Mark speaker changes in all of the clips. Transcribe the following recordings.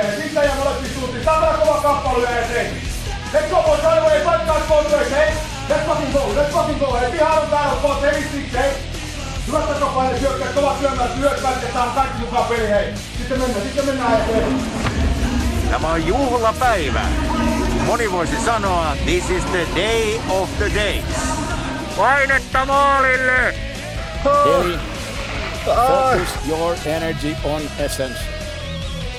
Speaker 1: Sitten ja molempiin suuntiin. Saadaan kova kappale eteen. Let's go boys, right away, guys both ways, hey? Let's fucking go, let's fucking go, hey? Behind the battle, boys, heavy six, hey? Hyvät takapaine, syökkäät, kovat syömät, lyöt ja saan kaikki mukaan peli, hei. Sitten mennään, sitten mennään eteen.
Speaker 2: Tämä on juhlapäivä. Moni voisi sanoa, this is the day of the days. Painetta maalille!
Speaker 3: Eli focus your energy on essence.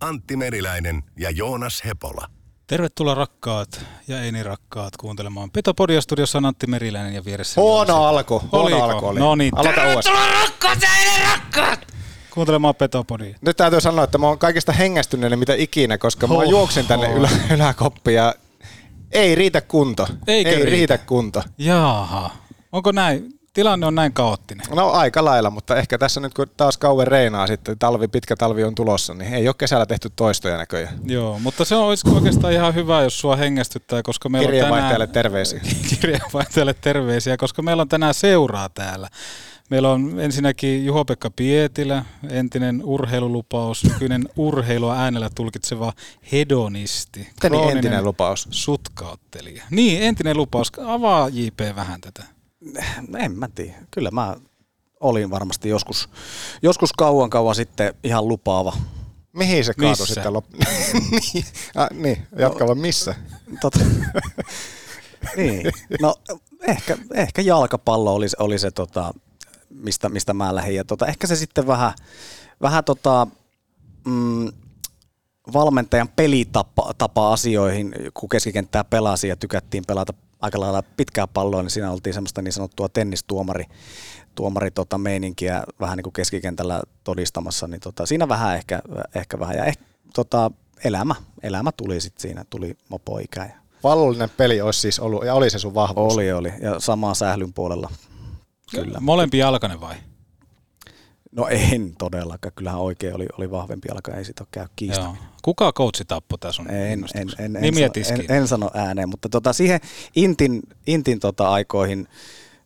Speaker 4: Antti Meriläinen ja Joonas Hepola.
Speaker 5: Tervetuloa rakkaat ja ei niin rakkaat kuuntelemaan Petopodia studiossa on Antti Meriläinen ja vieressä
Speaker 6: Huono alku, huono alku oli.
Speaker 5: No niin,
Speaker 6: Aloita uudestaan.
Speaker 5: kuuntelemaan Petopodia.
Speaker 6: Nyt täytyy sanoa, että mä oon kaikista hengästyneinen mitä ikinä, koska mä
Speaker 5: Ho,
Speaker 6: juoksin tänne
Speaker 5: ho.
Speaker 6: ylä, yläkoppiin ja ei riitä kunto.
Speaker 5: Eikö
Speaker 6: ei
Speaker 5: riitä?
Speaker 6: riitä kunto.
Speaker 5: Jaaha, onko näin? Tilanne on näin kaoottinen.
Speaker 6: No aika lailla, mutta ehkä tässä nyt kun taas kauan reinaa sitten, talvi, pitkä talvi on tulossa, niin ei ole kesällä tehty toistoja näköjään.
Speaker 5: Joo, mutta se olisi oikeastaan ihan hyvä, jos sua hengästyttää, koska meillä on tänään...
Speaker 6: terveisiä.
Speaker 5: Kirjeenvaihtajalle terveisiä, koska meillä on tänään seuraa täällä. Meillä on ensinnäkin Juho-Pekka Pietilä, entinen urheilulupaus, nykyinen urheilua äänellä tulkitseva hedonisti.
Speaker 6: Entinen lupaus?
Speaker 5: Sutkauttelija. Niin, entinen lupaus. Avaa JP vähän tätä.
Speaker 7: En mä tiedä. Kyllä mä olin varmasti joskus, joskus kauan kauan sitten ihan lupaava.
Speaker 6: Mihin se kaatui
Speaker 5: Missä?
Speaker 6: sitten lop... niin, ah, niin, jatka vaan missä?
Speaker 7: Tota, niin. No ehkä, ehkä jalkapallo oli, oli se, tota, mistä, mistä mä lähdin. Ja tota, ehkä se sitten vähän, vähän tota, mm, valmentajan pelitapa tapa asioihin, kun keskikenttää pelasi ja tykättiin pelata aika lailla pitkää palloa, niin siinä oltiin semmoista niin sanottua tennistuomari tuomari tota meininkiä vähän niin kuin keskikentällä todistamassa, niin tota, siinä vähän ehkä, ehkä vähän. Ja ehkä, tota, elämä, elämä tuli sitten siinä, tuli mopoikä. Ja
Speaker 6: Pallollinen peli olisi siis ollut, ja oli se sun vahvuus.
Speaker 7: oli, oli. Ja samaa sählyn puolella. Kyllä.
Speaker 5: Molempi jalkainen vai?
Speaker 7: No en todellakaan. Kyllähän oikein oli, oli vahvempi jalka, ei siitä ole käy
Speaker 5: Joo. Kuka coachi tappoi tässä sun
Speaker 7: En, en, en, en,
Speaker 5: Nimiä
Speaker 7: sano, en, en, sano ääneen, mutta tota, siihen Intin, Intin tota aikoihin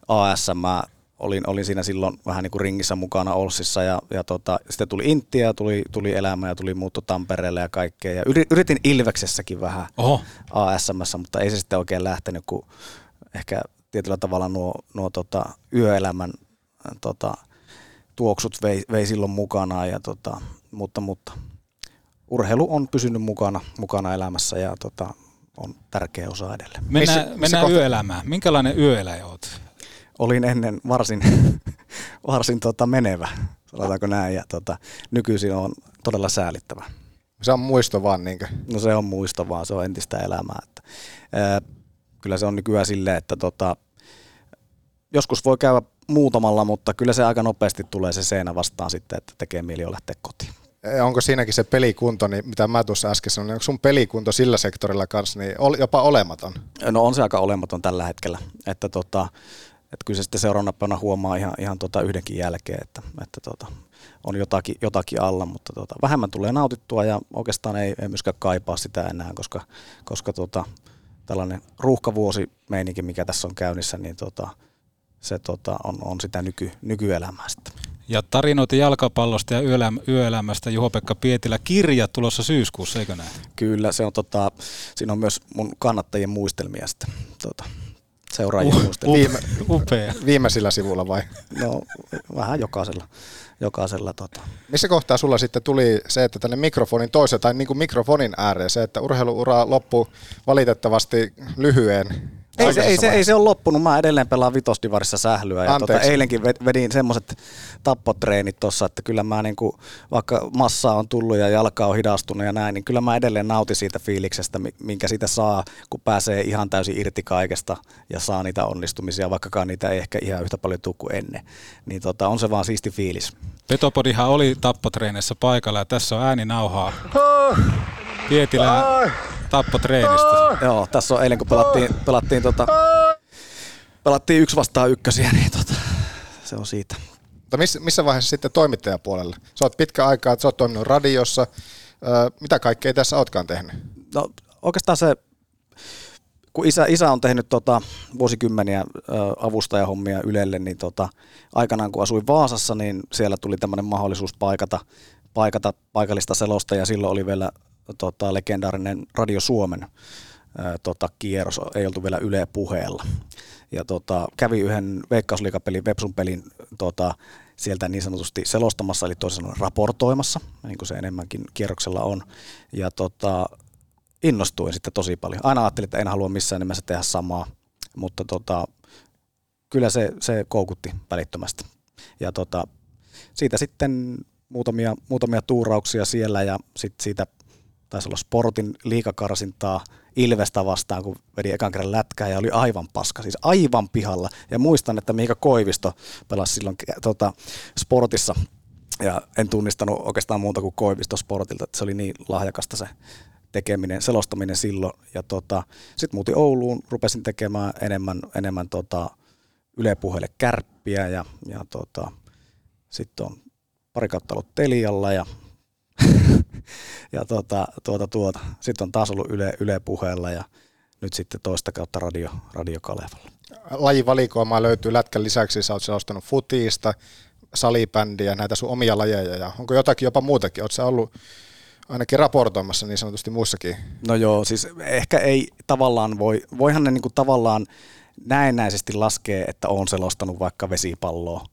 Speaker 7: ASM mä olin, olin siinä silloin vähän niin kuin ringissä mukana Olssissa ja, ja tota, sitten tuli Intti ja tuli, tuli elämä ja tuli muutto Tampereelle ja kaikkea. Ja yri- yritin Ilveksessäkin vähän
Speaker 5: Oho,
Speaker 7: ASMssä, mutta ei se sitten oikein lähtenyt, kun ehkä tietyllä tavalla nuo, nuo tota, yöelämän tota, tuoksut vei, vei silloin mukanaan, ja tota, mutta, mutta urheilu on pysynyt mukana, mukana elämässä ja tota, on tärkeä osa edelleen.
Speaker 5: mennään,
Speaker 6: missä
Speaker 5: mennään
Speaker 6: kohta-
Speaker 5: yöelämään. Minkälainen yöeläjä oot?
Speaker 7: Olin ennen varsin, varsin tota, menevä, sanotaanko näin, ja tota, nykyisin on todella säälittävä.
Speaker 6: Se on muisto vaan niinkö.
Speaker 7: No se on muista vaan, se on entistä elämää. Että, ää, kyllä se on nykyään silleen, että tota, joskus voi käydä muutamalla, mutta kyllä se aika nopeasti tulee se seinä vastaan sitten, että tekee mieli jo lähteä kotiin.
Speaker 6: Onko siinäkin se pelikunto, niin mitä mä tuossa äsken sanoin, onko sun pelikunto sillä sektorilla kanssa niin jopa olematon?
Speaker 7: No on se aika olematon tällä hetkellä, että, tota, että kyllä se sitten seuraavana huomaa ihan, ihan tota yhdenkin jälkeen, että, että tota, on jotakin, jotakin alla, mutta tota, vähemmän tulee nautittua ja oikeastaan ei, ei myöskään kaipaa sitä enää, koska, koska tota, tällainen ruuhkavuosi meininki, mikä tässä on käynnissä, niin tota, se tota, on, on sitä nyky, nykyelämää sitten.
Speaker 5: Ja tarinoita jalkapallosta ja yöelämä, yöelämästä Juho-Pekka Pietilä kirja tulossa syyskuussa, eikö näin?
Speaker 7: Kyllä, se on tota, siinä on myös mun kannattajien muistelmia sitten, tota, seuraajia muistelen.
Speaker 6: Viime,
Speaker 5: Upea.
Speaker 6: viimeisillä sivulla vai?
Speaker 7: No, vähän jokaisella. jokaisella tota.
Speaker 6: Missä kohtaa sulla sitten tuli se, että tänne mikrofonin toiseen tai niin kuin mikrofonin ääreen se, että urheiluura loppui valitettavasti lyhyen
Speaker 7: ei se, ei, se, ei se ole loppunut. Mä edelleen pelaan vitosdivarissa sählyä. Ja tota, eilenkin vedin semmoiset tappotreenit tuossa, että kyllä mä niinku, vaikka massa on tullut ja jalka on hidastunut ja näin, niin kyllä mä edelleen nautin siitä fiiliksestä, minkä siitä saa, kun pääsee ihan täysin irti kaikesta ja saa niitä onnistumisia, vaikkakaan niitä ei ehkä ihan yhtä paljon tule kuin ennen. Niin tota, on se vaan siisti fiilis.
Speaker 5: Petopodihan oli tappotreeneissä paikalla ja tässä on ääninauhaa. Pietilä tappotreenistä.
Speaker 7: Joo, tässä on eilen kun pelattiin, pelattiin, tota, pelattiin yksi vastaan ykkösiä, niin tota, se on siitä.
Speaker 6: Mutta missä, missä vaiheessa sitten toimittajapuolella? Sä oot pitkä aikaa, sä oot toiminut radiossa. mitä kaikkea tässä ootkaan tehnyt?
Speaker 7: No oikeastaan se, kun isä, isä on tehnyt tota, vuosikymmeniä avustajahommia Ylelle, niin tota, aikanaan kun asuin Vaasassa, niin siellä tuli tämmöinen mahdollisuus paikata, paikata paikallista selosta ja silloin oli vielä tota, legendaarinen Radio Suomen ää, tota, kierros, ei oltu vielä Yle puheella. Ja tota, kävi yhden veikkausliikapelin, Websun pelin tota, sieltä niin sanotusti selostamassa, eli toisin sanoen raportoimassa, niin kuin se enemmänkin kierroksella on. Ja tota, innostuin sitten tosi paljon. Aina ajattelin, että en halua missään nimessä tehdä samaa, mutta tota, kyllä se, se koukutti välittömästi. Ja tota, siitä sitten muutamia, muutamia tuurauksia siellä ja sitten siitä taisi olla Sportin liikakarsintaa Ilvestä vastaan, kun vedi ekan kerran lätkää ja oli aivan paska, siis aivan pihalla. Ja muistan, että Miika Koivisto pelasi silloin tota, Sportissa ja en tunnistanut oikeastaan muuta kuin Koivisto Sportilta, että se oli niin lahjakasta se tekeminen, selostaminen silloin. Ja tota, sitten muutin Ouluun, rupesin tekemään enemmän, enemmän tota, Yle puheelle kärppiä ja, ja tota, sitten on pari kautta ollut Telialla ja ja tuota, tuota, tuota. Sitten on taas ollut Yle, Yle puheella ja nyt sitten toista kautta Radio, Radio Kalevalla.
Speaker 6: Lajivalikoimaa löytyy lätkän lisäksi, sä oot selostanut futiista, salibändiä, näitä sun omia lajeja ja onko jotakin jopa muutakin? Oletko ollut ainakin raportoimassa niin sanotusti muissakin?
Speaker 7: No joo, siis ehkä ei tavallaan voi, voihan ne niinku tavallaan näennäisesti laskee, että on selostanut vaikka vesipalloa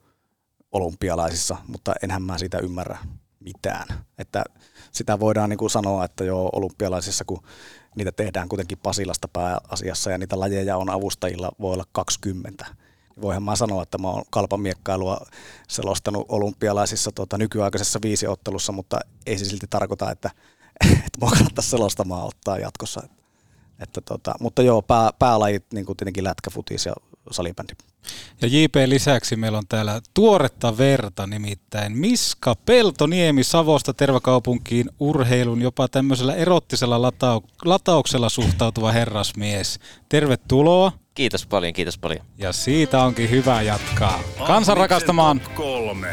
Speaker 7: olympialaisissa, mutta enhän mä siitä ymmärrä mitään. Että sitä voidaan niin kuin sanoa, että jo olympialaisissa, kun niitä tehdään kuitenkin Pasilasta pääasiassa ja niitä lajeja on avustajilla, voi olla 20. Niin voihan mä sanoa, että mä oon kalpamiekkailua selostanut olympialaisissa tuota, nykyaikaisessa viisiottelussa, mutta ei se silti tarkoita, että, että mua kannattaisi selostamaan ottaa jatkossa. Että, että tota, mutta joo, pää, päälajit niin kuin tietenkin lätkäfutis ja salibändi.
Speaker 5: Ja JP lisäksi meillä on täällä tuoretta verta, nimittäin Miska Peltoniemi Savosta tervakaupunkiin urheilun jopa tämmöisellä erottisella latau- latauksella suhtautuva herrasmies. Tervetuloa.
Speaker 8: Kiitos paljon, kiitos paljon.
Speaker 5: Ja siitä onkin hyvä jatkaa. Kansan rakastamaan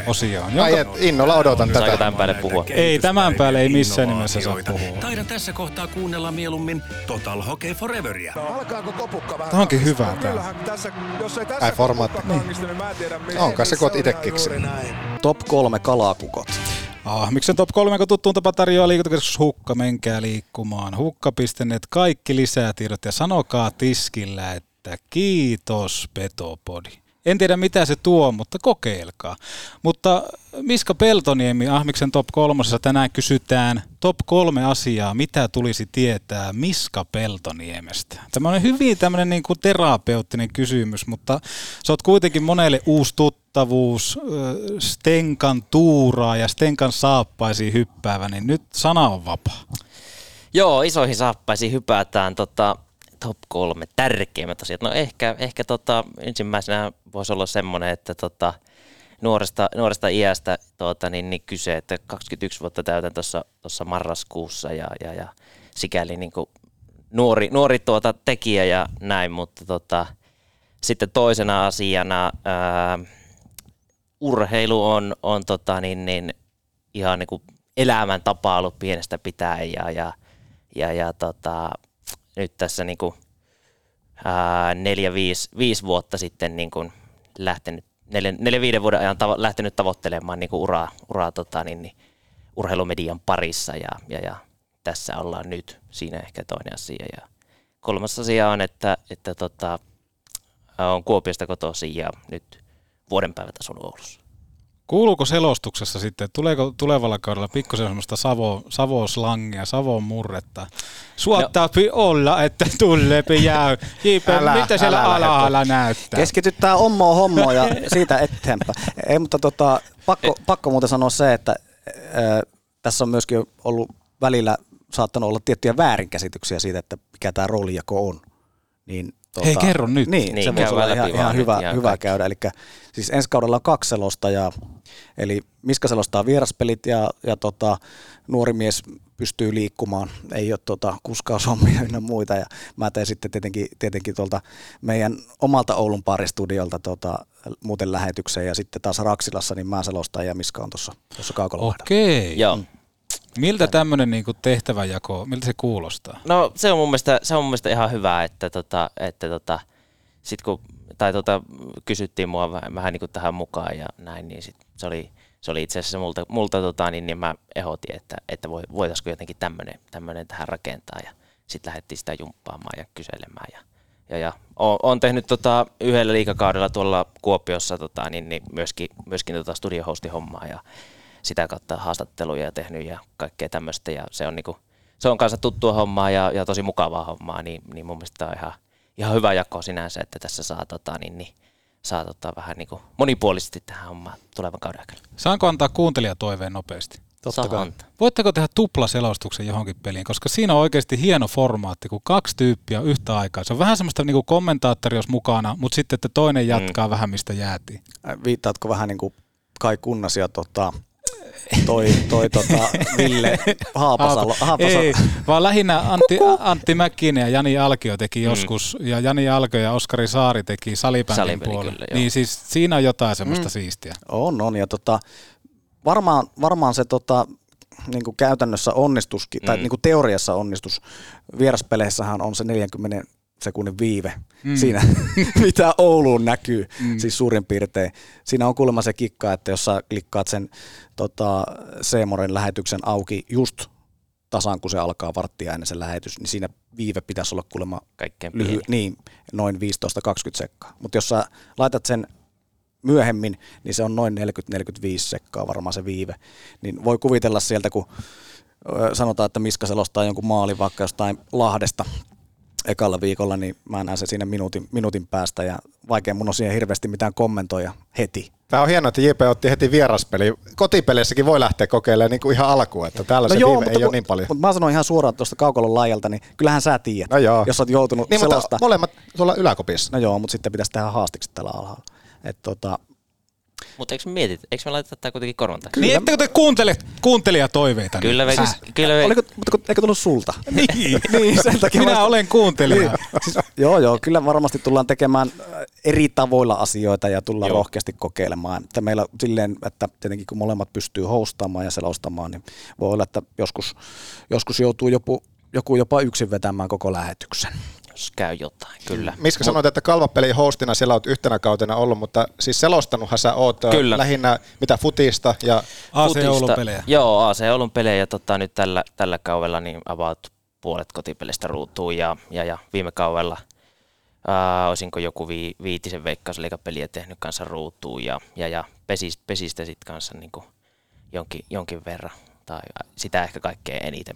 Speaker 5: osioon.
Speaker 6: Jonka... Ai, innolla odotan tätä.
Speaker 8: Saiko tämän päälle puhua?
Speaker 5: Ei, tämän päälle ei missään nimessä saa puhua.
Speaker 4: Taidan tässä kohtaa kuunnella mieluummin Total Hockey Foreveria.
Speaker 1: Alkaako kopukka vähän?
Speaker 5: Tämä onkin hyvä tää.
Speaker 1: Tässä, jos ei tässä
Speaker 6: Ai formaatti. Niin.
Speaker 1: niin mä en tiedä,
Speaker 6: Onko se, kun oot itse?
Speaker 7: Top kolme kalakukot.
Speaker 5: Ah, miksi top 3, kun tuttuun tapa tarjoaa liikuntakeskus Hukka, menkää liikkumaan. Hukka.net kaikki lisätiedot ja sanokaa tiskillä, että että kiitos Petopodi. En tiedä mitä se tuo, mutta kokeilkaa. Mutta Miska Peltoniemi Ahmiksen top kolmosessa tänään kysytään top kolme asiaa, mitä tulisi tietää Miska Peltoniemestä. Tämä on hyvin tämmöinen niin kuin terapeuttinen kysymys, mutta sä oot kuitenkin monelle uusi tuttavuus, Stenkan tuuraa ja Stenkan saappaisiin hyppäävä, niin nyt sana on vapaa.
Speaker 8: Joo, isoihin saappaisiin hypätään. Tota, top kolme tärkeimmät asiat. No ehkä, ehkä tota, ensimmäisenä voisi olla semmoinen, että tota, nuoresta, nuoresta iästä tota, niin, niin kyse, että 21 vuotta täytän tuossa marraskuussa ja, ja, ja sikäli niin kuin nuori, nuori tuota tekijä ja näin, mutta tota, sitten toisena asiana ää, urheilu on, on tota, niin, niin, ihan niin kuin elämäntapa ollut pienestä pitäen ja, ja, ja, ja tota, nyt tässä niin kuin, ää, neljä, viisi, viisi vuotta sitten niin kuin lähtenyt, neljä, neljä viiden vuoden ajan tavo, lähtenyt tavoittelemaan niin kuin uraa, uraa tota, niin, niin, urheilumedian parissa ja, ja, ja, tässä ollaan nyt. Siinä ehkä toinen asia. Ja kolmas asia on, että, että tota, on Kuopiosta kotoisin ja nyt vuoden päivät asunut Oulussa.
Speaker 5: Kuuluuko selostuksessa sitten, tuleeko tulevalla kaudella pikkusen semmoista Savo, Savo-slangia, Savon murretta? Suottaapi no. olla, että tuleepi jää. JP, älä, mitä siellä älä alhaalla näyttää?
Speaker 7: Keskityttää ommoon hommoon ja siitä eteenpäin. Ei, mutta tota, pakko, pakko muuten sanoa se, että ää, tässä on myöskin ollut välillä saattanut olla tiettyjä väärinkäsityksiä siitä, että mikä tämä roolijako on.
Speaker 5: Niin Tuota, Hei, kerro nyt.
Speaker 7: Niin, niin se voisi olla ihan, ihan hyvä, ihan hyvä käydä. Eli siis ensi kaudella on kaksi selostajaa, eli Miska selostaa vieraspelit ja, ja tota, nuori mies pystyy liikkumaan, ei ole tota, kuskaushommia ynnä muita. Ja mä teen sitten tietenkin, tietenkin tuolta meidän omalta Oulun paristudiolta tota, muuten lähetykseen ja sitten taas Raksilassa, niin mä selostan ja Miska on tuossa kaukalla.
Speaker 5: Okei. Okay. Joo. Miltä tämmöinen niinku tehtävänjako, miltä se kuulostaa?
Speaker 8: No se on mun mielestä, se on mun mielestä ihan hyvä, että, tota, että tota, sit kun tai tota, kysyttiin mua vähän, vähän niin kuin tähän mukaan ja näin, niin sit se oli, se oli itse asiassa multa, multa tota, niin, niin mä ehdotin, että, että voitaisiinko jotenkin tämmöinen, tähän rakentaa ja sitten lähdettiin sitä jumppaamaan ja kyselemään ja, ja, ja olen tehnyt tota, yhdellä liikakaudella tuolla Kuopiossa tota, niin, niin myöskin, myöskin tota studiohosti-hommaa ja sitä kautta haastatteluja tehnyt ja kaikkea tämmöistä ja se on niinku, se on kanssa tuttua hommaa ja, ja tosi mukavaa hommaa, niin, niin mun mielestä on ihan, ihan hyvä jako sinänsä, että tässä saa, tota, niin, niin, saa tota, vähän niinku monipuolisesti tähän hommaan tulevan kauden aikana.
Speaker 5: Saanko antaa kuuntelijatoiveen nopeasti?
Speaker 8: Totta kai.
Speaker 5: Voitteko tehdä tuplaselostuksen johonkin peliin, koska siinä on oikeasti hieno formaatti, kun kaksi tyyppiä yhtä aikaa. Se on vähän semmoista niin kuin kommentaattori jos mukana, mutta sitten että toinen jatkaa mm. vähän mistä jäätiin.
Speaker 7: Viittaatko vähän niin kuin Kai Kunnas ja tota, toi, toi tota Ville Haapasalo. Haapasalo.
Speaker 5: Ei, vaan lähinnä Antti, Antti Mäkkinen ja Jani Alkio teki mm. joskus, ja Jani Alkio ja Oskari Saari teki salibändin puolella. Niin siis siinä on jotain semmoista mm. siistiä.
Speaker 7: On, on, ja tota, varmaan, varmaan se tota, niin kuin käytännössä onnistuskin, mm. tai niin kuin teoriassa onnistus. Vieraspeleissähän on se 40 sekunnin viive mm. siinä, mitä Ouluun näkyy, mm. siis suurin piirtein. Siinä on kuulemma se kikka, että jos sä klikkaat sen tota, Seemoren lähetyksen auki just tasan, kun se alkaa varttia ennen se lähetys, niin siinä viive pitäisi olla kuulemma
Speaker 8: Kaikkein
Speaker 7: lyhy- niin, noin 15-20 sekkaa. Mutta jos sä laitat sen myöhemmin, niin se on noin 40-45 sekkaa varmaan se viive. Niin voi kuvitella sieltä, kun sanotaan, että Miska selostaa jonkun maalin vaikka jostain Lahdesta ekalla viikolla, niin mä näen se siinä minuutin, minuutin päästä ja vaikea mun on siihen hirveästi mitään kommentoida heti.
Speaker 6: Tämä on hienoa, että JP otti heti vieraspeli. Kotipeleissäkin voi lähteä kokeilemaan niin kuin ihan alkuun, että täällä no se joo, mutta, ei ole niin paljon.
Speaker 7: Mutta mä sanon ihan suoraan tuosta kaukalon laajalta, niin kyllähän sä tiedät, no joo. jos oot joutunut niin, selosta.
Speaker 6: molemmat tuolla yläkopissa.
Speaker 7: No joo, mutta sitten pitäisi tehdä haastiksi tällä alhaalla. Et tota,
Speaker 8: mutta eikö me mietit, eikö me laiteta tämä kuitenkin korvan
Speaker 5: takia? Niin, ettekö te kuuntele kuuntelijatoiveita?
Speaker 8: Kyllä, me, siis, kyllä me...
Speaker 7: Oliko, mutta eikö tullut sulta?
Speaker 5: niin, niin sen takia Minä vasta... olen kuuntelija. Niin.
Speaker 7: Siis, joo, joo, kyllä varmasti tullaan tekemään äh, eri tavoilla asioita ja tullaan joo. rohkeasti kokeilemaan. Että meillä silleen, että tietenkin kun molemmat pystyy hostaamaan ja selostamaan, niin voi olla, että joskus, joskus joutuu joku, joku jopa yksin vetämään koko lähetyksen
Speaker 8: jos käy jotain, kyllä.
Speaker 6: Miskä sanoit, että kalvapeli hostina siellä olet yhtenä kautena ollut, mutta siis selostanuthan sä oot kyllä. lähinnä mitä futista ja...
Speaker 5: AC Oulun pelejä.
Speaker 8: Joo, AC Oulun pelejä ja tota, nyt tällä, tällä kaudella niin avaat puolet kotipelistä ruutuun ja, ja, ja viime kaudella ää, olisinko joku vi, viitisen veikkausliikapeliä tehnyt kanssa ruutuun ja, ja, ja pesistä, pesistä sitten kanssa niin jonkin, jonkin verran tai sitä ehkä kaikkein eniten,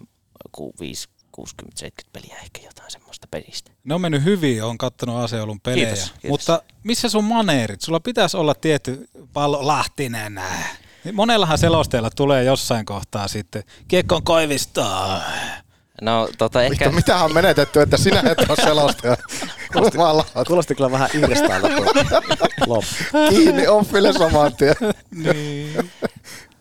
Speaker 8: kuin 5, 60-70 peliä ehkä jotain semmoista pelistä.
Speaker 5: Ne on mennyt hyvin, on kattonut aseolun pelejä. Kiitos, kiitos. Mutta missä sun maneerit? Sulla pitäisi olla tietty pallo Lahtinen. Monellahan selosteella tulee jossain kohtaa sitten Kiekon koivistaa.
Speaker 8: No tota ehkä...
Speaker 6: Mitä, mitä on menetetty, että sinä et ole selostaja?
Speaker 7: Kuulosti, kuulosti kyllä vähän irstaalta
Speaker 6: Kiinni offille saman tien.
Speaker 8: niin.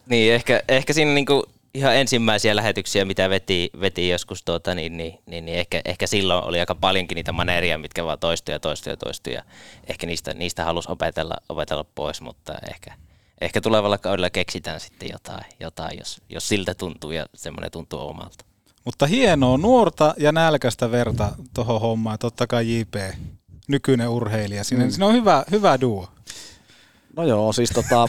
Speaker 8: niin, ehkä, ehkä siinä niinku ihan ensimmäisiä lähetyksiä, mitä veti, veti joskus, tuota, niin, niin, niin, niin ehkä, ehkä, silloin oli aika paljonkin niitä maneeria, mitkä vaan toistuja, toistuja, toistuja. Ehkä niistä, niistä halusi opetella, opetella pois, mutta ehkä, ehkä tulevalla kaudella keksitään sitten jotain, jotain jos, jos siltä tuntuu ja semmoinen tuntuu omalta.
Speaker 5: Mutta hienoa, nuorta ja nälkäistä verta tuohon hommaan. Totta kai JP, nykyinen urheilija. Siinä, mm. siinä on hyvä, hyvä duo.
Speaker 7: No joo, siis tota,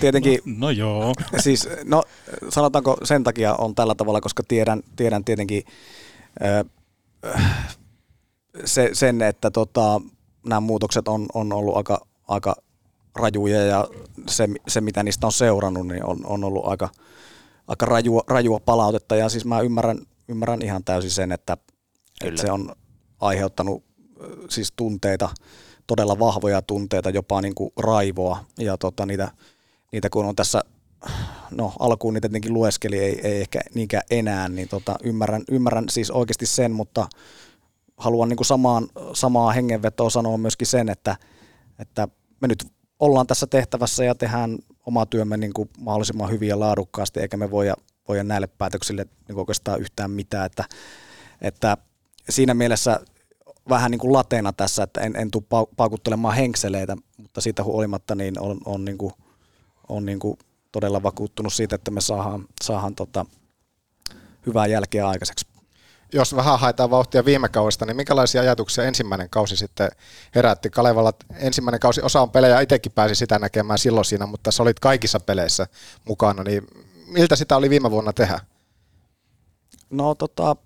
Speaker 7: tietenkin...
Speaker 5: No, no joo.
Speaker 7: Siis, no sanotaanko sen takia on tällä tavalla, koska tiedän, tiedän tietenkin äh, se, sen, että tota, nämä muutokset on, on ollut aika, aika rajuja ja se, se, mitä niistä on seurannut, niin on, on ollut aika, aika rajua, rajua palautetta. Ja siis mä ymmärrän, ymmärrän ihan täysin sen, että, että se on aiheuttanut siis tunteita, todella vahvoja tunteita, jopa niin kuin raivoa. Ja tota, niitä, niitä kun on tässä, no alkuun niitä tietenkin lueskeli, ei, ei ehkä niinkään enää, niin tota, ymmärrän, ymmärrän siis oikeasti sen, mutta haluan niin kuin samaan, samaa hengenvetoa sanoa myöskin sen, että, että me nyt ollaan tässä tehtävässä ja tehdään oma työmme niin kuin mahdollisimman hyvin ja laadukkaasti, eikä me voida, voida näille päätöksille niin oikeastaan yhtään mitään. Että, että siinä mielessä vähän niin kuin lateena tässä, että en, en tule paukuttelemaan henkseleitä, mutta siitä huolimatta niin on, on, niin kuin, on niin kuin todella vakuuttunut siitä, että me saadaan, saadaan tota, hyvää jälkeä aikaiseksi
Speaker 6: jos vähän haetaan vauhtia viime kaudesta, niin minkälaisia ajatuksia ensimmäinen kausi sitten herätti? Kalevalla ensimmäinen kausi, osa on pelejä, itsekin pääsi sitä näkemään silloin siinä, mutta sä olit kaikissa peleissä mukana, niin miltä sitä oli viime vuonna tehdä?
Speaker 7: No tota,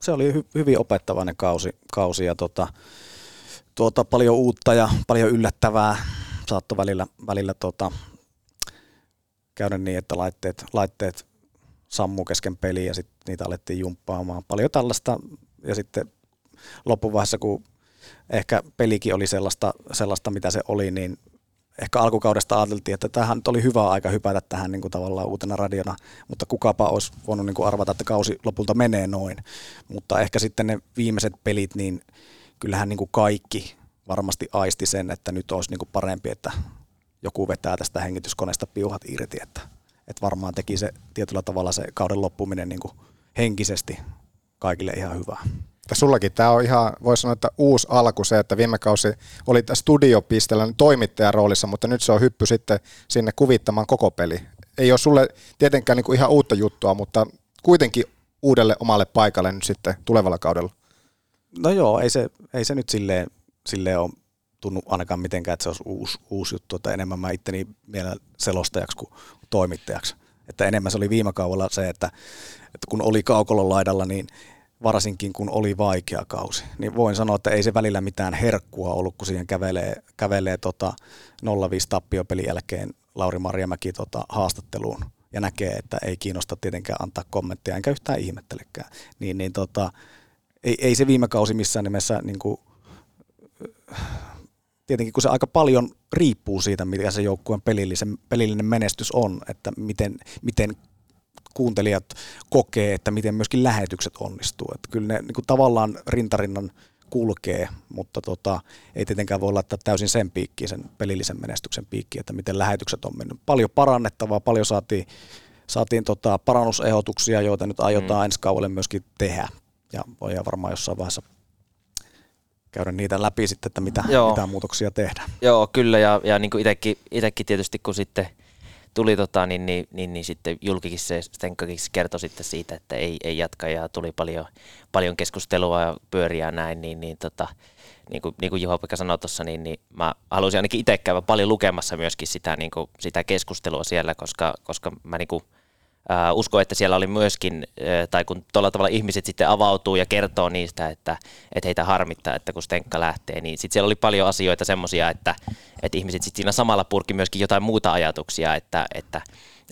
Speaker 7: se oli hy- hyvin opettavainen kausi, kausi ja tota, tuota, paljon uutta ja paljon yllättävää. Saattoi välillä, välillä tota, käydä niin, että laitteet, laitteet sammu kesken peliä ja sitten niitä alettiin jumppaamaan. Paljon tällaista ja sitten loppuvaiheessa, kun ehkä pelikin oli sellaista, sellaista mitä se oli, niin ehkä alkukaudesta ajateltiin, että tähän nyt oli hyvä aika hypätä tähän niin kuin tavallaan uutena radiona, mutta kukapa olisi voinut niin kuin arvata, että kausi lopulta menee noin. Mutta ehkä sitten ne viimeiset pelit, niin kyllähän niin kuin kaikki varmasti aisti sen, että nyt olisi niin kuin parempi, että joku vetää tästä hengityskoneesta piuhat irti, että että varmaan teki se tietyllä tavalla se kauden loppuminen niin kuin henkisesti kaikille ihan hyvää.
Speaker 6: Ja sullakin tämä on ihan, voisi sanoa, että uusi alku se, että viime kausi oli studiopisteellä toimittajan roolissa, mutta nyt se on hyppy sitten sinne kuvittamaan koko peli. Ei ole sulle tietenkään niin kuin ihan uutta juttua, mutta kuitenkin uudelle omalle paikalle nyt sitten tulevalla kaudella.
Speaker 7: No joo, ei se, ei se nyt silleen, silleen ole tunnu ainakaan mitenkään, että se olisi uusi, uusi juttu, että enemmän mä itteni vielä selostajaksi kuin toimittajaksi. Että enemmän se oli viime kaudella se, että, että kun oli kaukolon laidalla, niin varsinkin kun oli vaikea kausi, niin voin sanoa, että ei se välillä mitään herkkua ollut, kun siihen kävelee, kävelee tota 0-5 tappiopelin jälkeen Lauri Marjamäki tota haastatteluun ja näkee, että ei kiinnosta tietenkään antaa kommentteja, enkä yhtään ihmettelekään. Niin, niin tota, ei, ei se viime kausi missään nimessä niin kuin, tietenkin kun se aika paljon riippuu siitä, mikä se joukkueen pelillisen, pelillinen menestys on, että miten, miten kuuntelijat kokee, että miten myöskin lähetykset onnistuu. Että kyllä ne niin kuin tavallaan rintarinnan kulkee, mutta tota, ei tietenkään voi laittaa täysin sen piikkiin, sen pelillisen menestyksen piikkiin, että miten lähetykset on mennyt. Paljon parannettavaa, paljon saatiin, saatiin tota parannusehdotuksia, joita nyt aiotaan mm. ensi kaudelle myöskin tehdä. Ja voidaan varmaan jossain vaiheessa käydä niitä läpi sitten, että mitä, mitä muutoksia tehdään.
Speaker 8: Joo, kyllä, ja, ja niin kuin itekin, itekin tietysti, kun sitten tuli tota, niin, niin, niin, niin sitten julkikin se Stenkakin kertoi sitten siitä, että ei, ei jatka ja tuli paljon, paljon keskustelua ja pyöriä näin, niin, niin, tota, niin kuin, niin kuin Juha-Pekka sanoi tuossa, niin, niin mä halusin ainakin itse käydä paljon lukemassa myöskin sitä, niin kuin, sitä keskustelua siellä, koska, koska mä niin kuin, Uh, usko, että siellä oli myöskin, uh, tai kun tuolla tavalla ihmiset sitten avautuu ja kertoo niistä, että, että heitä harmittaa, että kun Stenkka lähtee, niin sitten siellä oli paljon asioita semmoisia, että, että ihmiset sitten siinä samalla purki myöskin jotain muuta ajatuksia, että, että,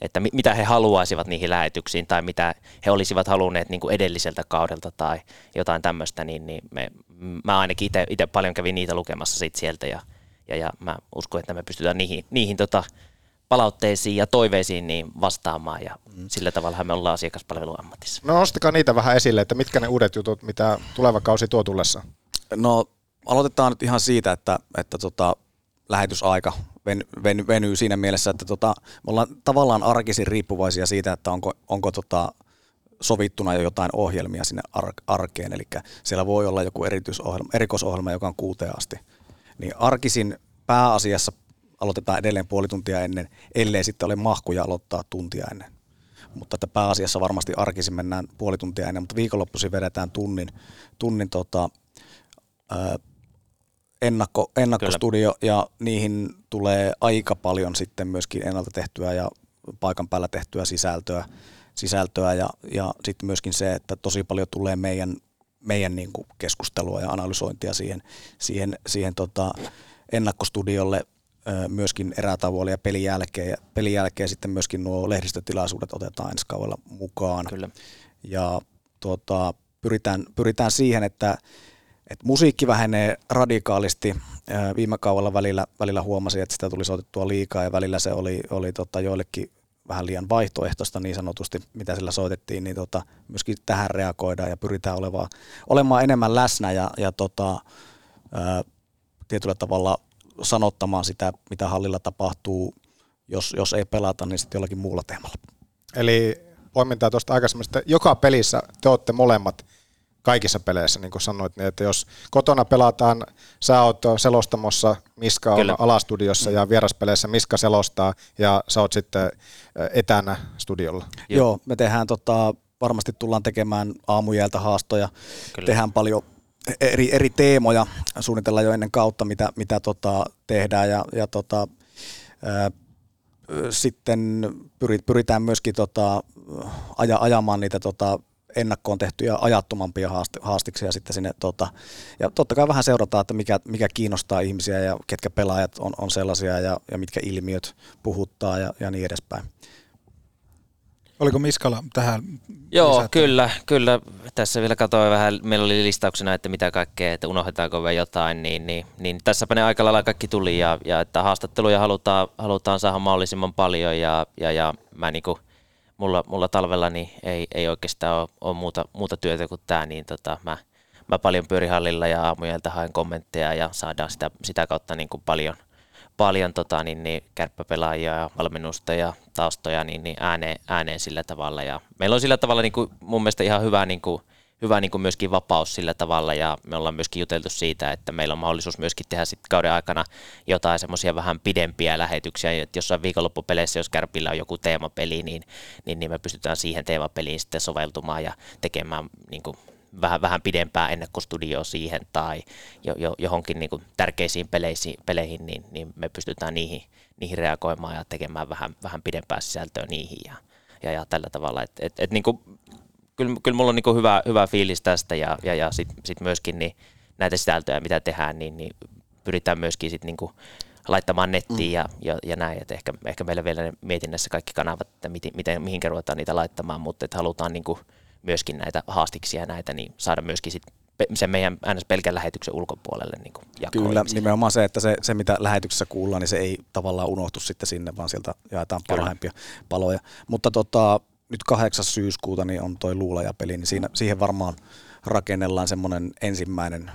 Speaker 8: että mitä he haluaisivat niihin lähetyksiin tai mitä he olisivat halunneet niin kuin edelliseltä kaudelta tai jotain tämmöistä, niin, niin me, mä ainakin itse paljon kävin niitä lukemassa sit sieltä ja, ja, ja mä uskon, että me pystytään niihin, niihin tota, palautteisiin ja toiveisiin niin vastaamaan ja mm. sillä tavalla me ollaan asiakaspalveluammatissa.
Speaker 6: No nostakaa niitä vähän esille, että mitkä ne uudet jutut, mitä tuleva kausi tuo tullessa?
Speaker 7: No aloitetaan nyt ihan siitä, että, että tota, lähetysaika ven, ven, venyy siinä mielessä, että tota, me ollaan tavallaan arkisin riippuvaisia siitä, että onko, onko tota, sovittuna jo jotain ohjelmia sinne ar- arkeen, eli siellä voi olla joku erityisohjelma, erikoisohjelma, joka on kuuteen asti. Niin arkisin pääasiassa aloitetaan edelleen puoli tuntia ennen, ellei sitten ole mahkuja aloittaa tuntia ennen. Mutta että pääasiassa varmasti arkisin mennään puoli tuntia ennen, mutta viikonloppuisin vedetään tunnin, tunnin tota, ää, ennakko, ennakkostudio Kyllä. ja niihin tulee aika paljon sitten myöskin ennalta tehtyä ja paikan päällä tehtyä sisältöä, sisältöä ja, ja sitten myöskin se, että tosi paljon tulee meidän meidän niin kuin keskustelua ja analysointia siihen, siihen, siihen tota, ennakkostudiolle myöskin erätauolla ja pelin jälkeen. Ja pelin jälkeen sitten myöskin nuo lehdistötilaisuudet otetaan ensi kaudella mukaan.
Speaker 8: Kyllä.
Speaker 7: Ja tuota, pyritään, pyritään siihen, että, että musiikki vähenee radikaalisti. Viime kaudella välillä, välillä huomasin, että sitä tuli soitettua liikaa ja välillä se oli, oli tota joillekin vähän liian vaihtoehtoista niin sanotusti, mitä sillä soitettiin, niin tota, myöskin tähän reagoidaan ja pyritään olevaa, olemaan enemmän läsnä ja, ja tota, ää, tietyllä tavalla sanottamaan sitä, mitä hallilla tapahtuu, jos, jos ei pelata, niin sitten jollakin muulla teemalla.
Speaker 6: Eli poimintaa tuosta aikaisemmin, että joka pelissä te olette molemmat kaikissa peleissä, niin kuin sanoit, niin että jos kotona pelataan, sä oot selostamossa, Miska on alastudiossa ja vieraspeleissä Miska selostaa ja sä oot sitten etänä studiolla.
Speaker 7: Joo, Joo me tehdään tota, varmasti tullaan tekemään aamujältä haastoja, Kyllä. tehdään paljon eri, eri teemoja, suunnitellaan jo ennen kautta, mitä, mitä tota, tehdään ja, ja tota, ää, sitten pyritään myöskin tota, aja, ajamaan niitä tota, ennakkoon tehtyjä ajattomampia haastiksia sitten sinne. Tota, ja totta kai vähän seurataan, että mikä, mikä kiinnostaa ihmisiä ja ketkä pelaajat on, on sellaisia ja, ja mitkä ilmiöt puhuttaa ja, ja niin edespäin.
Speaker 5: Oliko Miskala tähän?
Speaker 8: Joo, lisätä? kyllä, kyllä. Tässä vielä katsoin vähän, meillä oli listauksena, että mitä kaikkea, että unohdetaanko vielä jotain, niin, niin, niin tässäpä ne aika lailla kaikki tuli ja, ja että haastatteluja halutaan, halutaan saada mahdollisimman paljon ja, ja, ja mä niin kuin, mulla, mulla talvella niin ei, ei oikeastaan ole, ole muuta, muuta työtä kuin tämä, niin tota, mä, mä paljon pyörihallilla ja aamujelta haen kommentteja ja saadaan sitä, sitä kautta niin kuin paljon – paljon tota, niin, niin, kärppäpelaajia ja valmennusta ja taustoja niin, niin ääneen, ääneen, sillä tavalla. Ja meillä on sillä tavalla niin kuin, mun mielestä ihan hyvä, niin kuin, hyvä niin kuin myöskin vapaus sillä tavalla ja me ollaan myöskin juteltu siitä, että meillä on mahdollisuus myöskin tehdä sit kauden aikana jotain semmoisia vähän pidempiä lähetyksiä, että jossain viikonloppupeleissä, jos Kärpillä on joku teemapeli, niin, niin, niin me pystytään siihen teemapeliin sitten soveltumaan ja tekemään niin kuin vähän, vähän pidempää ennakkostudioa siihen tai jo, jo, johonkin niin kuin tärkeisiin peleihin, peleihin niin, niin me pystytään niihin, niihin reagoimaan ja tekemään vähän, vähän pidempää sisältöä niihin ja, ja, ja tällä tavalla. Et, et, et niin kuin, kyllä, kyllä mulla on niin hyvä, hyvä fiilis tästä ja, ja, ja sitten sit myöskin niin näitä sisältöjä, mitä tehdään, niin, niin pyritään myöskin sit niin kuin laittamaan nettiin mm. ja, ja, ja näin. Et ehkä, ehkä meillä vielä mietinnässä kaikki kanavat, että miten, miten, mihin ruvetaan niitä laittamaan, mutta että halutaan niin kuin myöskin näitä haastiksia näitä, niin saada myöskin sit sen meidän äänes pelkän lähetyksen ulkopuolelle niin
Speaker 7: Kyllä, ihmisille. nimenomaan se, että se, se, mitä lähetyksessä kuullaan, niin se ei tavallaan unohtu sitten sinne, vaan sieltä jaetaan parhaimpia paloja. Mutta tota, nyt 8. syyskuuta niin on toi luulajapeli, niin siinä, siihen varmaan rakennellaan semmoinen ensimmäinen,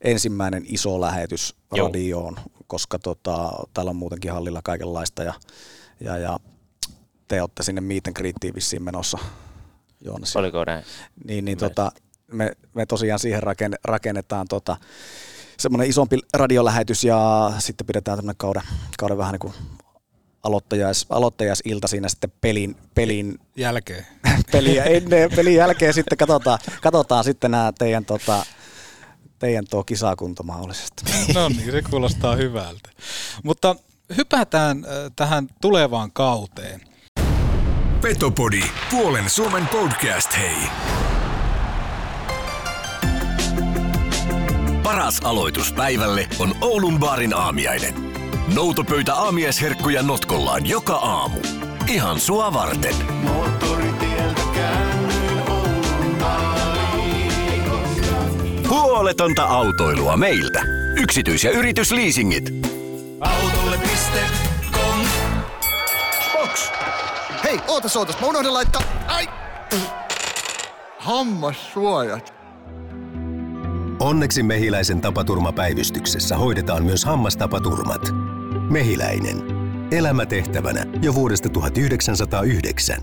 Speaker 7: ensimmäinen iso lähetys Joo. radioon, koska tota, täällä on muutenkin hallilla kaikenlaista ja, ja, ja te olette sinne miiten kriittiin vissiin menossa
Speaker 8: Joonas. Oliko näin?
Speaker 7: Niin, niin tota, me, me tosiaan siihen rakennetaan tota, semmoinen isompi radiolähetys ja sitten pidetään tämmöinen kauden, kauden vähän niin kuin aloittajais, aloittajasilta siinä sitten pelin, pelin
Speaker 5: jälkeen.
Speaker 7: Peliä ennen, pelin jälkeen sitten katsotaan, katsotaan sitten nämä teidän, tota, teidän tuo kisakunto mahdollisesti.
Speaker 5: No niin, se kuulostaa hyvältä. Mutta hypätään äh, tähän tulevaan kauteen.
Speaker 9: Petopodi, puolen Suomen podcast, hei. Paras aloitus päivälle on Oulun baarin aamiainen. Noutopöytä aamiaisherkkuja notkollaan joka aamu. Ihan sua varten. Huoletonta autoilua meiltä. Yksityis- ja yritysliisingit. Autolle.com
Speaker 10: Box. Hei, ootas, ootas. Mä unohdin laittaa... Ai! Hammassuojat.
Speaker 9: Onneksi Mehiläisen tapaturmapäivystyksessä hoidetaan myös hammastapaturmat. Mehiläinen. Elämä tehtävänä jo vuodesta 1909.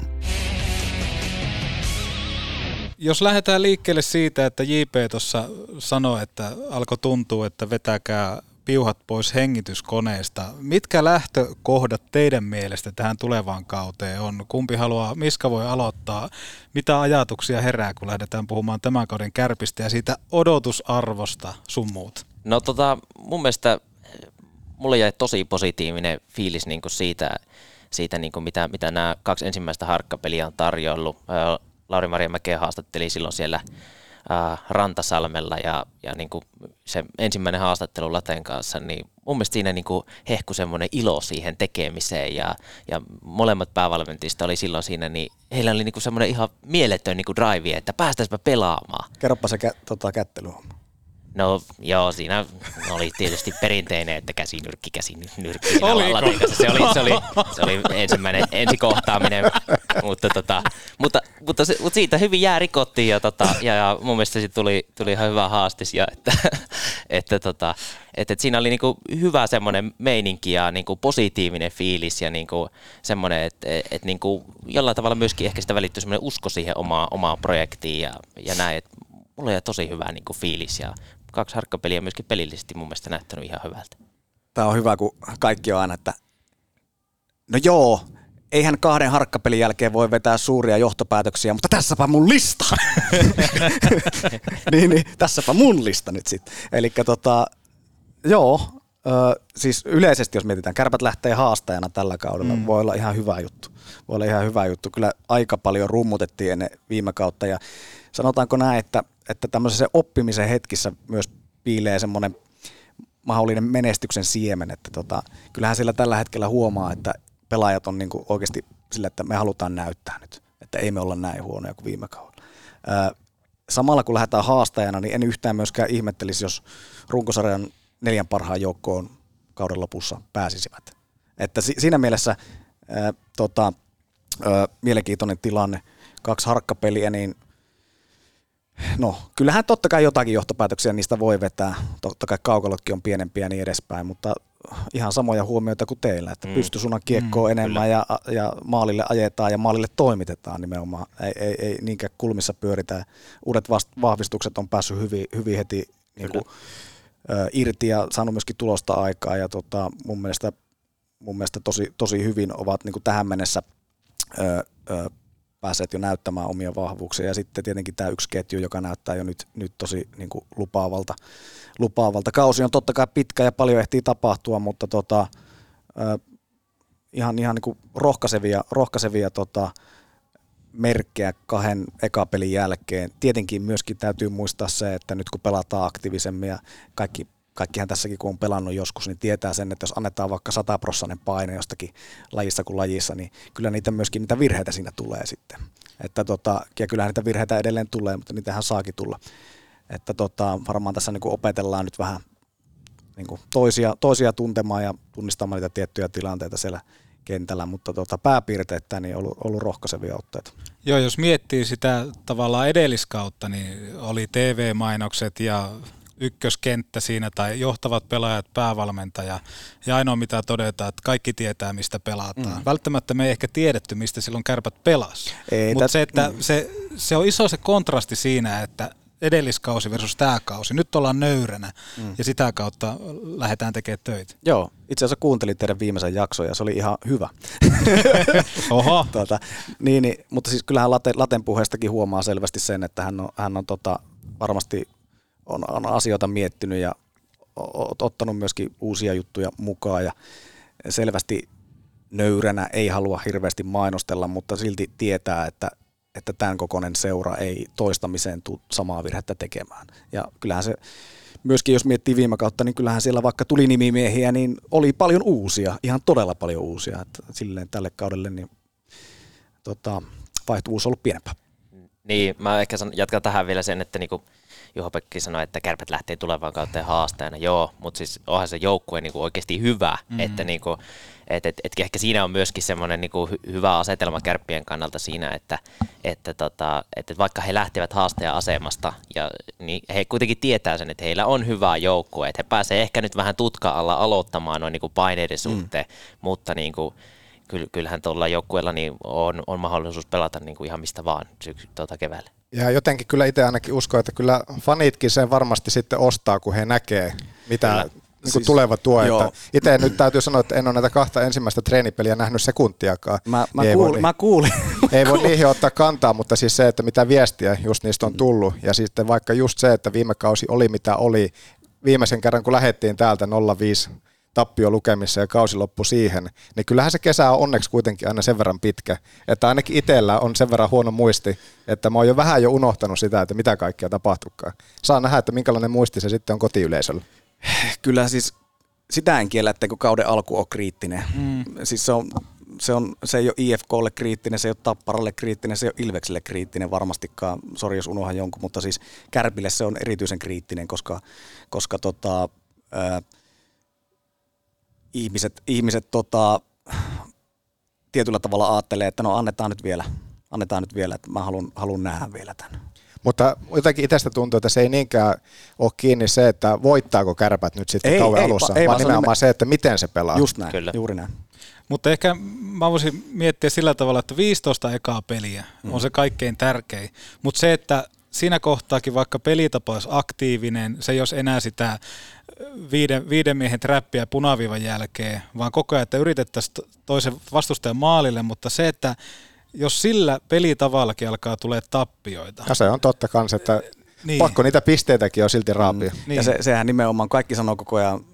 Speaker 5: Jos lähdetään liikkeelle siitä, että JP tuossa sanoi, että alkoi tuntua, että vetäkää piuhat pois hengityskoneesta. Mitkä lähtökohdat teidän mielestä tähän tulevaan kauteen on? Kumpi haluaa, Miska voi aloittaa? Mitä ajatuksia herää, kun lähdetään puhumaan tämän kauden kärpistä ja siitä odotusarvosta sun muut?
Speaker 8: No tota, mun mielestä mulle jäi tosi positiivinen fiilis niin kuin siitä, siitä niin kuin mitä, mitä nämä kaksi ensimmäistä harkkapeliä on tarjoillut. Lauri-Maria Mäkeä haastatteli silloin siellä Rantasalmella ja, ja niin kuin se ensimmäinen haastattelu Laten kanssa, niin mun mielestä siinä niin kuin hehku semmoinen ilo siihen tekemiseen ja, ja molemmat päävalmentajista oli silloin siinä, niin heillä oli niin kuin semmoinen ihan mieletön niin kuin drive, että päästäisipä pelaamaan.
Speaker 7: Kerropa se kä- tota, kättelyhomma.
Speaker 8: No joo, siinä oli tietysti perinteinen, että käsinyrkki, käsinyrkki.
Speaker 5: Oliko?
Speaker 8: Se oli, se, oli, se oli ensimmäinen ensikohtaaminen, mutta, tota, mutta, mutta, se, mutta, siitä hyvin jää rikottiin ja, tota, ja, ja mun mielestä siitä tuli, tuli ihan hyvä haastis ja että, että, tota, että, että siinä oli niinku hyvä semmoinen meininki ja niinku positiivinen fiilis ja niinku semmoinen, että, että niinku jollain tavalla myöskin ehkä sitä välittyy semmoinen usko siihen omaan, omaan projektiin ja, ja näin, että mulla oli tosi hyvä niinku fiilis ja kaksi harkkapeliä myöskin pelillisesti mun mielestä näyttänyt ihan hyvältä.
Speaker 7: Tämä on hyvä, kun kaikki on aina, että no joo, eihän kahden harkkapelin jälkeen voi vetää suuria johtopäätöksiä, mutta tässäpä mun lista. niin, niin, tässäpä mun lista nyt sitten. Eli tota, joo, ö, siis yleisesti jos mietitään, kärpät lähtee haastajana tällä kaudella, mm. voi olla ihan hyvä juttu. Voi olla ihan hyvä juttu. Kyllä aika paljon rummutettiin ennen viime kautta ja sanotaanko näin, että, että tämmöisessä oppimisen hetkissä myös piilee semmoinen mahdollinen menestyksen siemen, että tota, kyllähän siellä tällä hetkellä huomaa, että pelaajat on niinku oikeasti sillä, että me halutaan näyttää nyt, että ei me olla näin huonoja kuin viime kaudella. Öö, samalla kun lähdetään haastajana, niin en yhtään myöskään ihmettelisi, jos runkosarjan neljän parhaan joukkoon kauden lopussa pääsisivät. Että si- siinä mielessä ää, tota, ää, mielenkiintoinen tilanne, kaksi harkkapeliä, niin no kyllähän totta kai jotakin johtopäätöksiä niistä voi vetää. Totta kai kaukalotkin on pienempiä ja niin edespäin, mutta ihan samoja huomioita kuin teillä, että mm. pystysuunnan kiekkoa mm, enemmän ja, ja maalille ajetaan ja maalille toimitetaan nimenomaan. Ei, ei, ei niinkään kulmissa pyöritä. Uudet vast, vahvistukset on päässyt hyvin, hyvin heti niin kuin, ö, irti ja saanut myöskin tulosta aikaa ja tota, mun mielestä, mun mielestä tosi, tosi hyvin ovat niin kuin tähän mennessä ö, ö, päässeet jo näyttämään omia vahvuuksia. Ja sitten tietenkin tämä yksi ketju, joka näyttää jo nyt, nyt tosi niin kuin lupaavalta, lupaavalta. Kausi on totta kai pitkä ja paljon ehtii tapahtua, mutta tota, ö, ihan, ihan niin kuin rohkaisevia, rohkaisevia tota, merkkejä kahden ekapelin jälkeen. Tietenkin myöskin täytyy muistaa se, että nyt kun pelataan aktiivisemmin ja kaikki kaikkihan tässäkin kun on pelannut joskus, niin tietää sen, että jos annetaan vaikka 100 prossainen paine jostakin lajissa kuin lajissa, niin kyllä niitä myöskin niitä virheitä siinä tulee sitten. Että tota, ja kyllähän niitä virheitä edelleen tulee, mutta niitähän saakin tulla. Että tota, varmaan tässä niin opetellaan nyt vähän niin kuin toisia, toisia tuntemaan ja tunnistamaan niitä tiettyjä tilanteita siellä kentällä, mutta tota, pääpiirteitä niin on ollut, ollut rohkaisevia otteita.
Speaker 5: Joo, jos miettii sitä tavallaan edelliskautta, niin oli TV-mainokset ja ykköskenttä siinä tai johtavat pelaajat, päävalmentaja. Ja ainoa mitä todetaan, että kaikki tietää mistä pelataan. Mm. Välttämättä me ei ehkä tiedetty, mistä silloin kärpät pelas. Mutta se, että mm. se, se on iso se kontrasti siinä, että edelliskausi versus tämä kausi. Nyt ollaan nöyränä mm. ja sitä kautta lähdetään tekemään töitä.
Speaker 7: Joo, itse asiassa kuuntelin teidän viimeisen jakson ja se oli ihan hyvä.
Speaker 5: Oho.
Speaker 7: tuota, niin, niin, mutta siis kyllähän Laten, Laten puheestakin huomaa selvästi sen, että hän on, hän on tota, varmasti on, on asioita miettinyt ja ottanut myöskin uusia juttuja mukaan ja selvästi nöyränä ei halua hirveästi mainostella, mutta silti tietää, että, että tämän kokoinen seura ei toistamiseen tule samaa virhettä tekemään. Ja kyllähän se myöskin jos miettii viime kautta, niin kyllähän siellä vaikka tuli nimimiehiä, niin oli paljon uusia, ihan todella paljon uusia. Että silleen tälle kaudelle niin tota, vaihtuvuus on ollut pienempää.
Speaker 8: Niin, mä ehkä jatkan tähän vielä sen, että niinku, Juha Pekki sanoi, että kärpät lähtee tulevaan kautta haasteena. Joo, mutta siis onhan se joukkue niinku oikeasti hyvä, mm. että niinku, et, et, et ehkä siinä on myöskin semmoinen niinku hyvä asetelma kärppien kannalta siinä, että, että, tota, että vaikka he lähtevät haastajan asemasta, ja, niin he kuitenkin tietää sen, että heillä on hyvä joukkue, että he pääsevät ehkä nyt vähän tutka alla aloittamaan noin niinku paineiden mm. suhteen, mm. mutta niinku, kyllähän tuolla joukkueella niin on, on mahdollisuus pelata niin kuin ihan mistä vaan syksy, tuota keväällä.
Speaker 6: Ja jotenkin kyllä itse ainakin uskon, että kyllä fanitkin sen varmasti sitten ostaa, kun he näkee, mitä kyllä. niin siis, tuleva tuo. Että itse nyt täytyy sanoa, että en ole näitä kahta ensimmäistä treenipeliä nähnyt sekuntiakaan.
Speaker 7: Mä, mä, kuul, voi, mä kuulin.
Speaker 6: Ei voi niihin ottaa kantaa, mutta siis se, että mitä viestiä just niistä on tullut. Ja sitten vaikka just se, että viime kausi oli mitä oli. Viimeisen kerran, kun lähdettiin täältä 05 tappio lukemissa ja kausi loppui siihen, niin kyllähän se kesä on onneksi kuitenkin aina sen verran pitkä, että ainakin itsellä on sen verran huono muisti, että mä oon jo vähän jo unohtanut sitä, että mitä kaikkea tapahtukaan. Saa nähdä, että minkälainen muisti se sitten on kotiyleisöllä.
Speaker 7: Kyllä siis sitä en kiellä, että kun kauden alku on kriittinen. Mm. Siis se on se, on, se ei ole IFKlle kriittinen, se ei ole Tapparalle kriittinen, se ei ole Ilvekselle kriittinen varmastikaan, sori jos unohan jonkun, mutta siis Kärpille se on erityisen kriittinen, koska, koska tota, ää, ihmiset, ihmiset tota, tietyllä tavalla ajattelee, että no annetaan nyt vielä, annetaan nyt vielä, että mä haluan, haluan nähdä vielä tämän.
Speaker 6: Mutta jotenkin itsestä tuntuu, että se ei niinkään ole kiinni se, että voittaako kärpät nyt sitten
Speaker 7: ei,
Speaker 6: kauan
Speaker 7: ei,
Speaker 6: alussa,
Speaker 7: ei,
Speaker 6: vaan
Speaker 7: vaan se
Speaker 6: nimenomaan
Speaker 7: nime-
Speaker 6: se, että miten se pelaa.
Speaker 7: Just näin,
Speaker 8: Kyllä.
Speaker 7: juuri näin.
Speaker 5: Mutta ehkä mä voisin miettiä sillä tavalla, että 15 ekaa peliä
Speaker 7: Mm.
Speaker 5: on se kaikkein tärkein. Mutta se, että siinä kohtaakin vaikka pelitapa olisi aktiivinen, se ei olisi enää sitä viiden, viiden miehen trappia punaviivan jälkeen, vaan koko ajan, että yritettäisiin to- toisen vastustajan maalille, mutta se, että jos sillä pelitavallakin alkaa tulee tappioita.
Speaker 6: Ja se on totta kanssa, että
Speaker 5: Niin.
Speaker 6: niin. pakko niitä pisteitäkin on silti raapia. Mm.
Speaker 5: Niin.
Speaker 7: Ja se, sehän nimenomaan kaikki sanoo koko ajan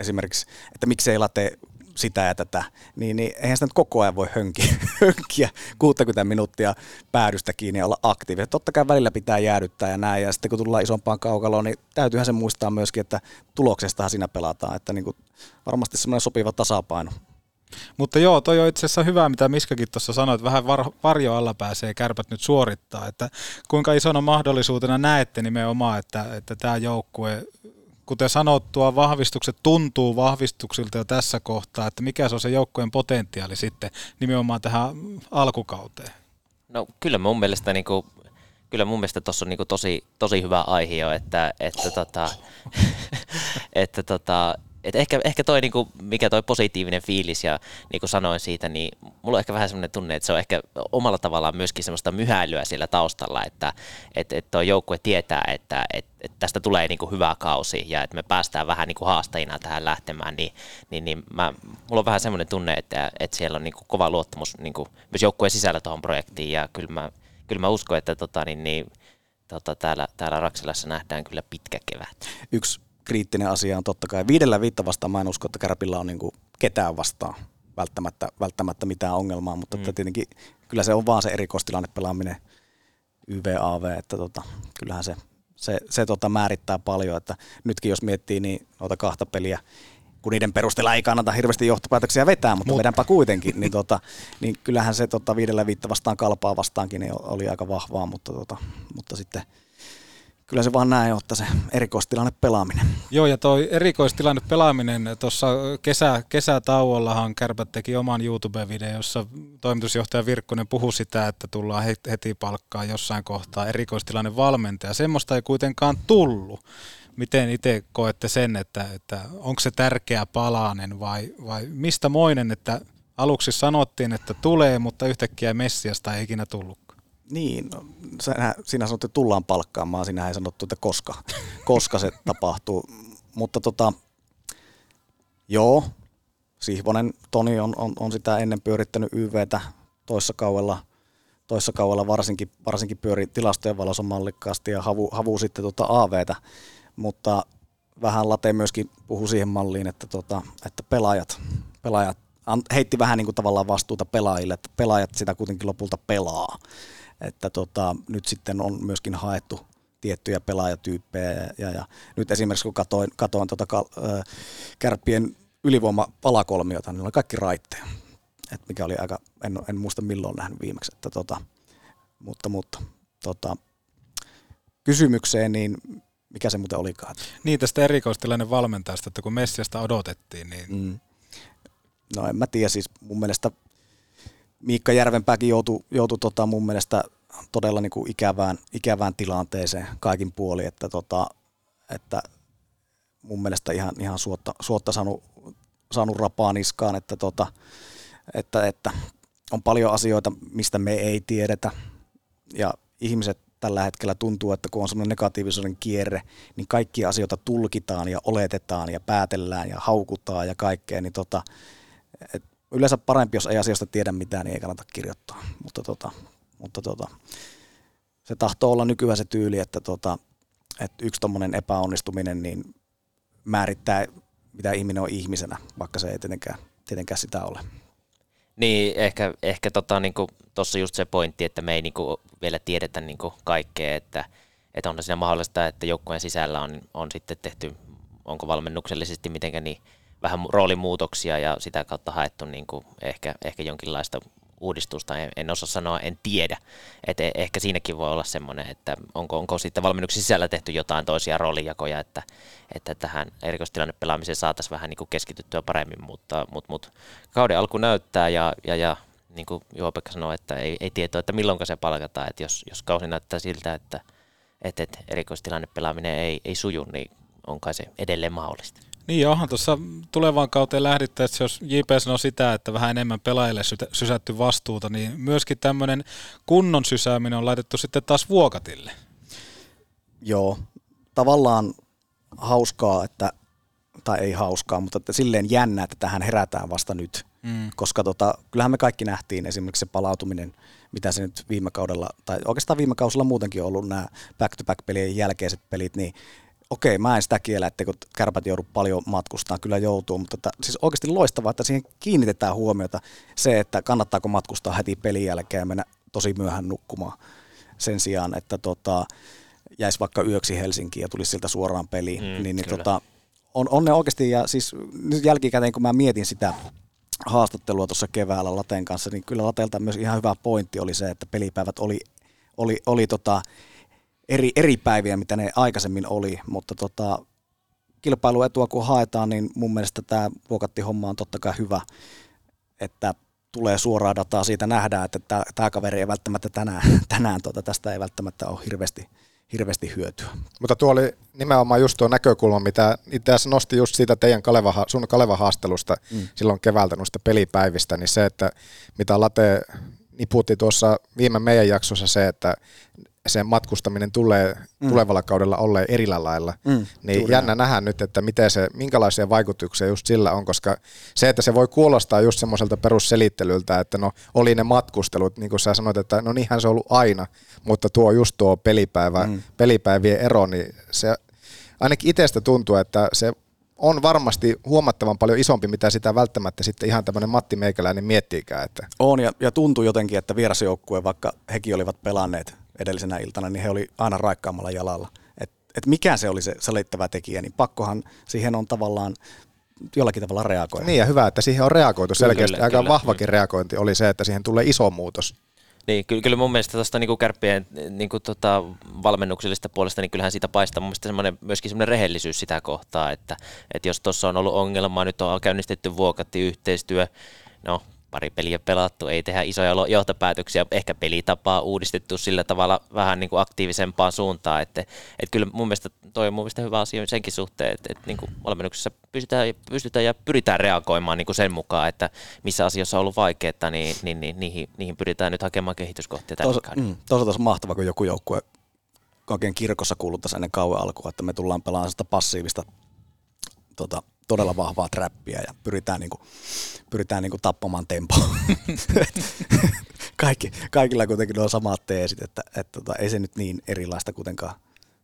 Speaker 7: esimerkiksi, että miksei late sitä ja tätä, niin, niin eihän sitä nyt koko ajan voi hönkiä, hönkiä 60 minuuttia päädystä kiinni ja olla aktiivinen. Totta kai välillä pitää jäädyttää ja näin, ja sitten kun tullaan isompaan kaukaloon, niin täytyyhän se muistaa myöskin, että tuloksestahan siinä pelataan, että niin kuin varmasti semmoinen sopiva tasapaino.
Speaker 5: Mutta joo, toi on itse asiassa hyvä, mitä Miskakin tuossa sanoi, että vähän var, varjo alla pääsee kärpät nyt suorittaa. Että kuinka isona mahdollisuutena näette nimenomaan, että, että tämä joukkue, kuten sanottua, vahvistukset tuntuu vahvistuksilta jo tässä kohtaa, että mikä se on se joukkueen potentiaali sitten nimenomaan tähän alkukauteen.
Speaker 8: No kyllä mun mielestä niinku, kyllä mun mielestä tuossa on niinku tosi, tosi hyvä aihe että, että, tota, että tota, et ehkä, ehkä toi, niinku, mikä toi positiivinen fiilis ja niin kuin sanoin siitä, niin mulla on ehkä vähän semmoinen tunne, että se on ehkä omalla tavallaan myöskin semmoista myhäilyä siellä taustalla, että et, et toi joukkue tietää, että et, et tästä tulee niinku hyvä kausi ja että me päästään vähän niinku haastajina tähän lähtemään, niin, niin, niin mä, mulla on vähän semmoinen tunne, että, että siellä on niinku kova luottamus niinku, myös joukkueen sisällä tuohon projektiin ja kyllä mä, kyllä mä uskon, että tota, niin, niin, tota, täällä, täällä Raksilassa nähdään kyllä pitkä kevät.
Speaker 7: Yksi kriittinen asia on totta kai, viidellä viitta vastaan mä en usko, että Kärpillä on niin kuin ketään vastaan välttämättä, välttämättä mitään ongelmaa, mutta mm. että tietenkin kyllä se on vaan se erikoistilanne pelaaminen YVAV, että tota, kyllähän se, se, se tota määrittää paljon, että nytkin jos miettii niin noita kahta peliä, kun niiden perusteella ei kannata hirveästi johtopäätöksiä vetää, mutta
Speaker 5: Mut-
Speaker 7: vedänpä kuitenkin, niin, tota, niin kyllähän se tota, viidellä viitta vastaan kalpaa vastaankin niin oli aika vahvaa, mutta, tota, mutta sitten kyllä se vaan näin että se erikoistilanne pelaaminen.
Speaker 5: Joo, ja toi erikoistilanne pelaaminen, tuossa kesä, kesätauollahan Kärpät teki oman YouTube-videon, jossa toimitusjohtaja Virkkunen puhui sitä, että tullaan he- heti palkkaa jossain kohtaa erikoistilanne valmentaja. Semmoista ei kuitenkaan tullut. Miten itse koette sen, että, että onko se tärkeä palanen vai, vai mistä moinen, että aluksi sanottiin, että tulee, mutta yhtäkkiä Messiasta ei ikinä tullutkaan.
Speaker 7: Niin, no, sinä, sinä sanot, että tullaan palkkaamaan, sinä ei sanottu, että koska, koska se tapahtuu. Mutta tota, joo, Sihvonen Toni on, on, on sitä ennen pyörittänyt YVtä toissa kaudella, toissa kaudella varsinkin, varsinkin pyöri tilastojen valossa mallikkaasti ja havu, havu sitten tota AVtä, mutta vähän Late myöskin puhui siihen malliin, että, tota, että pelaajat, pelaajat heitti vähän niin kuin tavallaan vastuuta pelaajille, että pelaajat sitä kuitenkin lopulta pelaa. Että tota, nyt sitten on myöskin haettu tiettyjä pelaajatyyppejä ja, ja nyt esimerkiksi kun katoin, katoin tota ö, kärppien ylivoimapalakolmiota, niin oli kaikki raitteja. Et mikä oli aika, en, en muista milloin nähnyt viimeksi, että tota, mutta, mutta tota, kysymykseen, niin mikä se muuten olikaan?
Speaker 5: Niin tästä erikoistilanne valmentajasta, että kun Messiasta odotettiin, niin
Speaker 7: Mm. No en mä tiedä, siis mun mielestä Miikka Järvenpääkin joutui, joutui tota mun mielestä todella niin kuin ikävään, ikävään tilanteeseen kaikin puoli, että, tota, että mun mielestä ihan, ihan suotta, suotta saanut, saanut rapaa niskaan, että, tota, että, että on paljon asioita, mistä me ei tiedetä. Ja ihmiset tällä hetkellä tuntuu, että kun on semmoinen negatiivisuuden kierre, niin kaikkia asioita tulkitaan ja oletetaan ja päätellään ja haukutaan ja kaikkea, niin tota, et yleensä parempi, jos ei asioista tiedä mitään, niin ei kannata kirjoittaa. Mutta, tota, mutta tota, se tahtoo olla nykyään se tyyli, että, tota, että yksi tuommoinen epäonnistuminen niin määrittää mitä ihminen on ihmisenä, vaikka se ei tietenkään, tietenkään sitä ole.
Speaker 8: Niin, ehkä, ehkä tota, niin tuossa just se pointti, että me ei niin kuin, vielä tiedetä niin kuin, kaikkea, että, että on siinä mahdollista, että joukkueen sisällä on, on sitten tehty, onko valmennuksellisesti mitenkään niin vähän roolimuutoksia ja sitä kautta haettu niin kuin, ehkä, ehkä jonkinlaista uudistusta, en, en osaa sanoa, en tiedä. Et e- ehkä siinäkin voi olla semmoinen, että onko, onko sitten valmennuksen sisällä tehty jotain toisia roolijakoja, että, että tähän erikoistilannepelaamiseen saataisiin vähän niin kuin keskityttyä paremmin, mutta, mutta, mutta kauden alku näyttää ja, ja, ja niin kuin Juho-Pekka sanoi, että ei, ei tietoa, että milloin se palkataan, että jos, jos kausi näyttää siltä, että, että, että erikoistilannepelaaminen ei, ei suju, niin on kai se edelleen mahdollista.
Speaker 5: Niin onhan tuossa tulevaan kauteen lähdittäessä, jos JP sanoo sitä, että vähän enemmän pelaajille sysätty vastuuta, niin myöskin tämmöinen kunnon sysääminen on laitettu sitten taas vuokatille.
Speaker 7: Joo, tavallaan hauskaa, että, tai ei hauskaa, mutta että silleen jännä, että tähän herätään vasta nyt. Mm. Koska tota, kyllähän me kaikki nähtiin esimerkiksi se palautuminen, mitä se nyt viime kaudella, tai oikeastaan viime kausilla muutenkin on ollut nämä back-to-back-pelien jälkeiset pelit, niin okei, mä en sitä kiellä, että kun kärpät joudu paljon matkustaa, kyllä joutuu, mutta että, siis oikeasti loistavaa, että siihen kiinnitetään huomiota se, että kannattaako matkustaa heti pelin jälkeen ja mennä tosi myöhään nukkumaan sen sijaan, että tota, jäisi vaikka yöksi Helsinkiin ja tulisi siltä suoraan peliin, mm, niin, niin tota, on, on ne oikeasti, ja siis nyt jälkikäteen kun mä mietin sitä haastattelua tuossa keväällä Lateen kanssa, niin kyllä Latelta myös ihan hyvä pointti oli se, että pelipäivät oli, oli, oli tota, eri, eri päiviä, mitä ne aikaisemmin oli, mutta tota, kilpailuetua kun haetaan, niin mun mielestä tämä vuokatti-homma on totta kai hyvä, että tulee suoraa dataa, siitä nähdään, että tämä kaveri ei välttämättä tänään, tänään tuota, tästä ei välttämättä ole hirveästi, hirveästi hyötyä.
Speaker 6: Mutta tuo oli nimenomaan just tuo näkökulma, mitä itse asiassa nosti just siitä teidän Kaleva, sun Kaleva-haastelusta mm. silloin keväältä noista pelipäivistä, niin se, että mitä Late niputti tuossa viime meidän jaksossa se, että se matkustaminen tulee mm. tulevalla kaudella olleen erillä lailla, mm, niin jännä näin. nähdä nyt, että miten se, minkälaisia vaikutuksia just sillä on, koska se, että se voi kuulostaa just semmoiselta perusselittelyltä, että no oli ne matkustelut, niin kuin sä sanoit, että no niinhän se on ollut aina, mutta tuo just tuo pelipäivä, mm. pelipäivien ero, niin se ainakin itsestä tuntuu, että se on varmasti huomattavan paljon isompi, mitä sitä välttämättä sitten ihan tämmöinen Matti Meikäläinen miettiikään. Että.
Speaker 7: On ja, ja tuntuu jotenkin, että vierasjoukkue, vaikka hekin olivat pelanneet edellisenä iltana, niin he oli aina raikkaammalla jalalla. Et, et mikä se oli se selittävä tekijä, niin pakkohan siihen on tavallaan jollakin tavalla reagoida.
Speaker 6: Niin ja hyvä, että siihen on reagoitu selkeästi. Kyllä, Aika kyllä. vahvakin reagointi oli se, että siihen tulee iso muutos.
Speaker 8: Niin, kyllä, kyllä mun mielestä tuosta niin kärppien niin kuin tota, valmennuksellista puolesta, niin kyllähän siitä paistaa mun mielestä semmoinen, myöskin semmoinen rehellisyys sitä kohtaa, että, että jos tuossa on ollut ongelmaa, nyt on käynnistetty vuokatti yhteistyö, no pari peliä pelattu, ei tehdä isoja johtopäätöksiä, ehkä pelitapaa uudistettu sillä tavalla vähän niin kuin aktiivisempaan suuntaan, että, että kyllä mun mielestä toi on mun mielestä hyvä asia senkin suhteen, että, että niin kuin valmennuksessa pystytään, pystytään ja pyritään reagoimaan niin kuin sen mukaan, että missä asioissa on ollut vaikeaa, niin, niin, niin niihin, niihin pyritään nyt hakemaan kehityskohtia
Speaker 7: Tos, mm, Toisaalta mahtavaa, kun joku joukkue oikein kirkossa kuuluttaisi ennen kauan alkua, että me tullaan pelaamaan sitä passiivista tota, todella vahvaa trappia ja pyritään, niinku, pyritään niinku tappamaan tempoa. Kaikki, kaikilla kuitenkin on samat teesit, että, että, että tota, ei se nyt niin erilaista kuitenkaan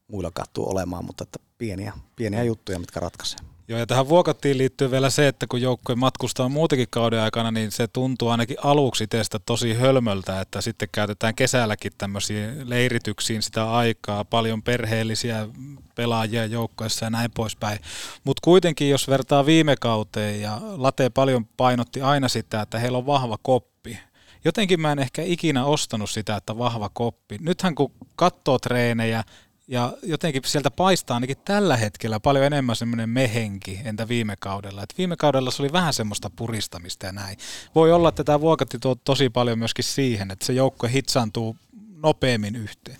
Speaker 7: muilla kattuu olemaan, mutta että pieniä, pieniä juttuja, mitkä ratkaisee.
Speaker 5: Joo, ja tähän vuokattiin liittyy vielä se, että kun joukkue matkustaa muutenkin kauden aikana, niin se tuntuu ainakin aluksi teistä tosi hölmöltä, että sitten käytetään kesälläkin tämmöisiin leirityksiin sitä aikaa, paljon perheellisiä pelaajia joukkoissa ja näin poispäin. Mutta kuitenkin, jos vertaa viime kauteen, ja Late paljon painotti aina sitä, että heillä on vahva koppi, jotenkin mä en ehkä ikinä ostanut sitä, että vahva koppi. Nythän kun katsoo treenejä, ja jotenkin sieltä paistaa ainakin tällä hetkellä paljon enemmän semmoinen mehenki entä viime kaudella. Et viime kaudella se oli vähän semmoista puristamista ja näin. Voi olla, että tämä vuokatti tuo tosi paljon myöskin siihen, että se joukko hitsaantuu nopeammin yhteen.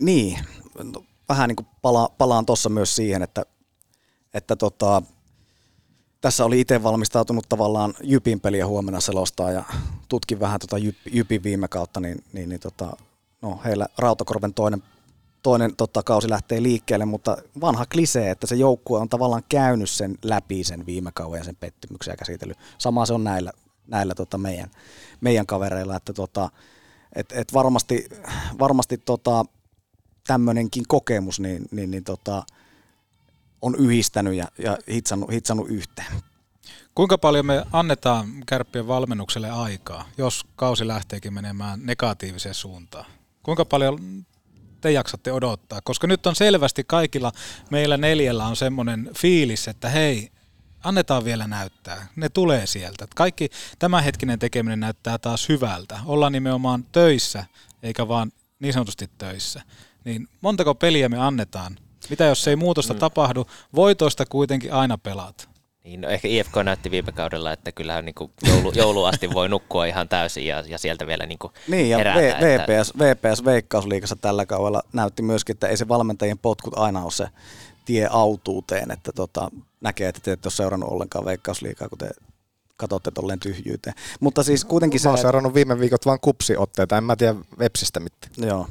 Speaker 7: Niin, no, vähän niin kuin pala, palaan tuossa myös siihen, että, että tota, tässä oli itse valmistautunut tavallaan Jypin peliä huomenna selostaa ja tutkin vähän tota Jypin viime kautta, niin, niin, niin tota, no, heillä Rautakorven toinen toinen totta, kausi lähtee liikkeelle, mutta vanha klisee, että se joukkue on tavallaan käynyt sen läpi sen viime kauden ja sen pettymyksen ja käsitellyt. Sama se on näillä, näillä tota meidän, meidän kavereilla, että tota, et, et varmasti, varmasti tota, tämmöinenkin kokemus niin, niin, niin tota, on yhdistänyt ja, ja hitsannut, hitsannut yhteen.
Speaker 5: Kuinka paljon me annetaan kärppien valmennukselle aikaa, jos kausi lähteekin menemään negatiiviseen suuntaan? Kuinka paljon te jaksatte odottaa? Koska nyt on selvästi kaikilla meillä neljällä on semmoinen fiilis, että hei, annetaan vielä näyttää. Ne tulee sieltä. Kaikki tämänhetkinen tekeminen näyttää taas hyvältä. Ollaan nimenomaan töissä, eikä vaan niin sanotusti töissä. Niin montako peliä me annetaan? Mitä jos ei muutosta mm. tapahdu? Voitoista kuitenkin aina pelaat.
Speaker 8: Niin, no ehkä IFK näytti viime kaudella, että kyllähän niin joulu, joulu asti voi nukkua ihan täysin ja, ja sieltä vielä niin
Speaker 7: Niin, ja
Speaker 8: herätä,
Speaker 7: v, VPS, VPS Veikkausliigassa tällä kaudella näytti myöskin, että ei se valmentajien potkut aina ole se tie autuuteen, että tota, näkee, että te ette ole seurannut ollenkaan Veikkausliigaa, kun te katsotte tolleen tyhjyyteen. Mutta siis kuitenkin
Speaker 6: se... Mä oon seurannut viime viikot vain kupsiotteita, en mä tiedä Websistä mitään.
Speaker 7: Joo.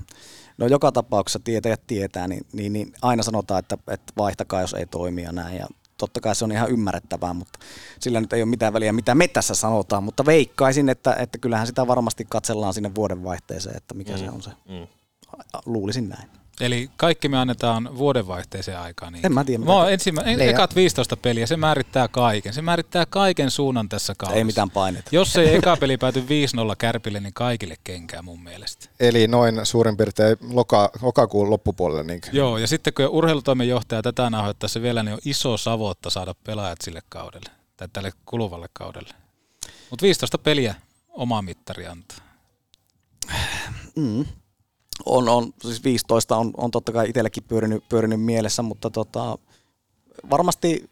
Speaker 7: No joka tapauksessa tietäjät tietää, niin, niin, niin aina sanotaan, että, että vaihtakaa, jos ei toimi ja näin. Ja totta kai se on ihan ymmärrettävää, mutta sillä nyt ei ole mitään väliä, mitä me tässä sanotaan, mutta veikkaisin, että, että kyllähän sitä varmasti katsellaan sinne vuodenvaihteeseen, että mikä mm. se on se. Mm. Luulisin näin.
Speaker 5: Eli kaikki me annetaan vuodenvaihteeseen aikaan. Niin.
Speaker 7: En mä tiedä.
Speaker 5: Mä ensimmä, en, ekat 15 peliä, se määrittää kaiken. Se määrittää kaiken suunnan tässä kaudessa.
Speaker 7: Ei mitään painetta.
Speaker 5: Jos ei eka peli pääty 5-0 kärpille, niin kaikille kenkää mun mielestä.
Speaker 6: Eli noin suurin piirtein loka, lokakuun loppupuolelle. Niin.
Speaker 5: Joo, ja sitten kun urheilutoimenjohtaja tätä nauhoittaa se vielä, niin on iso savotta saada pelaajat sille kaudelle, tai tälle kuluvalle kaudelle. Mutta 15 peliä oma mittari antaa.
Speaker 7: Mm on, on, siis 15 on, on totta kai itsellekin pyörinyt, pyörinyt mielessä, mutta tota, varmasti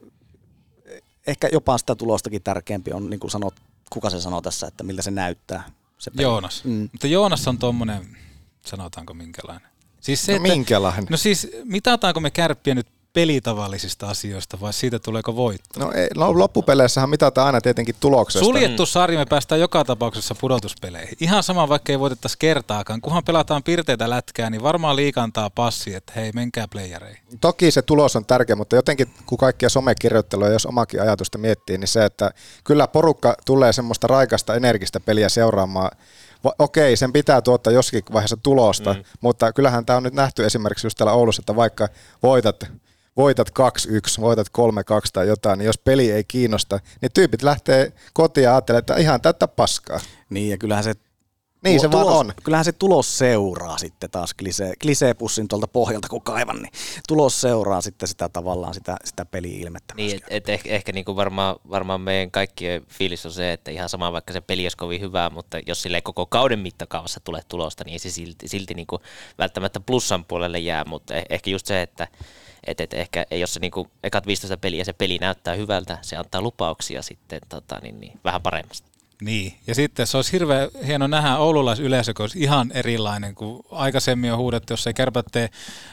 Speaker 7: ehkä jopa sitä tulostakin tärkeämpi on, niin kuin sanot, kuka se sanoo tässä, että miltä se näyttää. Se
Speaker 5: Joonas. Mm. Mutta Joonas on tuommoinen, sanotaanko minkälainen?
Speaker 6: Siis se, no että, minkälainen?
Speaker 5: No siis mitataanko me kärppiä nyt pelitavallisista asioista vai siitä tuleeko voitto?
Speaker 6: No, ei, no loppupeleissähän mitataan aina tietenkin tuloksesta.
Speaker 5: Suljettu sarja me päästään joka tapauksessa pudotuspeleihin. Ihan sama vaikka ei voitettaisi kertaakaan. Kunhan pelataan pirteitä lätkää, niin varmaan liikantaa passi, että hei menkää playereihin.
Speaker 6: Toki se tulos on tärkeä, mutta jotenkin kun kaikkia somekirjoitteluja, jos omakin ajatusta miettii, niin se, että kyllä porukka tulee semmoista raikasta energistä peliä seuraamaan Va- okei, sen pitää tuottaa jossakin vaiheessa tulosta, mm. mutta kyllähän tämä on nyt nähty esimerkiksi just täällä Oulussa, että vaikka voitat voitat 2-1, voitat 3-2 tai jotain, niin jos peli ei kiinnosta, niin tyypit lähtee kotiin ja ajattelee, että ihan täyttä paskaa.
Speaker 7: Niin ja kyllähän se
Speaker 6: niin se
Speaker 7: tulos,
Speaker 6: vaan on.
Speaker 7: Kyllähän se tulos seuraa sitten taas klisee, kliseepussin tuolta pohjalta kun kaivan, niin tulos seuraa sitten sitä tavallaan sitä, sitä peli-ilmettä.
Speaker 8: Niin, et, et ehkä, ehkä niinku varmaan, varmaan meidän kaikkien fiilis on se, että ihan sama vaikka se peli olisi kovin hyvää, mutta jos sille koko kauden mittakaavassa tulee tulosta, niin ei se silti, silti niinku välttämättä plussan puolelle jää, mutta eh, ehkä just se, että et, et ehkä jos se niinku ekat 15 peliä se peli näyttää hyvältä, se antaa lupauksia sitten tota, niin, niin, vähän paremmasta.
Speaker 5: Niin, ja sitten se olisi hirveän hieno nähdä oululaisyleisö, kun olisi ihan erilainen kuin aikaisemmin on huudettu, jos ei kärpät tee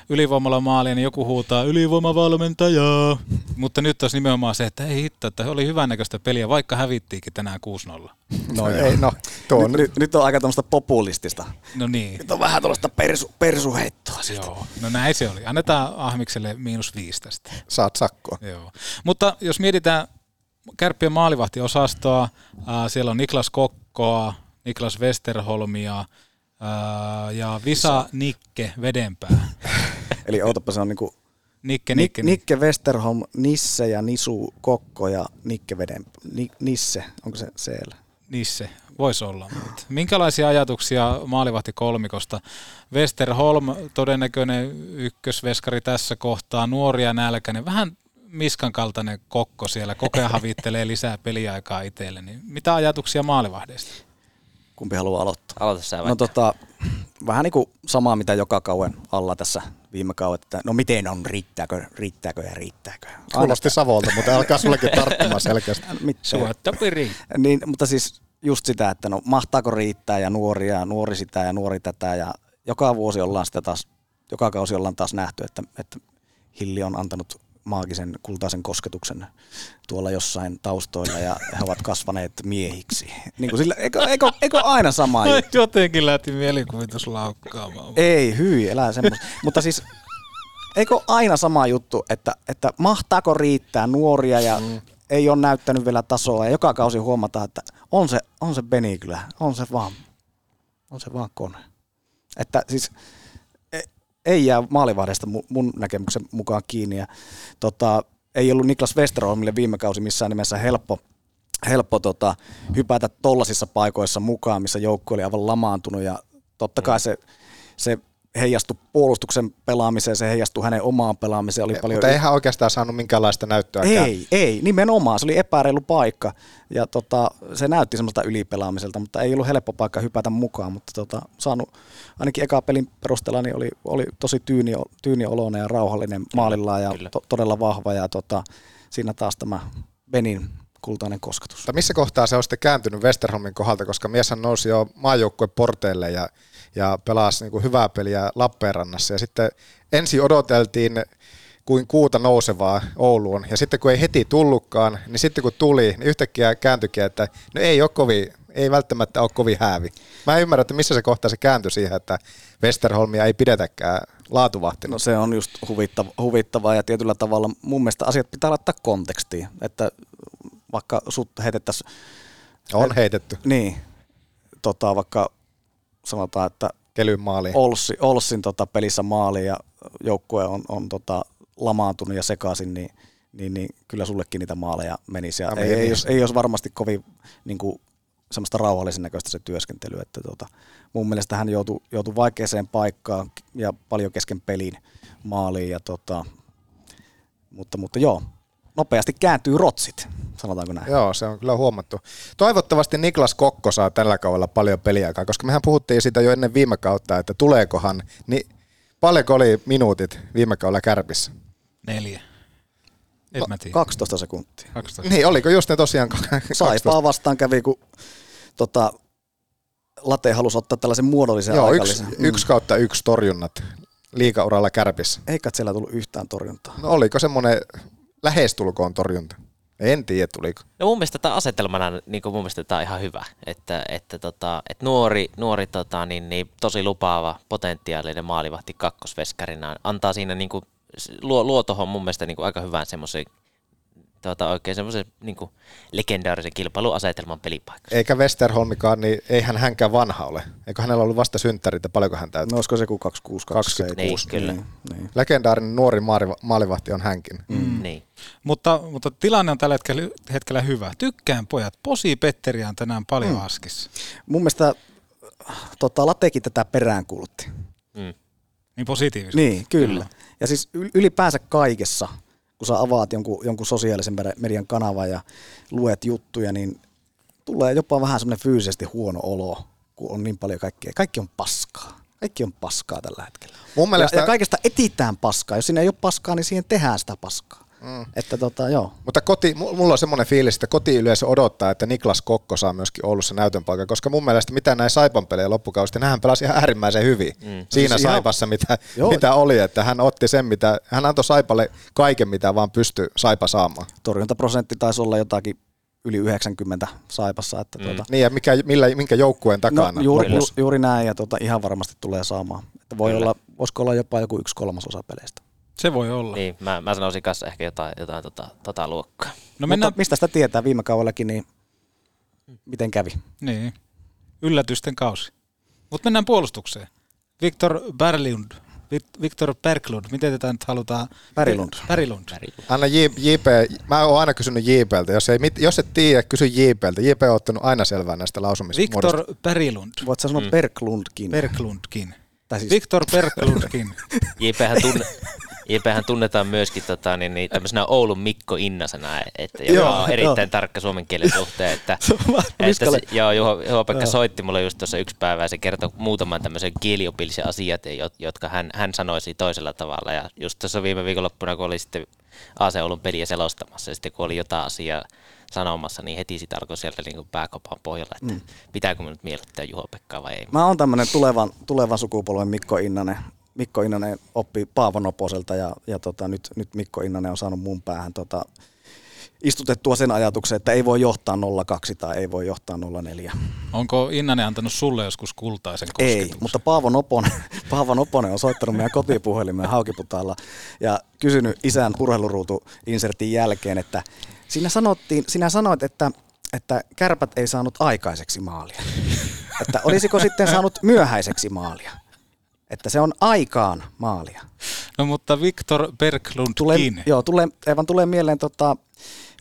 Speaker 5: ylivoimalla maalia, niin joku huutaa ylivoimavalmentajaa. Mutta nyt olisi nimenomaan se, että ei hitto, että oli hyvännäköistä peliä, vaikka hävittiinkin tänään 6-0.
Speaker 7: No ei, no. Tuo nyt, on... Nyt, nyt, on aika tuommoista populistista.
Speaker 5: No niin.
Speaker 7: Nyt on vähän tuollaista persu, persuheittoa
Speaker 5: Joo, no näin se oli. Annetaan Ahmikselle miinus viisi tästä.
Speaker 6: Saat sakkoa.
Speaker 5: Joo. Mutta jos mietitään Kärppien maalivahtiosastoa. Siellä on Niklas Kokkoa, Niklas Westerholmia ja Visa Nikke Vedenpää.
Speaker 7: Eli ootapa se on niinku
Speaker 5: Nikke, Nikke,
Speaker 7: Nikke Westerholm, Nisse ja Nisu Kokko ja Nikke Veden, Ni, Nisse, onko se siellä?
Speaker 5: Nisse, voisi olla. Mutta minkälaisia ajatuksia maalivahti kolmikosta? Westerholm, todennäköinen ykkösveskari tässä kohtaa, nuoria nälkäinen, vähän Miskan kaltainen kokko siellä, koko ajan havittelee lisää peliaikaa itselle. Niin mitä ajatuksia maalivahdeista?
Speaker 7: Kumpi haluaa aloittaa?
Speaker 8: Aloita sä
Speaker 7: No tota, vähän niin kuin samaa, mitä joka kauen alla tässä viime kauet, että no miten on, riittääkö, riittääkö ja riittääkö.
Speaker 6: Kuulosti Savolta, mutta alkaa sullekin tarttumaan selkeästi.
Speaker 7: niin, mutta siis just sitä, että no mahtaako riittää ja nuoria, nuori sitä ja nuori tätä ja joka vuosi ollaan sitä taas, joka kausi ollaan taas nähty, että, että Hilli on antanut maagisen kultaisen kosketuksen tuolla jossain taustoilla ja he ovat kasvaneet miehiksi. Niin kuin sillä, eikö, eikö, eikö aina sama juttu?
Speaker 5: Jotenkin lähti mielikuvitus laukkaamaan.
Speaker 7: Ei, hyi, elää semmoista. Mutta siis eikö aina sama juttu, että, että mahtaako riittää nuoria ja mm. ei ole näyttänyt vielä tasoa ja joka kausi huomataan, että on se, on se Beni kyllä, on se vaan, on se vaan kone. Että siis ei jää maalivahdesta mu- mun näkemyksen mukaan kiinni. Ja, tota, ei ollut Niklas Westerholmille viime kausi missään nimessä helppo, helppo tota, hypätä tollasissa paikoissa mukaan, missä joukko oli aivan lamaantunut ja totta kai se, se heijastui puolustuksen pelaamiseen, se heijastui hänen omaan pelaamiseen. Oli paljon
Speaker 6: Mutta eihän oikeastaan saanut minkäänlaista näyttöäkään.
Speaker 7: ei, ei, nimenomaan. Se oli epäreilu paikka ja tota, se näytti semmoista ylipelaamiselta, mutta ei ollut helppo paikka hypätä mukaan, mutta tota, saanut ainakin eka pelin perusteella niin oli, oli tosi tyyni, tyynioloinen ja rauhallinen maalillaan ja to, todella vahva ja tota, siinä taas tämä Benin kultainen kosketus.
Speaker 6: Mutta missä kohtaa se on sitten kääntynyt Westerholmin kohdalta, koska mieshän nousi jo maajoukkueen porteille ja, ja pelasi niin kuin hyvää peliä Lappeenrannassa. Ja sitten ensin odoteltiin kuin kuuta nousevaa Ouluun. Ja sitten kun ei heti tullutkaan, niin sitten kun tuli, niin yhtäkkiä kääntyikin, että no ei ole kovin, ei välttämättä ole kovin häävi. Mä en ymmärrä, että missä se kohta se kääntyi siihen, että Westerholmia ei pidetäkään laatuvahtina.
Speaker 7: No se on just huvittava, huvittavaa ja tietyllä tavalla mun mielestä asiat pitää laittaa kontekstiin, että vaikka sut heitettäisiin...
Speaker 6: On heitetty.
Speaker 7: Niin, tota, vaikka sanotaan, että
Speaker 6: Kelyn maali.
Speaker 7: Olssi, Olssin tota, pelissä maali ja joukkue on, on tota, lamaantunut ja sekaisin, niin, niin, niin, kyllä sullekin niitä maaleja menisi. Ja
Speaker 6: No,
Speaker 7: ei, ei, jos, ei olisi varmasti kovin niin kuin, semmoista rauhallisen näköistä se työskentely. Että, tota, mun mielestä hän joutui, joutui vaikeaseen paikkaan ja paljon kesken pelin maaliin. Ja, tota, mutta, mutta joo, nopeasti kääntyy rotsit, sanotaanko näin.
Speaker 6: Joo, se on kyllä huomattu. Toivottavasti Niklas Kokko saa tällä kaudella paljon peliaikaa, koska mehän puhuttiin siitä jo ennen viime kautta, että tuleekohan, niin paljonko oli minuutit viime kaudella kärpissä?
Speaker 5: Neljä. En mä tiedä.
Speaker 7: 12 sekuntia.
Speaker 5: 12.
Speaker 6: Niin, oliko just ne tosiaan
Speaker 7: Saipaa vastaan kävi, kun tota, Late halusi ottaa tällaisen muodollisen
Speaker 6: Joo, yksi,
Speaker 7: aikallisen.
Speaker 6: yksi kautta yksi torjunnat liikauralla kärpissä.
Speaker 7: Eikä siellä tullut yhtään torjuntaa.
Speaker 6: No oliko semmoinen lähestulkoon torjunta? En tiedä, tuliko.
Speaker 8: No mun mielestä tämä asetelmana, niin mun mielestä tämä on ihan hyvä, että, että, tota, että nuori, nuori tota, niin, niin, tosi lupaava, potentiaalinen maalivahti kakkosveskarina antaa siinä niin kuin, luo, luo tuohon mun mielestä niin kuin, aika hyvän semmoisen tota, oikein semmoisen niin kuin, legendaarisen kilpailuasetelman pelipaikka.
Speaker 6: Eikä Westerholmikaan, niin eihän hänkään vanha ole. Eikö hänellä ollut vasta synttärit ja paljonko hän täytyy?
Speaker 7: No olisiko se kuin 26, 27?
Speaker 8: Niin, kyllä.
Speaker 7: Niin, niin.
Speaker 6: Legendaarinen nuori maalivahti on hänkin.
Speaker 8: Mm. Niin.
Speaker 5: Mutta, mutta tilanne on tällä hetkellä, hetkellä hyvä. Tykkään pojat. Posi Petteriä on tänään paljon
Speaker 7: Mm.
Speaker 5: mm. askissa.
Speaker 7: Mun mielestä tota, Latekin tätä peräänkuulutti.
Speaker 8: Mm.
Speaker 5: Niin positiivisesti.
Speaker 7: Niin, kyllä. Ja siis yl- ylipäänsä kaikessa, kun sä avaat jonkun, jonkun sosiaalisen median kanavan ja luet juttuja, niin tulee jopa vähän semmoinen fyysisesti huono olo, kun on niin paljon kaikkea. Kaikki on paskaa. Kaikki on paskaa tällä hetkellä.
Speaker 6: Mun mielestä-
Speaker 7: ja, ja kaikesta etitään paskaa. Jos siinä ei ole paskaa, niin siihen tehdään sitä paskaa.
Speaker 6: Mm.
Speaker 7: Että tota, joo.
Speaker 6: Mutta koti, mu- mulla on semmoinen fiilis, että kotiyleisö odottaa, että Niklas Kokko saa myöskin Oulussa näytön paikan, koska mun mielestä mitä näin Saipan pelejä loppukausta, nämähän pelasi ihan äärimmäisen hyvin mm. siinä
Speaker 7: Siis ihan-
Speaker 6: Saipassa, mitä,
Speaker 7: Joo.
Speaker 6: mitä oli, että hän otti sen, mitä, hän antoi Saipalle kaiken, mitä vaan pystyi Saipa saamaan.
Speaker 7: Torjuntaprosentti taisi olla jotakin yli 90 saipassa. Että tuota,
Speaker 6: Niin ja mikä, millä, minkä joukkueen takana?
Speaker 7: No, juuri, ju, juuri näin ja tuota, ihan varmasti tulee saamaan. Että voi olla, voisiko olla jopa joku yksi kolmasosa peleistä.
Speaker 5: Se voi olla.
Speaker 8: Niin, mä, mä sanoisin kanssa ehkä jotain, jotain tota, tota luokkaa.
Speaker 5: No mennään,
Speaker 7: Mutta mistä sitä tietää viime kaudellakin, niin miten kävi?
Speaker 5: niin, yllätysten kausi. Mutta mennään puolustukseen. Viktor Berglund. Vik- Viktor Berglund, miten tätä nyt halutaan?
Speaker 7: Berglund.
Speaker 5: Berglund.
Speaker 6: Anna J, JP, mä oon aina kysynyt JPltä, jos, ei, mit- jos et tiedä, kysy JPltä. JP on ottanut aina selvää näistä lausumismuodoista.
Speaker 5: Viktor Berglund.
Speaker 7: Voit sä sanoa mm. Berglundkin.
Speaker 5: Berglundkin.
Speaker 7: Tai siis-
Speaker 5: Viktor Berglundkin.
Speaker 8: JPhän, tunne, JPhän tunnetaan myöskin tota, niin, niin, tämmöisenä Oulun Mikko Innasena, että joka
Speaker 7: Joo,
Speaker 8: on erittäin
Speaker 7: joo.
Speaker 8: tarkka suomen kielen suhteen. Että, että se, joo, Juho, Juho Pekka
Speaker 7: Joo.
Speaker 8: soitti mulle just tuossa yksi päivä ja se kertoi muutaman tämmöisen kieliopillisen asiat, jo- jotka hän, hän sanoisi toisella tavalla. Ja just tuossa viime viikonloppuna, kun oli sitten AC Oulun peliä selostamassa ja sitten kun oli jotain asiaa sanomassa, niin heti sitä alkoi sieltä niin kuin pääkopan pohjalla, että mm. pitääkö me nyt miellyttää Juho Pekkaa vai ei.
Speaker 7: Mä oon tämmönen tulevan, tulevan sukupolven Mikko Innanen. Mikko Innanen oppi Paavo Noposelta ja, ja tota, nyt, nyt Mikko Innanen on saanut mun päähän tota, istutettua sen ajatuksen, että ei voi johtaa 02 tai ei voi johtaa 04.
Speaker 5: Onko Innanen antanut sulle joskus kultaisen
Speaker 7: Ei,
Speaker 5: kosketuksen?
Speaker 7: mutta Paavo Noponen, Paavo Noponen on soittanut meidän kotipuhelimeen Haukiputaalla ja kysynyt isän urheiluruutu-insertin jälkeen, että sinä, sanottiin, sinä sanoit, että, että kärpät ei saanut aikaiseksi maalia. Että olisiko sitten saanut myöhäiseksi maalia? Että se on aikaan maalia.
Speaker 5: No mutta Viktor Berglund
Speaker 7: Tulee, joo, tulee, Evan tulee mieleen, tota,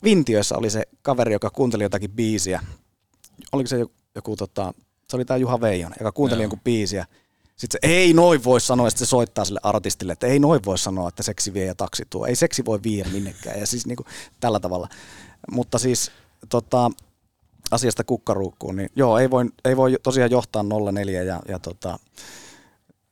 Speaker 7: Vintiössä oli se kaveri, joka kuunteli jotakin biisiä. Oliko se joku, joku tota, se oli tämä Juha Veijonen, joka kuunteli
Speaker 5: Joo.
Speaker 7: jonkun biisiä. Sitten se ei noin voi sanoa, että se soittaa sille artistille, että ei noin voi sanoa, että seksi vie ja taksi tuo. Ei seksi voi viedä minnekään. Ja siis niinku tällä tavalla. Mutta siis tota, asiasta kukkaruukkuun, niin joo, ei voi, ei voi tosiaan johtaa 0-4 ja, ja tota,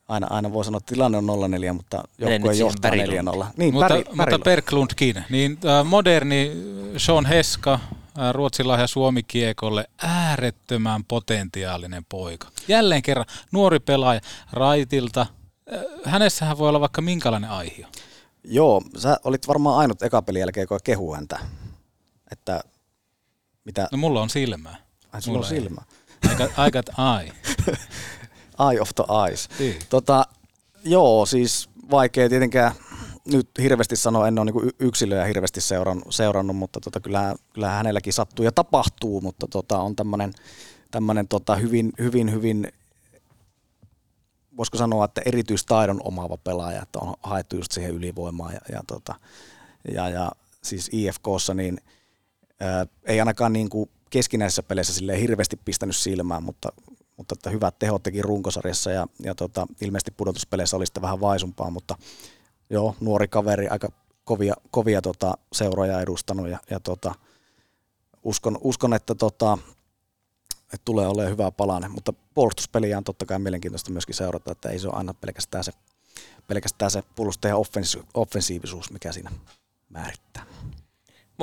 Speaker 7: aina, aina voi sanoa, että tilanne on 0-4, mutta joukkue johtaa 4-0.
Speaker 8: Berglund.
Speaker 7: Niin,
Speaker 5: mutta,
Speaker 7: Päri,
Speaker 5: mutta Berglundkin, niin äh, moderni Sean Heska, äh, Ruotsin lahja Suomi-kiekolle, äärettömän potentiaalinen poika. Jälleen kerran nuori pelaaja Raitilta. Äh, hänessähän voi olla vaikka minkälainen aihio.
Speaker 7: Joo, sä olit varmaan ainut eka pelin jälkeen, joka kehu häntä. Että mitä...
Speaker 5: No mulla on silmää.
Speaker 7: Ai, sulla on
Speaker 5: Mulla ei.
Speaker 7: silmä.
Speaker 5: I got, I got eye.
Speaker 7: Eye of the eyes.
Speaker 5: Niin.
Speaker 7: Tota, joo, siis vaikea tietenkään nyt hirveästi sanoa, en ole niin yksilöjä hirveästi seurannut, seurannut mutta tota, kyllähän, kyllähän hänelläkin sattuu ja tapahtuu, mutta tota, on tämmöinen tämmönen, tota, hyvin, hyvin, hyvin, voisiko sanoa, että erityistaidon omaava pelaaja, että on haettu just siihen ylivoimaan ja, ja, tota, ja, ja siis IFKssa niin ää, ei ainakaan niin kuin keskinäisissä peleissä silleen hirveästi pistänyt silmään, mutta, mutta että hyvät tehot teki runkosarjassa ja, ja tota, ilmeisesti pudotuspeleissä oli sitten vähän vaisumpaa, mutta joo, nuori kaveri, aika kovia, kovia tota, seuroja edustanut ja, ja tota, uskon, uskon, että, tota, että tulee olemaan hyvä palanen, mutta puolustuspeliä on totta kai mielenkiintoista myöskin seurata, että ei se ole aina pelkästään se, pelkästään se puolustajan offensi- offensiivisuus, mikä siinä määrittää.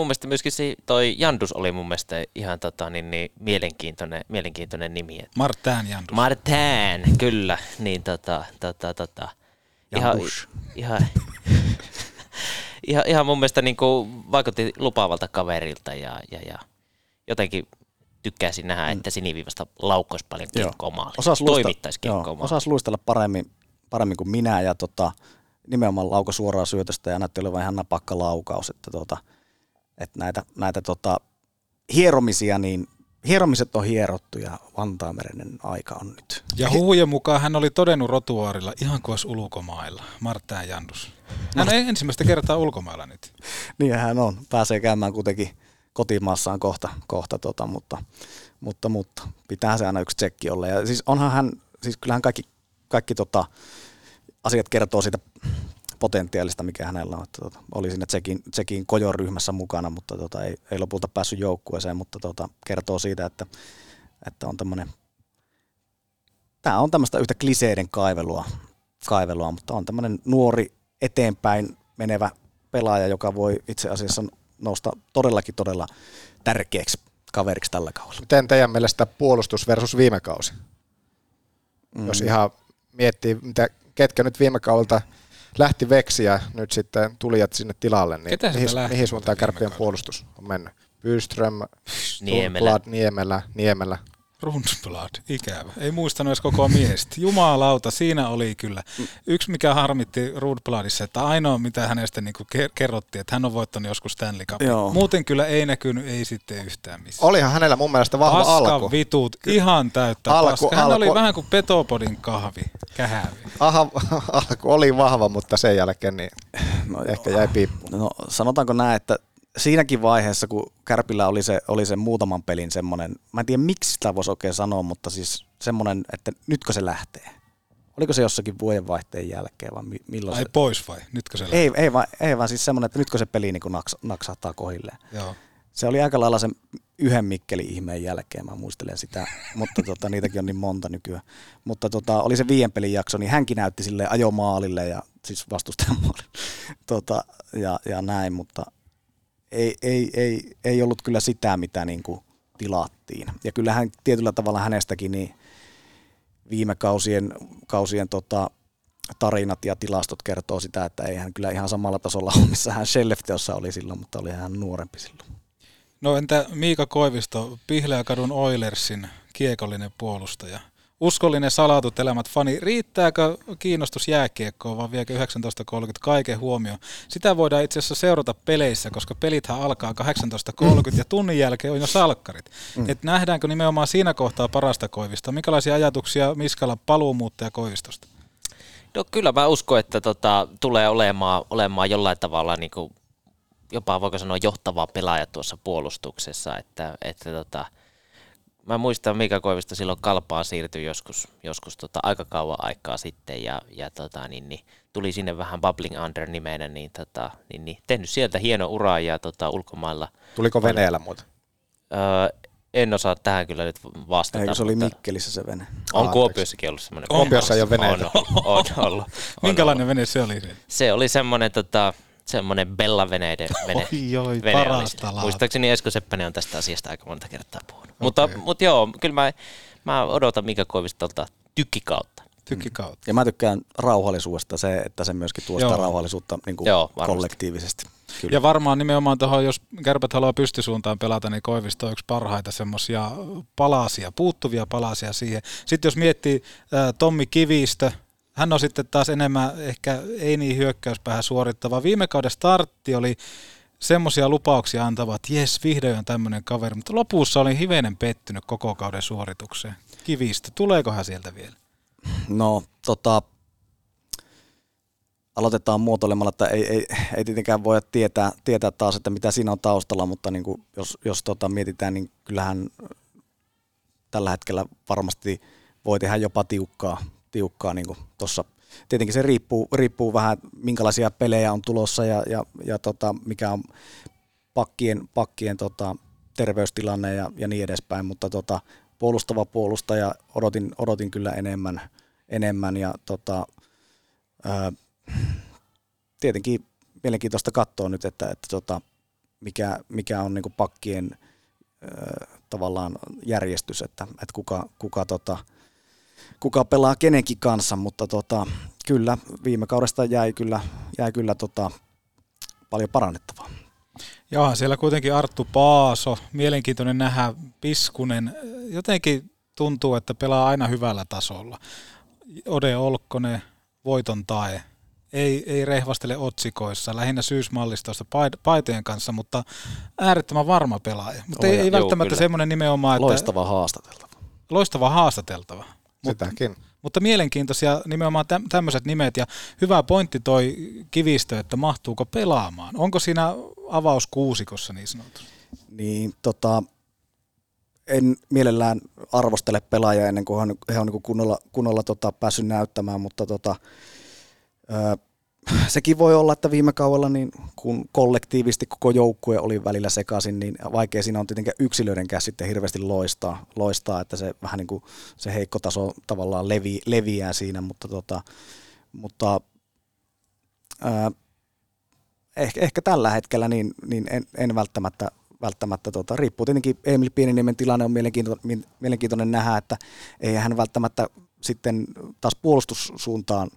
Speaker 8: Mun mielestä myöskin se, toi Jandus oli mun mielestä ihan tota, niin, niin, mielenkiintoinen, mielenkiintoinen nimi. että-
Speaker 5: Martin Jandus.
Speaker 8: Martin, kyllä. Niin tota, tota, tota. Ihan,
Speaker 7: Jandus.
Speaker 8: ihan, ihan, ihan mun mielestä niin kuin vaikutti lupaavalta kaverilta ja, ja, ja jotenkin tykkäsin nähdä, että siniviivasta laukkoisi paljon kiekkoa maaliin.
Speaker 7: Osas
Speaker 8: maaliin.
Speaker 7: osas luistella paremmin, paremmin kuin minä ja tota, nimenomaan lauko suoraan syötöstä ja näytti olevan ihan napakka laukaus, että, tota, että näitä, näitä tota, hieromisia, niin hieromiset on hierottu ja Vantaamerinen aika on nyt.
Speaker 5: Ja huhujen mukaan hän oli todennut rotuaarilla ihan kuin olisi ulkomailla, Martin Jandus. Hän on ensimmäistä kertaa ulkomailla nyt.
Speaker 7: Niin hän on. Pääsee käymään kuitenkin kotimaassaan kohta, kohta tota, mutta, mutta, mutta pitää se aina yksi tsekki olla. Ja siis onhan hän, siis kyllähän kaikki, kaikki tota, asiat kertoo siitä potentiaalista, mikä hänellä on. Että, tota, oli siinä Tsekin, Tsekin kojon ryhmässä mukana, mutta tota, ei, ei, lopulta päässyt joukkueeseen, mutta tota, kertoo siitä, että, että on tämmöinen, tämä on tämmöistä yhtä kliseiden kaivelua, kaivelua, mutta on tämmöinen nuori eteenpäin menevä pelaaja, joka voi itse asiassa nousta todellakin todella tärkeäksi kaveriksi tällä kaudella.
Speaker 6: Miten teidän mielestä puolustus versus viime kausi? Mm. Jos ihan miettii, mitä, ketkä nyt viime kaudelta lähti veksiä, nyt sitten tulijat sinne tilalle, niin
Speaker 5: Ketä
Speaker 6: mihin, mihin suuntaan kärppien puolustus on mennyt? Byström,
Speaker 8: Niemelä.
Speaker 6: Blad, Niemelä, Niemelä.
Speaker 5: Rundblad, ikävä. Ei muistanut edes koko miestä. Jumalauta, siinä oli kyllä. Yksi mikä harmitti Rundbladissa, että ainoa mitä hänestä niin kerrottiin, että hän on voittanut joskus Stanley Cupin.
Speaker 7: Joo.
Speaker 5: Muuten kyllä ei näkynyt, ei sitten yhtään missään.
Speaker 6: Olihan hänellä mun mielestä vahva
Speaker 5: Paskan
Speaker 6: alku.
Speaker 5: vitut, ihan täyttä
Speaker 6: Alku-
Speaker 5: paska. Hän
Speaker 6: alku-
Speaker 5: oli vähän kuin Petopodin kahvi, kähävi.
Speaker 6: Aha, alku oli vahva, mutta sen jälkeen niin no ehkä jäi piippuun.
Speaker 7: No sanotaanko näin, että siinäkin vaiheessa, kun Kärpillä oli se, oli se muutaman pelin semmoinen, mä en tiedä miksi sitä voisi oikein sanoa, mutta siis semmoinen, että nytkö se lähtee. Oliko se jossakin vuodenvaihteen jälkeen vai mi- milloin
Speaker 5: Ai
Speaker 7: se?
Speaker 5: pois vai? Nytkö se
Speaker 7: Ei, ei, vaan, ei vaan siis semmoinen, että nytkö se peli niin naks, naksahtaa kohilleen.
Speaker 5: Joo.
Speaker 7: Se oli aika lailla sen yhden Mikkeli-ihmeen jälkeen, mä muistelen sitä, mutta tota, niitäkin on niin monta nykyään. Mutta tota, oli se viien pelin jakso, niin hänkin näytti sille ajomaalille ja siis vastustajan maalille tota, ja, ja näin, mutta ei, ei, ei, ei ollut kyllä sitä, mitä niin kuin tilattiin. Ja kyllähän tietyllä tavalla hänestäkin niin viime kausien, kausien tota, tarinat ja tilastot kertoo sitä, että ei hän kyllä ihan samalla tasolla ole, missä hän Skellefteossa oli silloin, mutta oli hän nuorempi silloin.
Speaker 5: No entä Miika Koivisto, Pihleäkadun Oilersin kiekollinen puolustaja? Uskollinen salatut elämät fani, riittääkö kiinnostus jääkiekkoon vai viekö 1930 kaiken huomioon? Sitä voidaan itse asiassa seurata peleissä, koska pelithän alkaa 18.30 ja tunnin jälkeen on jo salkkarit.
Speaker 7: Mm.
Speaker 5: Et nähdäänkö nimenomaan siinä kohtaa parasta Koivista? Minkälaisia ajatuksia Miskalla paluumuuttaja Koivistosta?
Speaker 8: No kyllä mä uskon, että tota, tulee olemaan, olemaan jollain tavalla niin kuin, jopa voiko sanoa johtava pelaaja tuossa puolustuksessa, että, että tota, mä muistan Mika Koivisto silloin kalpaan siirtyi joskus, joskus tota, aika kauan aikaa sitten ja, ja tota, niin, niin, tuli sinne vähän Bubbling Under nimenä, niin, tota, niin, niin, tehnyt sieltä hieno ura ja tota, ulkomailla.
Speaker 6: Tuliko veneellä muuta?
Speaker 8: Öö, en osaa tähän kyllä nyt vastata.
Speaker 7: Eikö se oli Mikkelissä se vene?
Speaker 8: On
Speaker 6: Aa,
Speaker 8: Kuopiossakin ollut semmoinen.
Speaker 6: Kuopiossa ei ole veneitä.
Speaker 8: On, on, on, ollut. On
Speaker 5: Minkälainen
Speaker 8: ollut.
Speaker 5: vene se oli?
Speaker 8: Se oli semmoinen tota, semmoinen Bella-veneiden vene.
Speaker 5: Oi, oi,
Speaker 8: vene
Speaker 5: parasta.
Speaker 8: Muistaakseni Esko Seppänen on tästä asiasta aika monta kertaa puhunut. Mutta, mutta joo, kyllä mä, mä odotan Mika Koivistolta tykkikautta.
Speaker 5: Tykkikautta.
Speaker 7: Ja mä tykkään rauhallisuudesta se, että se myöskin tuo sitä
Speaker 5: Joo.
Speaker 7: rauhallisuutta niin kuin
Speaker 8: Joo, varmasti.
Speaker 7: kollektiivisesti. Kyllä.
Speaker 5: Ja varmaan nimenomaan tuohon, jos kärpät haluaa pystysuuntaan pelata, niin Koivisto on yksi parhaita semmoisia palasia, puuttuvia palasia siihen. Sitten jos miettii ää, Tommi Kivistö, hän on sitten taas enemmän ehkä ei niin hyökkäyspäähän suorittava. Viime kauden startti oli semmoisia lupauksia antava, että jes, vihdoin on tämmöinen kaveri, mutta lopussa olin hivenen pettynyt koko kauden suoritukseen. Kivistö, tuleeko hän sieltä vielä?
Speaker 7: No, tota, aloitetaan muotoilemalla, että ei, ei, ei tietenkään voi tietää, tietää taas, että mitä siinä on taustalla, mutta niin kuin jos, jos tota mietitään, niin kyllähän tällä hetkellä varmasti voi tehdä jopa tiukkaa, tiukkaa niin tuossa. Tietenkin se riippuu, riippuu vähän, minkälaisia pelejä on tulossa ja, ja, ja tota, mikä on pakkien, pakkien tota, terveystilanne ja, ja niin edespäin, mutta tota, puolustava puolustaja odotin, odotin kyllä enemmän, enemmän ja tota, ää, tietenkin mielenkiintoista katsoa nyt, että, että tota, mikä, mikä on niin pakkien ää, tavallaan järjestys, että, että kuka, kuka, tota, kuka pelaa kenenkin kanssa, mutta tota, kyllä viime kaudesta jäi kyllä, jäi kyllä tota, paljon parannettavaa.
Speaker 5: Joo, siellä kuitenkin Arttu Paaso, mielenkiintoinen nähdä, Piskunen, jotenkin tuntuu, että pelaa aina hyvällä tasolla. Ode Olkkonen, voiton tae, ei, ei rehvastele otsikoissa, lähinnä syysmallistoista pait- paitojen kanssa, mutta äärettömän varma pelaaja. Mutta ei, ei välttämättä semmoinen nimenomaan, että
Speaker 7: Loistava haastateltava.
Speaker 5: loistava haastateltava.
Speaker 6: Sitäkin.
Speaker 5: Mutta mielenkiintoisia nimenomaan täm- tämmöiset nimet ja hyvä pointti toi Kivistö, että mahtuuko pelaamaan. Onko siinä avaus kuusikossa niin sanotusti?
Speaker 7: Niin tota, en mielellään arvostele pelaajia ennen kuin he on, he on niin kunnolla, kunnolla tota, päässyt näyttämään, mutta tota, ö, sekin voi olla, että viime kaudella, niin kun kollektiivisesti koko joukkue oli välillä sekaisin, niin vaikea siinä on tietenkin yksilöidenkään sitten hirveästi loistaa, loistaa että se vähän niin kuin se heikko taso tavallaan levi, leviää siinä, mutta, tota, mutta ää, ehkä, ehkä tällä hetkellä niin, niin en, en välttämättä, välttämättä tota, riippuu tietenkin Emil Pieniniemen tilanne on mielenkiintoinen, mielenkiintoinen nähdä, että ei hän välttämättä sitten taas puolustussuuntaan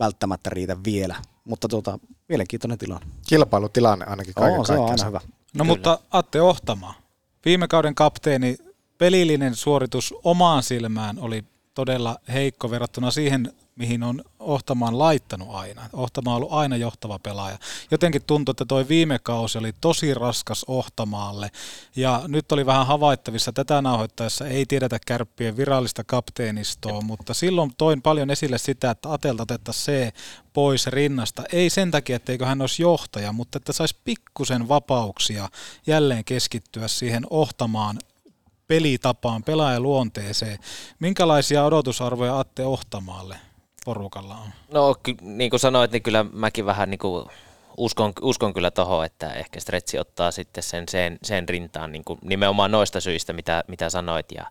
Speaker 7: välttämättä riitä vielä, mutta tota, mielenkiintoinen tilanne.
Speaker 6: Kilpailutilanne ainakin kaiken
Speaker 7: Oo, se on aina hyvä.
Speaker 5: No mutta Atte Ohtama, viime kauden kapteeni, pelillinen suoritus omaan silmään oli todella heikko verrattuna siihen, mihin on Ohtamaan laittanut aina. Ohtama on ollut aina johtava pelaaja. Jotenkin tuntui, että toi viime kausi oli tosi raskas Ohtamaalle. Ja nyt oli vähän havaittavissa tätä nauhoittaessa, ei tiedetä kärppien virallista kapteenistoa, mutta silloin toin paljon esille sitä, että Atelta otettaisiin se pois rinnasta. Ei sen takia, etteikö hän olisi johtaja, mutta että saisi pikkusen vapauksia jälleen keskittyä siihen Ohtamaan pelitapaan, pelaajaluonteeseen. Minkälaisia odotusarvoja Atte Ohtamaalle porukalla on?
Speaker 8: No ky- niin kuin sanoit, niin kyllä mäkin vähän niin kuin uskon, uskon kyllä tohon, että ehkä Stretsi ottaa sitten sen, sen, sen rintaan niin kuin nimenomaan noista syistä, mitä, mitä sanoit. Ja,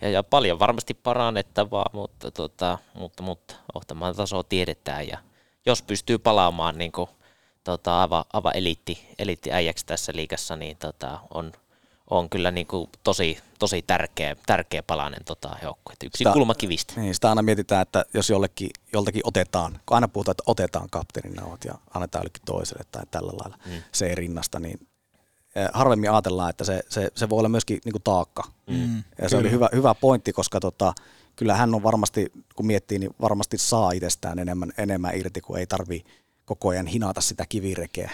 Speaker 8: ja, ja paljon varmasti parannettavaa, mutta, tota, mutta, mutta Ohtamaan tasoa tiedetään ja jos pystyy palaamaan niin kuin, tota, aivan, aivan eliitti, eliitti äijäksi tässä liigassa, niin tota, on, on kyllä niin kuin tosi, tosi tärkeä, tärkeä palanen tota joukkue. Yksi
Speaker 7: Sitä-
Speaker 8: kulmakivistä.
Speaker 7: Niin, sitä aina mietitään, että jos jollekin, joltakin otetaan, kun aina puhutaan, että otetaan kapteenin nauhat ja annetaan jollekin toiselle tai tällä lailla,
Speaker 8: Mm.
Speaker 7: mm. se ei rinnasta, niin eh, harvemmin ajatellaan, että se, se, se voi olla myöskin niin kuin taakka.
Speaker 5: Mm,
Speaker 7: ja se oli
Speaker 5: kyllä.
Speaker 7: hyvä, hyvä pointti, koska tota, kyllä hän on varmasti, kun miettii, niin varmasti saa itsestään enemmän, enemmän irti, kun ei tarvi koko ajan hinata sitä kivirekeä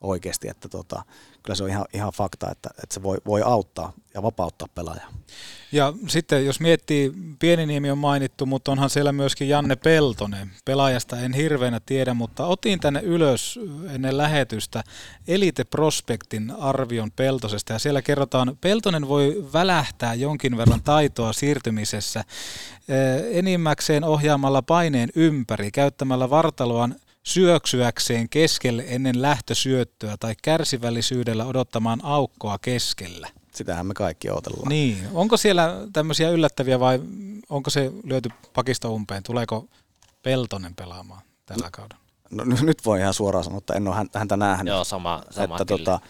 Speaker 7: oikeasti, että tota, kyllä se on ihan, ihan fakta, että, että se voi, voi auttaa ja vapauttaa pelaajaa.
Speaker 5: Ja sitten jos miettii, pieni nimi on mainittu, mutta onhan siellä myöskin Janne Peltonen. Pelaajasta en hirveänä tiedä, mutta otin tänne ylös ennen lähetystä Elite Prospektin arvion Peltosesta. Ja siellä kerrotaan, Peltonen voi välähtää jonkin verran taitoa siirtymisessä eh, enimmäkseen ohjaamalla paineen ympäri, käyttämällä vartaloaan syöksyäkseen keskelle ennen lähtösyöttöä tai kärsivällisyydellä odottamaan aukkoa keskellä.
Speaker 7: Sitähän me kaikki odotellaan.
Speaker 5: Niin. Onko siellä tämmöisiä yllättäviä vai onko se löyty pakista umpeen? Tuleeko Peltonen pelaamaan tällä kaudella?
Speaker 7: No, nyt voi ihan suoraan sanoa, että en ole häntä nähnyt.
Speaker 8: Joo, sama, sama
Speaker 7: että, tota,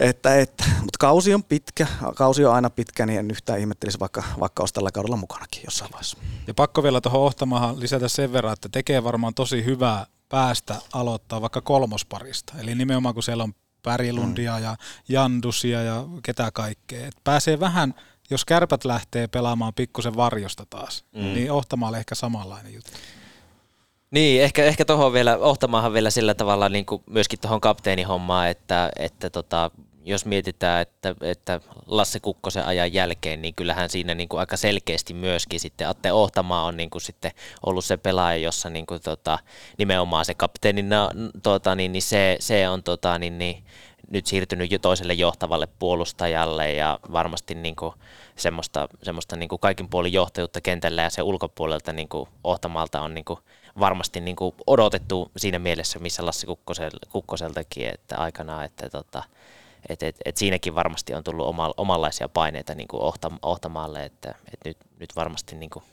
Speaker 7: että, että, mutta kausi on pitkä, kausi on aina pitkä, niin en yhtään ihmettelisi, vaikka, vaikka olisi tällä kaudella mukanakin jossain vaiheessa.
Speaker 5: Ja pakko vielä tuohon Ohtamahan lisätä sen verran, että tekee varmaan tosi hyvää päästä aloittaa vaikka kolmosparista. Eli nimenomaan kun siellä on Pärilundia mm. ja Jandusia ja ketä kaikkea. Et pääsee vähän, jos kärpät lähtee pelaamaan pikkusen varjosta taas, mm. niin Ohtamaalle ehkä samanlainen juttu.
Speaker 8: Niin, ehkä, ehkä tuohon vielä, Ohtamaahan vielä sillä tavalla niin kuin myöskin tuohon kapteenihommaan, että, että tota, jos mietitään, että, että Lasse Kukkosen ajan jälkeen, niin kyllähän siinä niin kuin aika selkeästi myöskin sitten Atte Ohtamaa on niin kuin sitten ollut se pelaaja, jossa niin kuin tota, nimenomaan se kapteeni, tota, niin, niin se, se on tota, niin, niin, nyt siirtynyt jo toiselle johtavalle puolustajalle ja varmasti niin kuin semmoista, semmoista niin kuin kaikin puolin johtajuutta kentällä ja se ulkopuolelta niin kuin Ohtamalta on niin kuin varmasti niin kuin odotettu siinä mielessä, missä Lassi Kukkosel, Kukkoseltakin, että aikanaan, että tota, et, et, et siinäkin varmasti on tullut oma, omanlaisia paineita niin kuin ohtam, Ohtamaalle, että et nyt, nyt varmasti niin kuin,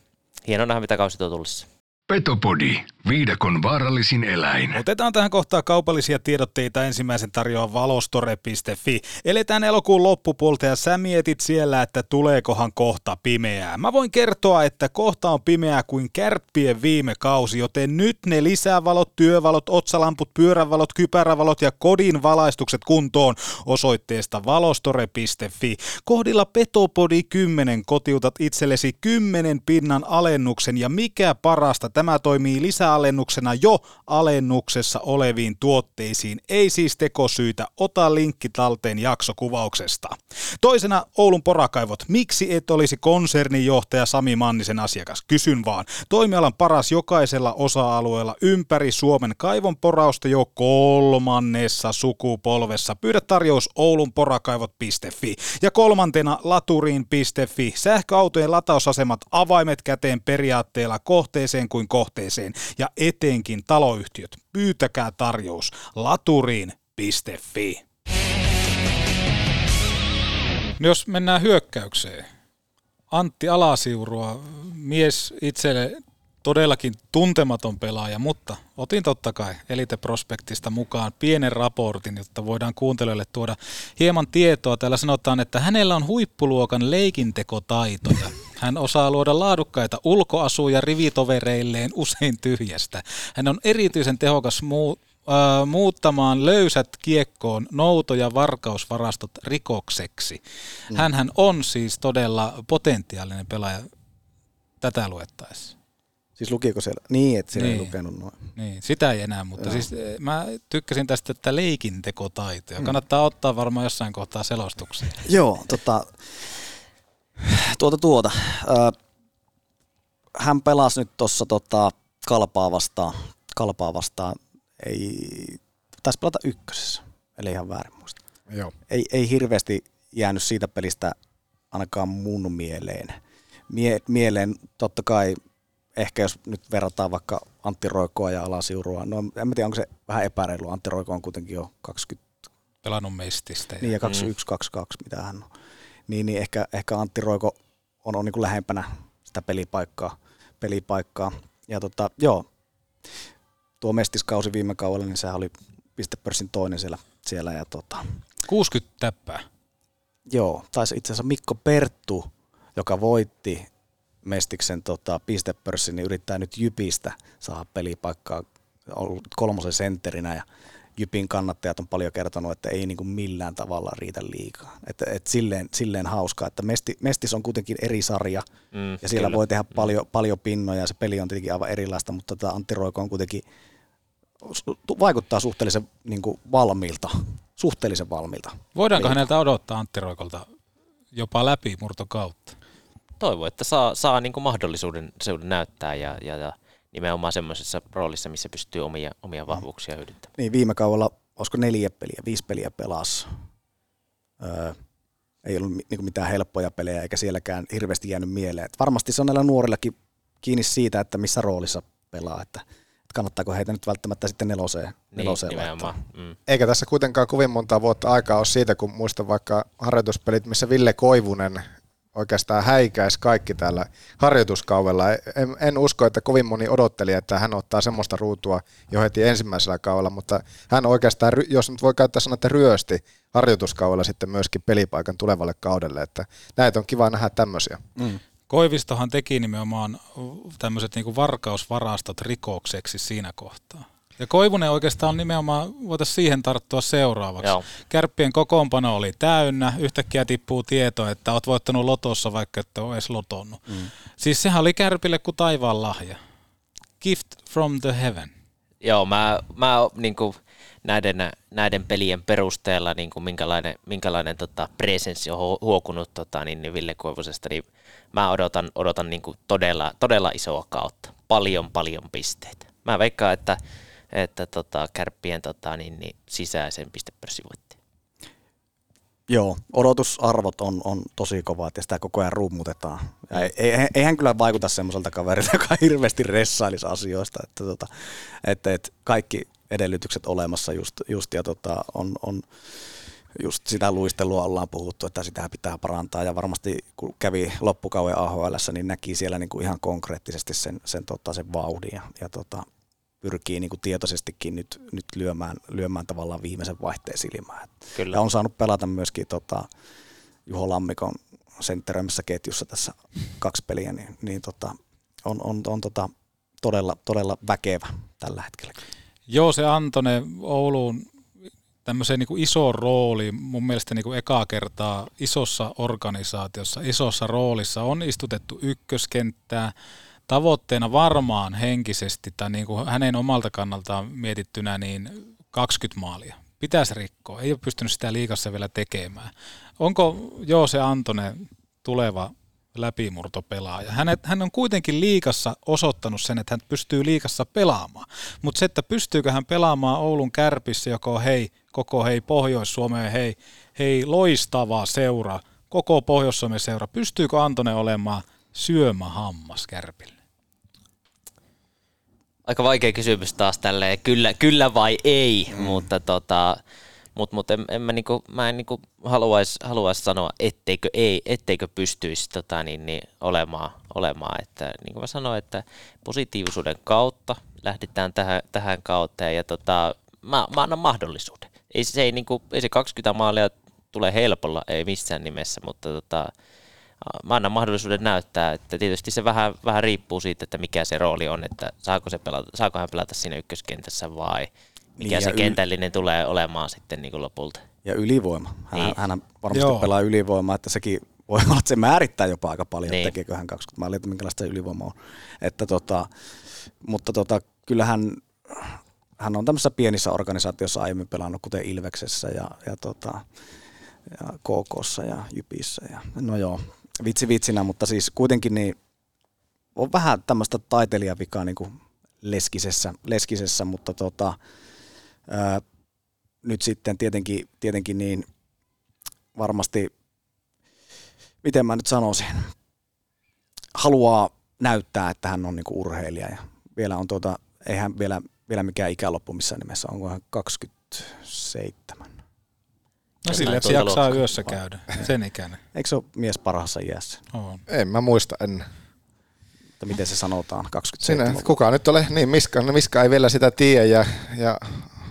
Speaker 8: hienoa nähdä, mitä kausi tuo tullessa.
Speaker 9: Petopodi, viidakon vaarallisin eläin.
Speaker 5: Otetaan tähän kohtaan kaupallisia tiedotteita ensimmäisen tarjoaa valostore.fi. Eletään elokuun loppupuolta ja sä mietit siellä, että tuleekohan kohta pimeää. Mä voin kertoa, että kohta on pimeää kuin kärppien viime kausi, joten nyt ne lisävalot, työvalot, otsalamput, pyörävalot, kypärävalot ja kodin valaistukset kuntoon osoitteesta valostore.fi. Kohdilla Petopodi 10 kotiutat itsellesi 10 pinnan alennuksen ja mikä parasta, tämä toimii lisäalennuksena jo alennuksessa oleviin tuotteisiin. Ei siis tekosyitä, ota linkki talteen jaksokuvauksesta. Toisena Oulun porakaivot. Miksi et olisi konsernijohtaja Sami Mannisen asiakas? Kysyn vaan. Toimialan paras jokaisella osa-alueella ympäri Suomen kaivon porausta jo kolmannessa sukupolvessa. Pyydä tarjous oulunporakaivot.fi. Ja kolmantena laturiin.fi. Sähköautojen latausasemat avaimet käteen periaatteella kohteeseen kuin kohteeseen ja etenkin taloyhtiöt. Pyytäkää tarjous laturiin.fi. No jos mennään hyökkäykseen. Antti Alasiurua, mies itselle todellakin tuntematon pelaaja, mutta otin totta kai Elite Prospektista mukaan pienen raportin, jotta voidaan kuuntelijoille tuoda hieman tietoa. Täällä sanotaan, että hänellä on huippuluokan leikintekotaitoja. Hän osaa luoda laadukkaita ulkoasuja rivitovereilleen usein tyhjästä. Hän on erityisen tehokas muu, äh, muuttamaan löysät kiekkoon nouto- ja varkausvarastot rikokseksi. Mm. Hänhän on siis todella potentiaalinen pelaaja tätä luettaessa.
Speaker 7: Siis lukiko siellä? Niin, että siellä
Speaker 5: Niin.
Speaker 7: ei lukenut noin.
Speaker 5: Niin, sitä ei enää, mutta
Speaker 7: Joo.
Speaker 5: siis eh, mä tykkäsin tästä, että leikintekotaitoja.
Speaker 7: Mm.
Speaker 5: Kannattaa ottaa varmaan jossain kohtaa selostuksia.
Speaker 7: Joo, tota, tuota tuota. Hän pelasi nyt tuossa tota, kalpaa vastaan. Kalpaa vastaan. Ei, taisi pelata ykkösessä, eli ihan väärin muista.
Speaker 6: Joo.
Speaker 7: Ei, ei hirveästi jäänyt siitä pelistä ainakaan mun mieleen. Mie, mieleen totta kai, ehkä jos nyt verrataan vaikka Antti Roikoa ja Alasiurua, no en mä tiedä, onko se vähän epäreilu. Antti Roiko on kuitenkin jo 20
Speaker 5: Pelannut mestistä.
Speaker 7: niin ja 21, 22, mitä hän on. Niin, niin ehkä, ehkä Antti Roiko on, on niin kuin lähempänä sitä pelipaikkaa. pelipaikkaa. Ja tota, joo, tuo mestiskausi viime kaudella, niin sehän oli pistepörssin toinen siellä. siellä ja tota,
Speaker 5: 60 täppää.
Speaker 7: joo, taisi itse asiassa Mikko Perttu, joka voitti Mestiksen tota, pistepörssin, niin yrittää nyt Jypistä saada pelipaikkaa. Ollut kolmosen sentterinä ja Jypin kannattajat on paljon kertonut, että ei niin kuin millään tavalla riitä liikaa. Että, et silleen, silleen hauskaa, että Mesti, Mestis on kuitenkin eri sarja
Speaker 8: Mm,
Speaker 7: ja siellä
Speaker 8: kyllä.
Speaker 7: voi tehdä paljon, paljon pinnoja ja se peli on tietenkin aivan erilaista, mutta tota Antti Roiko on kuitenkin vaikuttaa suhteellisen niin kuin valmiilta. Suhteellisen valmiilta.
Speaker 5: Voidaanko
Speaker 7: Ei-
Speaker 5: häneltä odottaa Antti Roikolta jopa läpimurtokautta?
Speaker 8: Toivon, että saa, saa niin kuin mahdollisuuden seudun näyttää ja, ja, ja nimenomaan semmoisessa roolissa, missä pystyy omia, omia vahvuuksia hyödyntämään.
Speaker 7: Niin viime kaudella, olisiko neljä peliä, viisi peliä pelas. Öö, ei ollut niin mitään helppoja pelejä eikä sielläkään hirveästi jäänyt mieleen. Et varmasti se on näillä nuorillakin kiinni siitä, että missä roolissa pelaa, että, että kannattaako heitä nyt välttämättä sitten neloseen, neloseen
Speaker 8: Niin, nimenomaan.
Speaker 7: laittaa.
Speaker 8: Mm.
Speaker 6: Eikä tässä kuitenkaan kovin monta vuotta aikaa ole siitä, kun muistan vaikka harjoituspelit, missä Ville Koivunen oikeastaan häikäisi kaikki täällä harjoituskaudella. En, en usko, että kovin moni odotteli, että hän ottaa semmoista ruutua jo heti ensimmäisellä kaudella, mutta hän oikeastaan, jos nyt voi käyttää sanaa, että ryösti harjoituskaudella sitten myöskin pelipaikan tulevalle kaudelle, että näitä on kiva nähdä tämmöisiä.
Speaker 7: Mm.
Speaker 5: Koivistohan teki nimenomaan tämmöiset niinku varkausvarastot rikokseksi siinä kohtaa. Ja Koivunen oikeastaan on nimenomaan, voitaisiin siihen tarttua seuraavaksi.
Speaker 8: Joo.
Speaker 5: Kärppien kokoonpano oli täynnä, yhtäkkiä tippuu tieto, että oot voittanut lotossa, vaikka et ole edes lotonnut. Mm. Siis sehän oli Kärpille kuin taivaan lahja. Gift from the heaven.
Speaker 8: Joo, mä, mä niin kuin näiden, näiden pelien perusteella, niin kuin minkälainen, minkälainen tota, presenssi on hu- huokunut tota, niin, niin Ville Koivusesta, niin mä odotan, odotan niin kuin todella, todella isoa kautta. Paljon, paljon pisteitä. Mä veikkaan, että, että tota, kärppien tota, niin, niin, sisäisen pistepörssi voitti.
Speaker 7: Joo, odotusarvot on, on tosi kovat ja sitä koko ajan rummutetaan. Ja ei, ei, eihän kyllä vaikuta semmoiselta kaverilta, joka hirveästi ressailisi asioista, että, tota, että, että kaikki edellytykset olemassa just, just ja tota, on, on just sitä luistelua ollaan puhuttu, että sitä pitää parantaa ja varmasti kun kävi loppukauden AHL, niin näki siellä niin kuin ihan konkreettisesti sen, sen, tota, sen vauhdin ja, ja tota, pyrkii niin kuin tietoisestikin nyt, nyt lyömään, lyömään tavallaan viimeisen vaihteen silmään.
Speaker 8: Kyllä.
Speaker 7: Ja on saanut pelata myöskin tota, Juho Lammikon sentteröimässä ketjussa tässä kaksi peliä, niin, niin tota, on, on, on tota, todella, todella väkevä tällä hetkellä.
Speaker 5: Joo, se Antone Ouluun tämmöiseen niin kuin iso rooli, mun mielestä niin kuin ekaa kertaa isossa organisaatiossa, isossa roolissa on istutettu ykköskenttää, tavoitteena varmaan henkisesti tai niin kuin hänen omalta kannaltaan mietittynä niin 20 maalia. Pitäisi rikkoa, ei ole pystynyt sitä liikassa vielä tekemään. Onko joo se Antone tuleva läpimurtopelaaja. Hänet, hän on kuitenkin liikassa osoittanut sen, että hän pystyy liikassa pelaamaan. Mutta se, että pystyykö hän pelaamaan Oulun kärpissä, joko hei, koko hei Pohjois-Suomeen, hei, hei loistava seura, koko Pohjois-Suomen seura, pystyykö Antone olemaan syömähammas kärpille?
Speaker 8: Aika vaikea kysymys taas tälleen, kyllä, kyllä vai ei, mm. mutta tota, mut, mut en, en mä, niinku, mä en niinku haluaisi haluais sanoa, etteikö, ei, etteikö pystyisi tota, niin, niin, olemaan, olemaan. Että, niin kuin mä sanoin, että positiivisuuden kautta lähdetään tähän, tähän kautta ja tota, mä, mä annan mahdollisuuden. Ei, se, ei, niinku, ei se 20 maalia tule helpolla, ei missään nimessä, mutta tota, mä annan mahdollisuuden näyttää, että tietysti se vähän, vähän riippuu siitä, että mikä se rooli on, että saako, se pelata, saako hän pelata siinä ykköskentässä vai mikä
Speaker 7: Niin,
Speaker 8: se
Speaker 7: yl-
Speaker 8: kentällinen tulee olemaan sitten niin kuin lopulta.
Speaker 7: Ja ylivoima. Hän,
Speaker 8: Niin.
Speaker 7: hän varmasti
Speaker 5: Joo.
Speaker 7: Pelaa ylivoimaa, että sekin voi olla, että se määrittää jopa aika paljon,
Speaker 8: Niin.
Speaker 7: tekeekö hän 20 maalia, että minkälaista ylivoima on. Että tota, mutta tota, kyllähän hän on tämmöisessä pienissä organisaatiossa aiemmin pelannut, kuten Ilveksessä ja, ja, tota, ja KKssa ja Jypissä. Ja, no joo, vitsi vitsinä, mutta siis kuitenkin niin on vähän tämmöistä taiteilijavikaa niin kuin leskisessä, leskisessä, mutta tota, ää, nyt sitten tietenkin, tietenkin niin varmasti, miten mä nyt sanoisin, haluaa näyttää, että hän on niinku urheilija ja vielä on tuota, eihän vielä, vielä mikään ikäloppu missään nimessä, onko hän 27.
Speaker 5: No sille, että se
Speaker 8: tuota
Speaker 5: jaksaa
Speaker 8: luokkaa.
Speaker 5: yössä käydä, sen ikäinen.
Speaker 7: Eikö se ole mies parhaassa iässä?
Speaker 5: On.
Speaker 6: En mä muista en.
Speaker 7: Että miten se sanotaan, 27
Speaker 6: Sinä, kuka nyt ole, niin Miska, no Miska ei vielä sitä tiedä ja, ja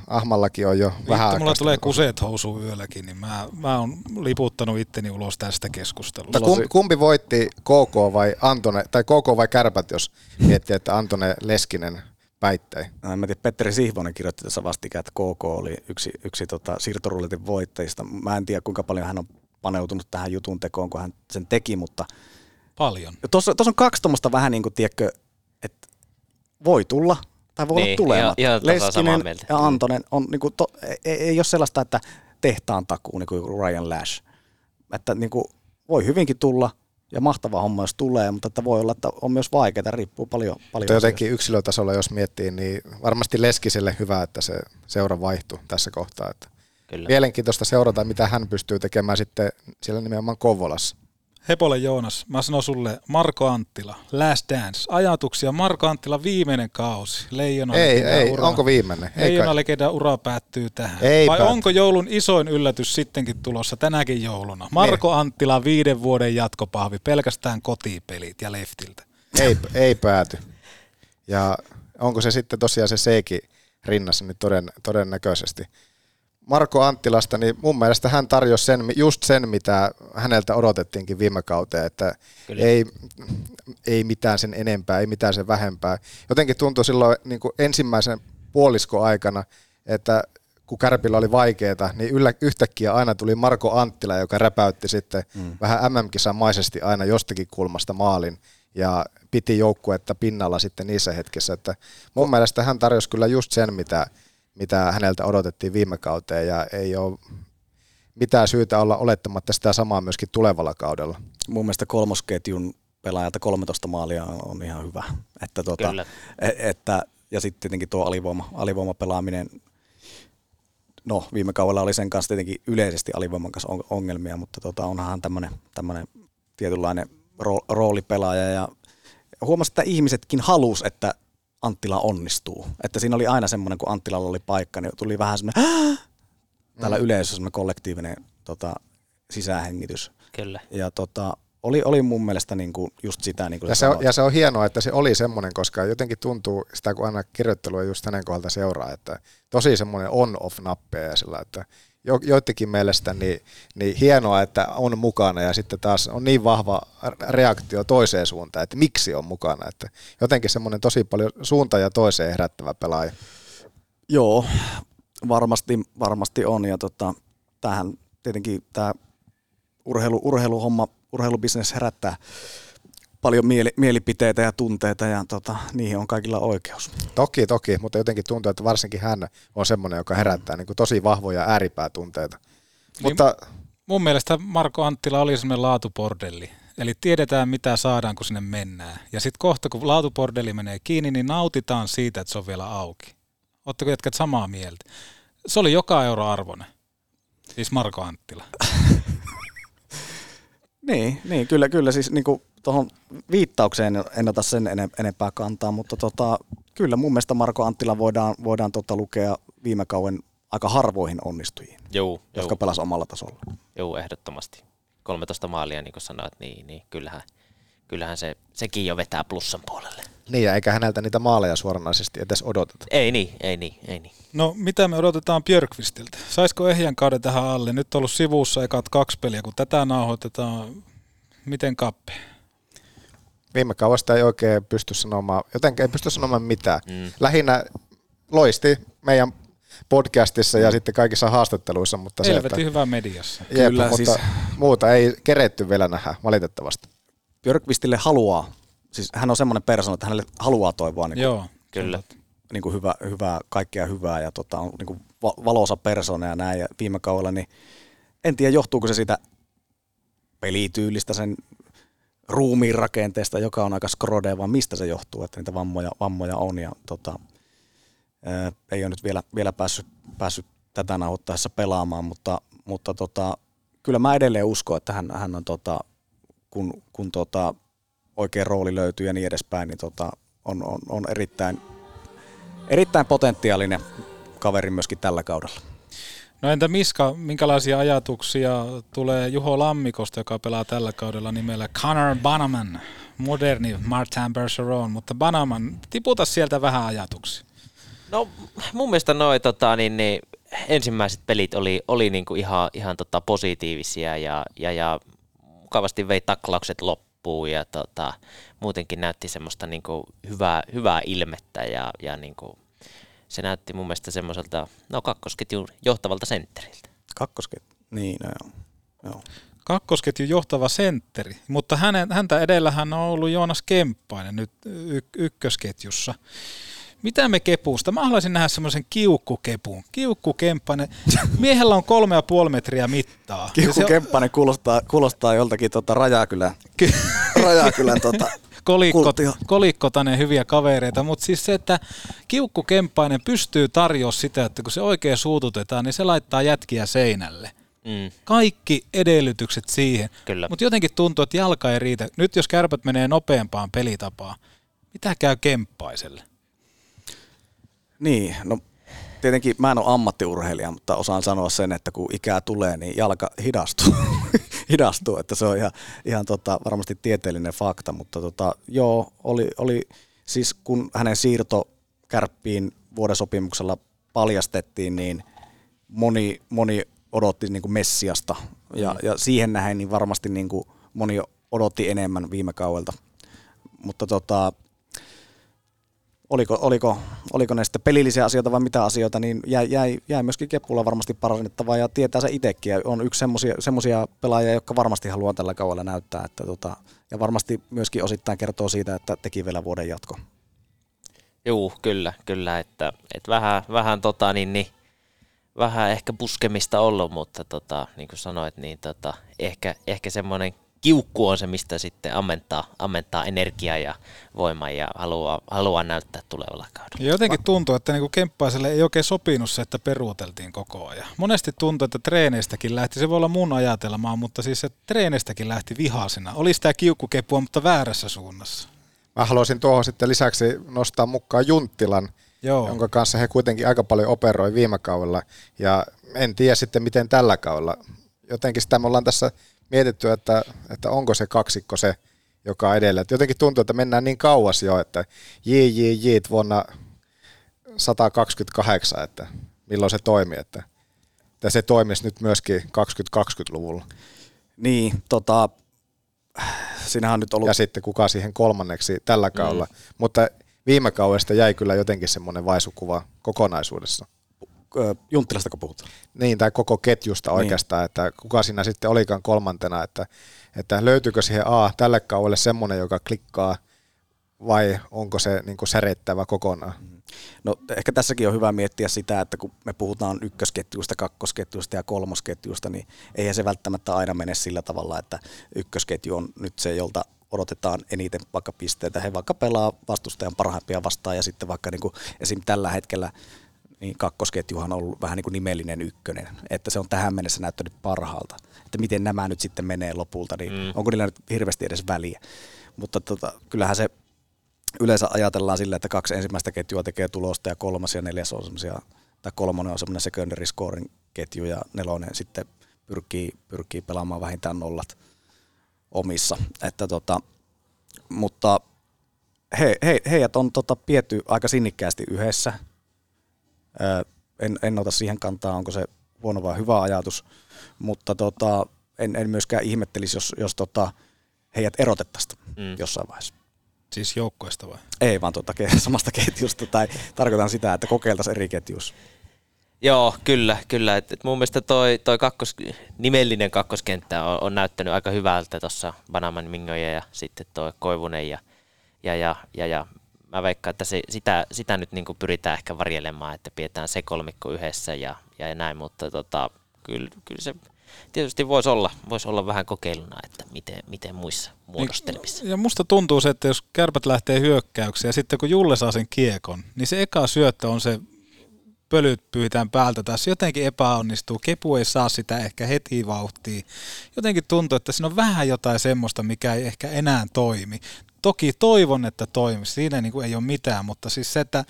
Speaker 6: Ahmallakin on jo vähän
Speaker 5: Vittu, mulla tulee kuseet housuun yölläkin, niin mä, mä oon liputtanut itteni ulos tästä keskustelusta.
Speaker 6: Mutta kumpi voitti KK vai Antone, tai KK vai Kärpät, jos miettii, että Antone Leskinen päittei?
Speaker 7: No, en mä tiedä, Petteri Sihvonen kirjoitti tässä vastikään, että KK oli yksi, yksi tota, siirtorulletin voittajista. Mä en tiedä, kuinka paljon hän on paneutunut tähän jutun tekoon, kun hän sen teki, mutta
Speaker 5: Paljon.
Speaker 7: tuossa, tuossa on kaksi tuommoista vähän niin kuin, tiedätkö, että voi tulla Tai voi olla
Speaker 8: Niin,
Speaker 7: tulemat.
Speaker 8: ihan- ihan samaa
Speaker 7: Leskinen ja Antonen on niinku to, ei, ei ole sellaista, että tehtaan takuu, niin kuin Ryan Lash. Että niinku, voi hyvinkin tulla, ja mahtava homma, jos tulee, mutta että voi olla, että on myös vaikeaa, riippuu paljon, paljon
Speaker 6: jotenkin yksilötasolla, jos miettii, niin varmasti Leskiselle hyvä, että se seura vaihtuu tässä kohtaa. Että
Speaker 8: Kyllä.
Speaker 6: Mielenkiintoista seurata, mitä hän pystyy tekemään sitten siellä nimenomaan Kovolassa.
Speaker 5: Hepole Joonas, mä sanon sulle Marko Anttila, Last Dance. Ajatuksia Marko Anttila viimeinen kausi. Leijona
Speaker 6: Ei, ei, onko viimeinen? Ei
Speaker 5: Leijona legenda ura päättyy tähän.
Speaker 6: Ei
Speaker 5: Vai
Speaker 6: pääty.
Speaker 5: onko joulun isoin yllätys sittenkin tulossa tänäkin jouluna? Marko Anttila viiden vuoden jatkopahvi, pelkästään kotipelit ja leftiltä.
Speaker 6: Ei, ei pääty. Ja onko se sitten tosiaan se Seiki rinnassa niin toden, todennäköisesti. Marko Anttilasta, niin mun mielestä hän tarjosi sen, just sen, mitä häneltä odotettiinkin viime kauteen, että
Speaker 8: Kyllä.
Speaker 6: ei, ei mitään sen enempää, ei mitään sen vähempää. Jotenkin tuntui silloin niin kuin ensimmäisen puoliskoaikana, että kun Kärpillä oli vaikeaa, niin yllä, yhtäkkiä aina tuli Marko Anttila, joka räpäytti sitten mm. vähän MM-kisamaisesti aina jostakin kulmasta maalin ja piti joukkuetta pinnalla sitten niissä hetkissä. Että mun mielestä hän tarjosi kyllä just sen, mitä, mitä häneltä odotettiin viime kauteen ja ei ole mitään syytä olla olettamatta sitä samaa myöskin tulevalla kaudella.
Speaker 7: Mun mielestä kolmosketjun pelaajalta 13 maalia on, ihan hyvä. Että tota, e- että, ja sitten tietenkin tuo alivoima, alivoimapelaaminen, no viime kaudella oli sen kanssa tietenkin yleisesti alivoiman kanssa on- ongelmia, mutta tota, onhan tämmöinen tämmönen tietynlainen ro- roolipelaaja ja huomasin, että ihmisetkin halus, että Anttila onnistuu. Että siinä oli aina semmoinen, kun Anttilalla oli paikka, niin tuli vähän semmoinen täällä
Speaker 8: Mm.
Speaker 7: yleisössä semmoinen kollektiivinen tota, sisähengitys.
Speaker 8: Kyllä.
Speaker 7: Ja tota, oli, oli mun mielestä niinku just sitä, niin kuin
Speaker 6: Ja se, on, ja se on hienoa, että se oli semmoinen, koska jotenkin tuntuu sitä, kun aina kirjoittelua just hänen kohdalta seuraa, että tosi semmoinen on-off-nappeja ja sillä, että jo, joidenkin mielestä niin, niin hienoa, että on mukana ja sitten taas on niin vahva reaktio toiseen suuntaan, että miksi on mukana, että jotenkin semmoinen tosi paljon suunta ja toiseen herättävä pelaaja.
Speaker 7: Joo, varmasti, varmasti on. Ja tota, tämähän tietenkin tämä urheilu, urheiluhomma, urheilubisnes herättää paljon mieli, mielipiteitä ja tunteita ja tota, niihin on kaikilla oikeus.
Speaker 6: Toki, toki, mutta jotenkin tuntuu, että varsinkin hän on semmoinen, joka herättää niin kuin tosi vahvoja ääripäätunteita. Mutta
Speaker 5: Mun mielestä Marko Anttila oli semmoinen laatupordelli. Eli tiedetään, mitä saadaan, kun sinne mennään. Ja sitten kohta, kun laatupordelli menee kiinni, niin nautitaan siitä, että se on vielä auki. Oletteko jätkät samaa mieltä? Se oli joka euro arvoinen. Siis Marko Anttila.
Speaker 7: Niin, niin kyllä, kyllä siis niin tuohon viittaukseen en ota sen ene, enempää kantaa, mutta tota, kyllä mun mielestä Marko Anttila voidaan, voidaan tota lukea viime kauden aika harvoihin onnistujiin,
Speaker 8: Joo,
Speaker 7: jotka
Speaker 8: joo.
Speaker 7: pelas omalla tasolla.
Speaker 8: Joo, ehdottomasti. 13 maalia, niin kuin sanoit, niin, niin kyllähän, kyllähän se, sekin jo vetää plussan puolelle.
Speaker 6: niin, ja eikä häneltä niitä maaleja suoranaisesti edes odoteta.
Speaker 8: Ei niin, ei niin, ei niin.
Speaker 5: No, mitä me odotetaan Björkvistiltä? Saisiko ehjän kauden tähän alle? Nyt on ollut sivussa ekat kaksi peliä, kun tätä nauhoitetaan. Miten kappe?
Speaker 6: Viime kaudesta ei oikein pysty sanomaan, jotenkin ei pysty sanomaan mitään. Mm. Lähinnä loisti meidän podcastissa ja sitten kaikissa haastatteluissa, mutta se,
Speaker 5: Helvetin hyvä mediassa.
Speaker 6: Jep,
Speaker 7: Kyllä,
Speaker 6: mutta
Speaker 7: siis-
Speaker 6: muuta ei keretty vielä nähdä, valitettavasti.
Speaker 7: Björkvistille haluaa, siis hän on semmoinen persona, että hänelle haluaa toivoa niin kuin,
Speaker 5: Joo,
Speaker 8: Kyllä.
Speaker 7: niin kuin hyvä, hyvää, kaikkea hyvää ja tota, on niin kuin va- valoisa persona ja näin. Ja viime kaudella, niin en tiedä johtuuko se siitä pelityylistä, sen ruumiin rakenteesta, joka on aika skrode, vaan mistä se johtuu, että niitä vammoja, vammoja on. Ja tota, ää, ei ole nyt vielä, vielä päässyt, päässyt tätä nauhoittaessa pelaamaan, mutta, mutta tota, kyllä mä edelleen uskon, että hän, hän on, tota, kun, kun tota, oikea rooli löytyy ja niin edespäin, niin tota, on, on, on erittäin, erittäin potentiaalinen kaveri myöskin tällä kaudella.
Speaker 5: No entä Miska, minkälaisia ajatuksia tulee Juho Lammikosta, joka pelaa tällä kaudella nimellä Connor Bannerman, moderni Martin Bergeron, mutta Bannerman, tiputa sieltä vähän ajatuksia.
Speaker 8: No mun mielestä noi tota, niin, niin, ensimmäiset pelit oli, oli niinku ihan, ihan tota, positiivisia ja, ja, ja mukavasti vei taklaukset loppuun ja tota, muutenkin näytti semmoista niinku hyvää, hyvää ilmettä ja, ja niinku, se näytti mun mielestä semmoiselta no, kakkosketjun johtavalta sentteriltä.
Speaker 7: Kakkosket, niin no joo. joo.
Speaker 5: Kakkosketjun johtava sentteri, mutta hänen, häntä edellähän on ollut Joonas Kemppainen nyt y- ykkösketjussa. Mitä me kepusta? Mä haluaisin nähdä semmoisen kiukkukepun. Kiukkukemppainen. Miehellä on kolme ja puoli metriä mittaa.
Speaker 7: Kiukku
Speaker 5: Ja se-
Speaker 7: Kemppanen kuulostaa, kuulostaa joltakin tota Rajakylän, Rajakylän tota,
Speaker 5: kolikko, kolikkotanen hyviä kavereita, mutta siis se, että kiukkukemppainen pystyy tarjoamaan sitä, että kun se oikein suututetaan, niin se laittaa jätkiä seinälle.
Speaker 8: Mm.
Speaker 5: Kaikki edellytykset siihen. Mutta jotenkin tuntuu, että jalka ei riitä. Nyt jos kärpät menee nopeampaan pelitapaan, mitä käy kemppaiselle?
Speaker 7: Niin, no tietenkin mä en ole ammattiurheilija, mutta osaan sanoa sen, että kun ikää tulee, niin jalka hidastuu. hidastuu, että se on ihan, ihan tota, varmasti tieteellinen fakta, mutta tota, joo, oli, oli siis kun hänen siirto kärppiin vuodesopimuksella paljastettiin, niin moni, moni odotti niin kuin Messiasta ja,
Speaker 8: Mm.
Speaker 7: ja siihen nähen niin varmasti niin kuin moni odotti enemmän viime kaudelta. Mutta tota, oliko, oliko, oliko ne sitten pelillisiä asioita vai mitä asioita, niin jäi, jäi, jäi myöskin Kepulla varmasti parannettavaa ja tietää se itsekin. Ja on yksi semmoisia pelaajia, jotka varmasti haluaa tällä kaudella näyttää. Että tota, ja varmasti myöskin osittain kertoo siitä, että teki vielä vuoden jatko.
Speaker 8: Juu, kyllä, kyllä, että, että vähän, vähän, tota, niin, niin, vähän ehkä puskemista ollut, mutta tota, niin kuin sanoit, niin tota, ehkä, ehkä semmoinen kiukku on se, mistä sitten ammentaa, ammentaa energiaa ja voimaa ja haluaa, haluaa näyttää tulevalla kaudella.
Speaker 5: Ja jotenkin tuntuu, että niinku Kemppaiselle ei oikein sopinut se, että peruuteltiin koko ajan. Monesti tuntuu, että treeneistäkin lähti, se voi olla mun ajatelmaa, mutta siis se treeneistäkin lähti vihasena. Oli sitä kiukkukepua, mutta väärässä suunnassa.
Speaker 6: Mä haluaisin tuohon sitten lisäksi nostaa mukaan Junttilan,
Speaker 5: Joo.
Speaker 6: jonka kanssa he kuitenkin aika paljon operoi viime kaudella. Ja en tiedä sitten miten tällä kaudella. Jotenkin sitä me ollaan tässä mietitty, että, että onko se kaksikko se, joka edellä. Et jotenkin tuntuu, että mennään niin kauas jo, että JJJ vuonna 128, että milloin se toimi, että, että se toimisi nyt myöskin 2020-luvulla.
Speaker 7: Niin, tota, siinähän on nyt ollut...
Speaker 6: Ja sitten kuka siihen kolmanneksi tällä kaudella. Mm. Mutta viime kaudesta jäi kyllä jotenkin semmoinen vaisukuva kokonaisuudessa.
Speaker 7: Junttilasta kun puhutaan.
Speaker 6: Niin, tai koko ketjusta oikeastaan, niin. että kuka siinä sitten olikaan kolmantena, että, että löytyykö siihen A tälle kaudelle semmoinen, joka klikkaa, vai onko se niin kuin säreittävä kokonaan?
Speaker 7: No ehkä tässäkin on hyvä miettiä sitä, että kun me puhutaan ykkösketjusta, kakkosketjusta ja kolmosketjusta, niin eihän se välttämättä aina mene sillä tavalla, että ykkösketju on nyt se, jolta odotetaan eniten vaikka pisteitä. He vaikka pelaa vastustajan parhaimpia vastaan ja sitten vaikka niin kuin esim. tällä hetkellä niin kakkosketjuhan on ollut vähän niin kuin nimellinen ykkönen, että se on tähän mennessä näyttänyt parhaalta. Että miten nämä nyt sitten menee lopulta, niin mm. onko niillä nyt hirveästi edes väliä. Mutta tota, kyllähän se yleensä ajatellaan sillä, että kaksi ensimmäistä ketjua tekee tulosta ja kolmas ja neljäs on semmoisia, tai kolmonen on semmoinen secondary scoring ketju ja nelonen sitten pyrkii, pyrkii pelaamaan vähintään nollat omissa. Että tota, mutta he, he, heidät on tota pietty aika sinnikkäästi yhdessä. En, en ota siihen kantaa, onko se huono vai hyvä ajatus, mutta tota, en, en myöskään ihmettelisi, jos, jos tota, heidät erotettaisiin mm. jossain vaiheessa.
Speaker 5: Siis joukkoista vai?
Speaker 7: Ei vaan tuota, samasta ketjusta, tai tarkoitan sitä, että kokeiltaisiin eri ketjussa.
Speaker 8: Joo, kyllä, kyllä. Et, et mun mielestä toi, toi kakkos, nimellinen kakkoskenttä on, on näyttänyt aika hyvältä tuossa Banaman Mingoja ja sitten toi Koivunen ja, ja, ja, ja, ja mä veikkaan, että se, sitä, sitä nyt niin pyritään ehkä varjelemaan, että pidetään se kolmikko yhdessä ja, ja näin, mutta tota, kyllä, kyllä se tietysti voisi olla, voisi olla vähän kokeiluna, että miten, miten muissa muodostelmissa.
Speaker 5: Ja musta tuntuu se, että jos kärpät lähtee hyökkäyksiä ja sitten kun Julle saa sen kiekon, niin se eka syöttö on se pölyt pyytään päältä taas jotenkin epäonnistuu. Kepu ei saa sitä ehkä heti vauhtiin. Jotenkin tuntuu, että siinä on vähän jotain semmoista, mikä ei ehkä enää toimi. Toki toivon, että toimisi. Siinä niin kuin ei ole mitään, mutta siis se, että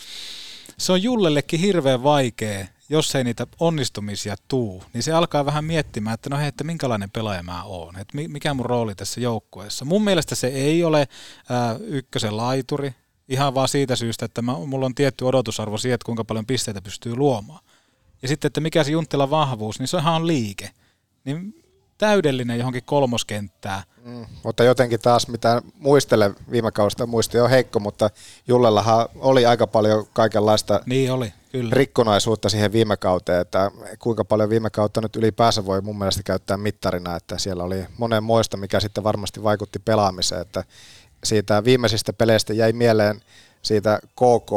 Speaker 5: se on Jullellekin hirveän vaikea, jos ei niitä onnistumisia tuu, niin se alkaa vähän miettimään, että no hei, että minkälainen pelaaja mä oon, että mikä mun rooli tässä joukkueessa. Mun mielestä se ei ole ää, ykkösen laituri, ihan vaan siitä syystä, että mä, mulla on tietty odotusarvo siihen, että kuinka paljon pisteitä pystyy luomaan. Ja sitten, että mikä se Junttilan vahvuus, niin se on liike. Niin täydellinen johonkin kolmoskenttää.
Speaker 6: Mm, mutta jotenkin taas, mitä muistelen viime kaudesta, muisti on heikko, mutta Jullellahan oli aika paljon kaikenlaista
Speaker 5: niin oli, kyllä.
Speaker 6: rikkonaisuutta siihen viime kauteen, että kuinka paljon viime kautta nyt ylipäänsä voi mun mielestä käyttää mittarina, että siellä oli monen moista, mikä sitten varmasti vaikutti pelaamiseen, että siitä viimeisistä peleistä jäi mieleen siitä KK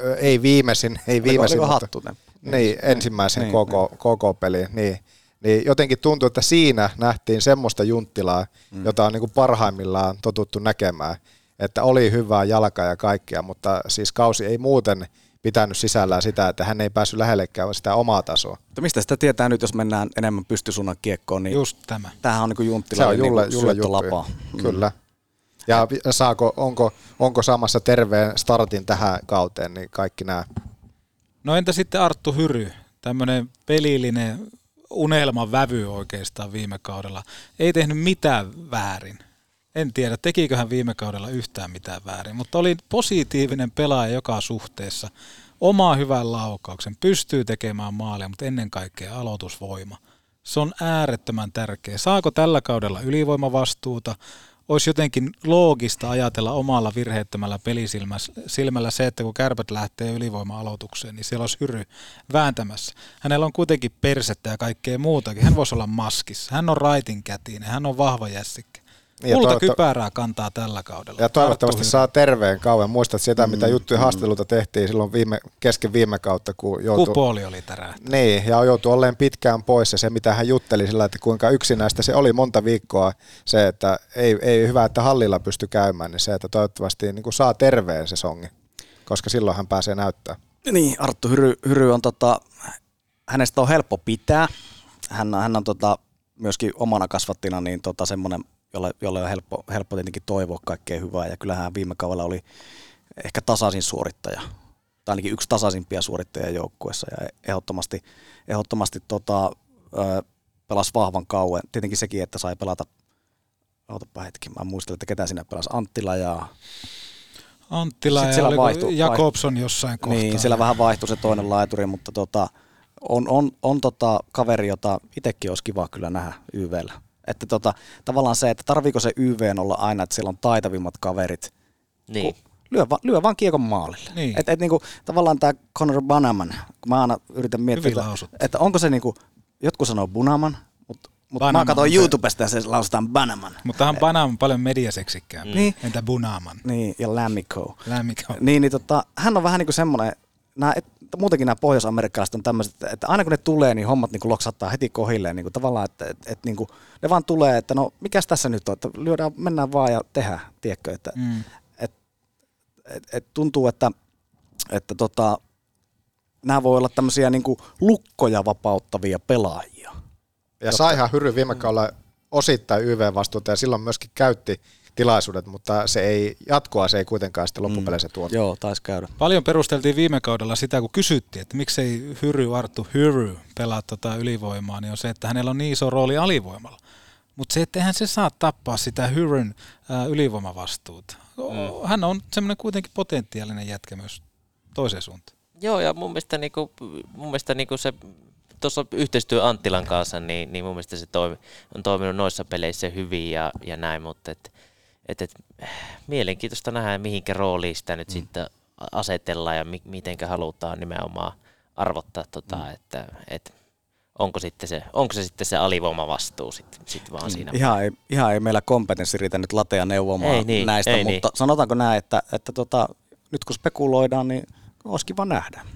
Speaker 6: Ö, Ei viimeisin, ei
Speaker 7: Oliko-
Speaker 6: viimeisin.
Speaker 7: oliko
Speaker 6: mutta-
Speaker 7: Hattunen?
Speaker 6: Niin, ensimmäisen
Speaker 7: Niin,
Speaker 6: koko, koko peli. Niin, niin jotenkin tuntuu, että siinä nähtiin semmoista junttilaa, mm. jota on niin kuin parhaimmillaan totuttu näkemään. Että oli hyvää jalkaa ja kaikkea, mutta siis kausi ei muuten pitänyt sisällään sitä, että hän ei päässyt lähellekään sitä omaa tasoa.
Speaker 7: Mutta mistä sitä tietää nyt, jos mennään enemmän pystysuunnan kiekkoon, niin
Speaker 5: Just tämä.
Speaker 7: tämähän on niin Junttila
Speaker 6: Se on Julle,
Speaker 7: niin
Speaker 6: Julle
Speaker 7: syöttölapaa.
Speaker 6: juttu. Kyllä. Ja saako, onko, onko saamassa terveen startin tähän kauteen, niin kaikki nämä.
Speaker 5: No entä sitten Arttu Hyry, tämmöinen pelillinen unelman vävy oikeastaan viime kaudella. Ei tehnyt mitään väärin. En tiedä, tekikö hän viime kaudella yhtään mitään väärin, mutta oli positiivinen pelaaja joka suhteessa. Omaa hyvän laukauksen, pystyy tekemään maalia, mutta ennen kaikkea aloitusvoima. Se on äärettömän tärkeä. Saako tällä kaudella ylivoimavastuuta? Olisi jotenkin loogista ajatella omalla virheettömällä pelisilmällä se, että kun kärpät lähtee ylivoima-aloitukseen, niin siellä olisi hyry vääntämässä. Hänellä on kuitenkin persettä ja kaikkea muutakin. Hän voisi olla maskissa. Hän on raitin kätinen, hän on vahva jässikkä. Kulta kypärää kantaa tällä kaudella.
Speaker 6: Ja toivottavasti
Speaker 5: Arttu
Speaker 6: saa terveen kauan. Muistat sitä, mitä juttuja haastatteluita tehtiin silloin viime, kesken viime kautta, kun joutui...
Speaker 5: Kupooli oli tärähtänyt.
Speaker 6: Niin, ja joutui olleen pitkään pois ja se, mitä hän jutteli sillä, että kuinka yksinäistä se oli monta viikkoa, se, että ei, ei hyvä, että hallilla pysty käymään, niin se, että toivottavasti niin kuin saa terveen se songi, koska silloin hän pääsee näyttää.
Speaker 7: Niin, Arttu Hyry, Hyry on tota, hänestä on helppo pitää. Hän, hän on tota, myöskin omana kasvattina niin tota, semmoinen, jolle, jolle on helppo, helppo tietenkin toivoa kaikkea hyvää. Ja kyllähän hän viime kaudella oli ehkä tasaisin suorittaja, tai ainakin yksi tasaisimpia suorittajia joukkueessa. Ja ehdottomasti, ehdottomasti tota, pelasi vahvan kauan. Tietenkin sekin, että sai pelata, ootapa hetki, mä muistelen, että ketä siinä pelasi, Anttila ja
Speaker 5: Anttila
Speaker 7: Sitten
Speaker 5: ja
Speaker 7: siellä
Speaker 5: oliko
Speaker 7: vaihtui-
Speaker 5: Jakobson jossain kohtaa.
Speaker 7: Niin, siellä vähän vaihtui se toinen laituri, mutta tota, on, on, on tota kaveri, jota itsekin olisi kiva kyllä nähdä YVllä. Että tota, tavallaan se, että tarviiko se YV olla aina, että siellä on taitavimmat kaverit.
Speaker 8: Niin.
Speaker 7: Kun Lyö, va, lyö vaan kiekon maalille.
Speaker 5: Niin.
Speaker 7: Et, et niinku, tavallaan tämä Conor Banaman, kun mä aina yritän miettiä, että, että onko se niinku, jotkut sanoo Bunaman, mutta mut mä
Speaker 5: Banaman
Speaker 7: katsoin YouTubesta ja se lausutaan Banaman.
Speaker 5: Mutta hän Bana on paljon mediaseksikkäämpi.
Speaker 7: Niin.
Speaker 5: Entä Bunaman?
Speaker 7: Niin, ja Lämmikko.
Speaker 5: Lämmikko.
Speaker 7: Niin, niin tota, hän on vähän niin kuin semmoinen, nämä, et, muutenkin nämä pohjois-amerikkalaiset on tämmöiset, että, että aina kun ne tulee, niin hommat niin kuin loksattaa heti kohilleen. Niin kuin tavallaan, että, että, että niin kuin, ne vaan tulee, että no mikäs tässä nyt on, että lyödään, mennään vaan ja tehdään, tiedätkö, että
Speaker 5: Mm.
Speaker 7: et, et, et tuntuu, että, että tota, nämä voi olla tämmöisiä niin kuin lukkoja vapauttavia pelaajia.
Speaker 6: Ja saihan Hyry viime kaudella osittain YV-vastuuta ja silloin myöskin käytti tilaisuudet, mutta se ei, jatkoa se ei kuitenkaan sitten loppupeleissä tuonut.
Speaker 7: Joo, taisi käydä.
Speaker 5: Paljon perusteltiin viime kaudella sitä, kun kysyttiin, että miksei Hyry, Arttu Hyry pelaa tota ylivoimaa, niin on se, että hänellä on niin iso rooli alivoimalla. Mutta se, että eihän se saa tappaa sitä Hyryn ää, ylivoimavastuuta. Mm. Hän on semmoinen kuitenkin potentiaalinen jätkä myös toiseen suuntaan.
Speaker 8: Joo, ja mun mielestä, niinku, mun mielestä niinku se tuossa yhteistyö Anttilan kanssa, niin, niin mun mielestä se toimi, on toiminut noissa peleissä hyvin ja, ja näin, mutta et, et, et, mielenkiintoista nähdä, mihinkä rooliin sitä nyt mm. sitten asetellaan ja mi, mitenkä halutaan nimenomaan arvottaa, tota, mm. että et, onko, sitten se, onko se sitten se alivoimavastuu sitten sit vaan siinä.
Speaker 7: Ihan ei, ihan ei meillä kompetenssi riitä nyt latea neuvomaan
Speaker 8: Ei niin,
Speaker 7: näistä,
Speaker 8: ei
Speaker 7: mutta
Speaker 8: niin.
Speaker 7: sanotaanko näin, että, että tota, nyt kun spekuloidaan, niin olisi kiva nähdä.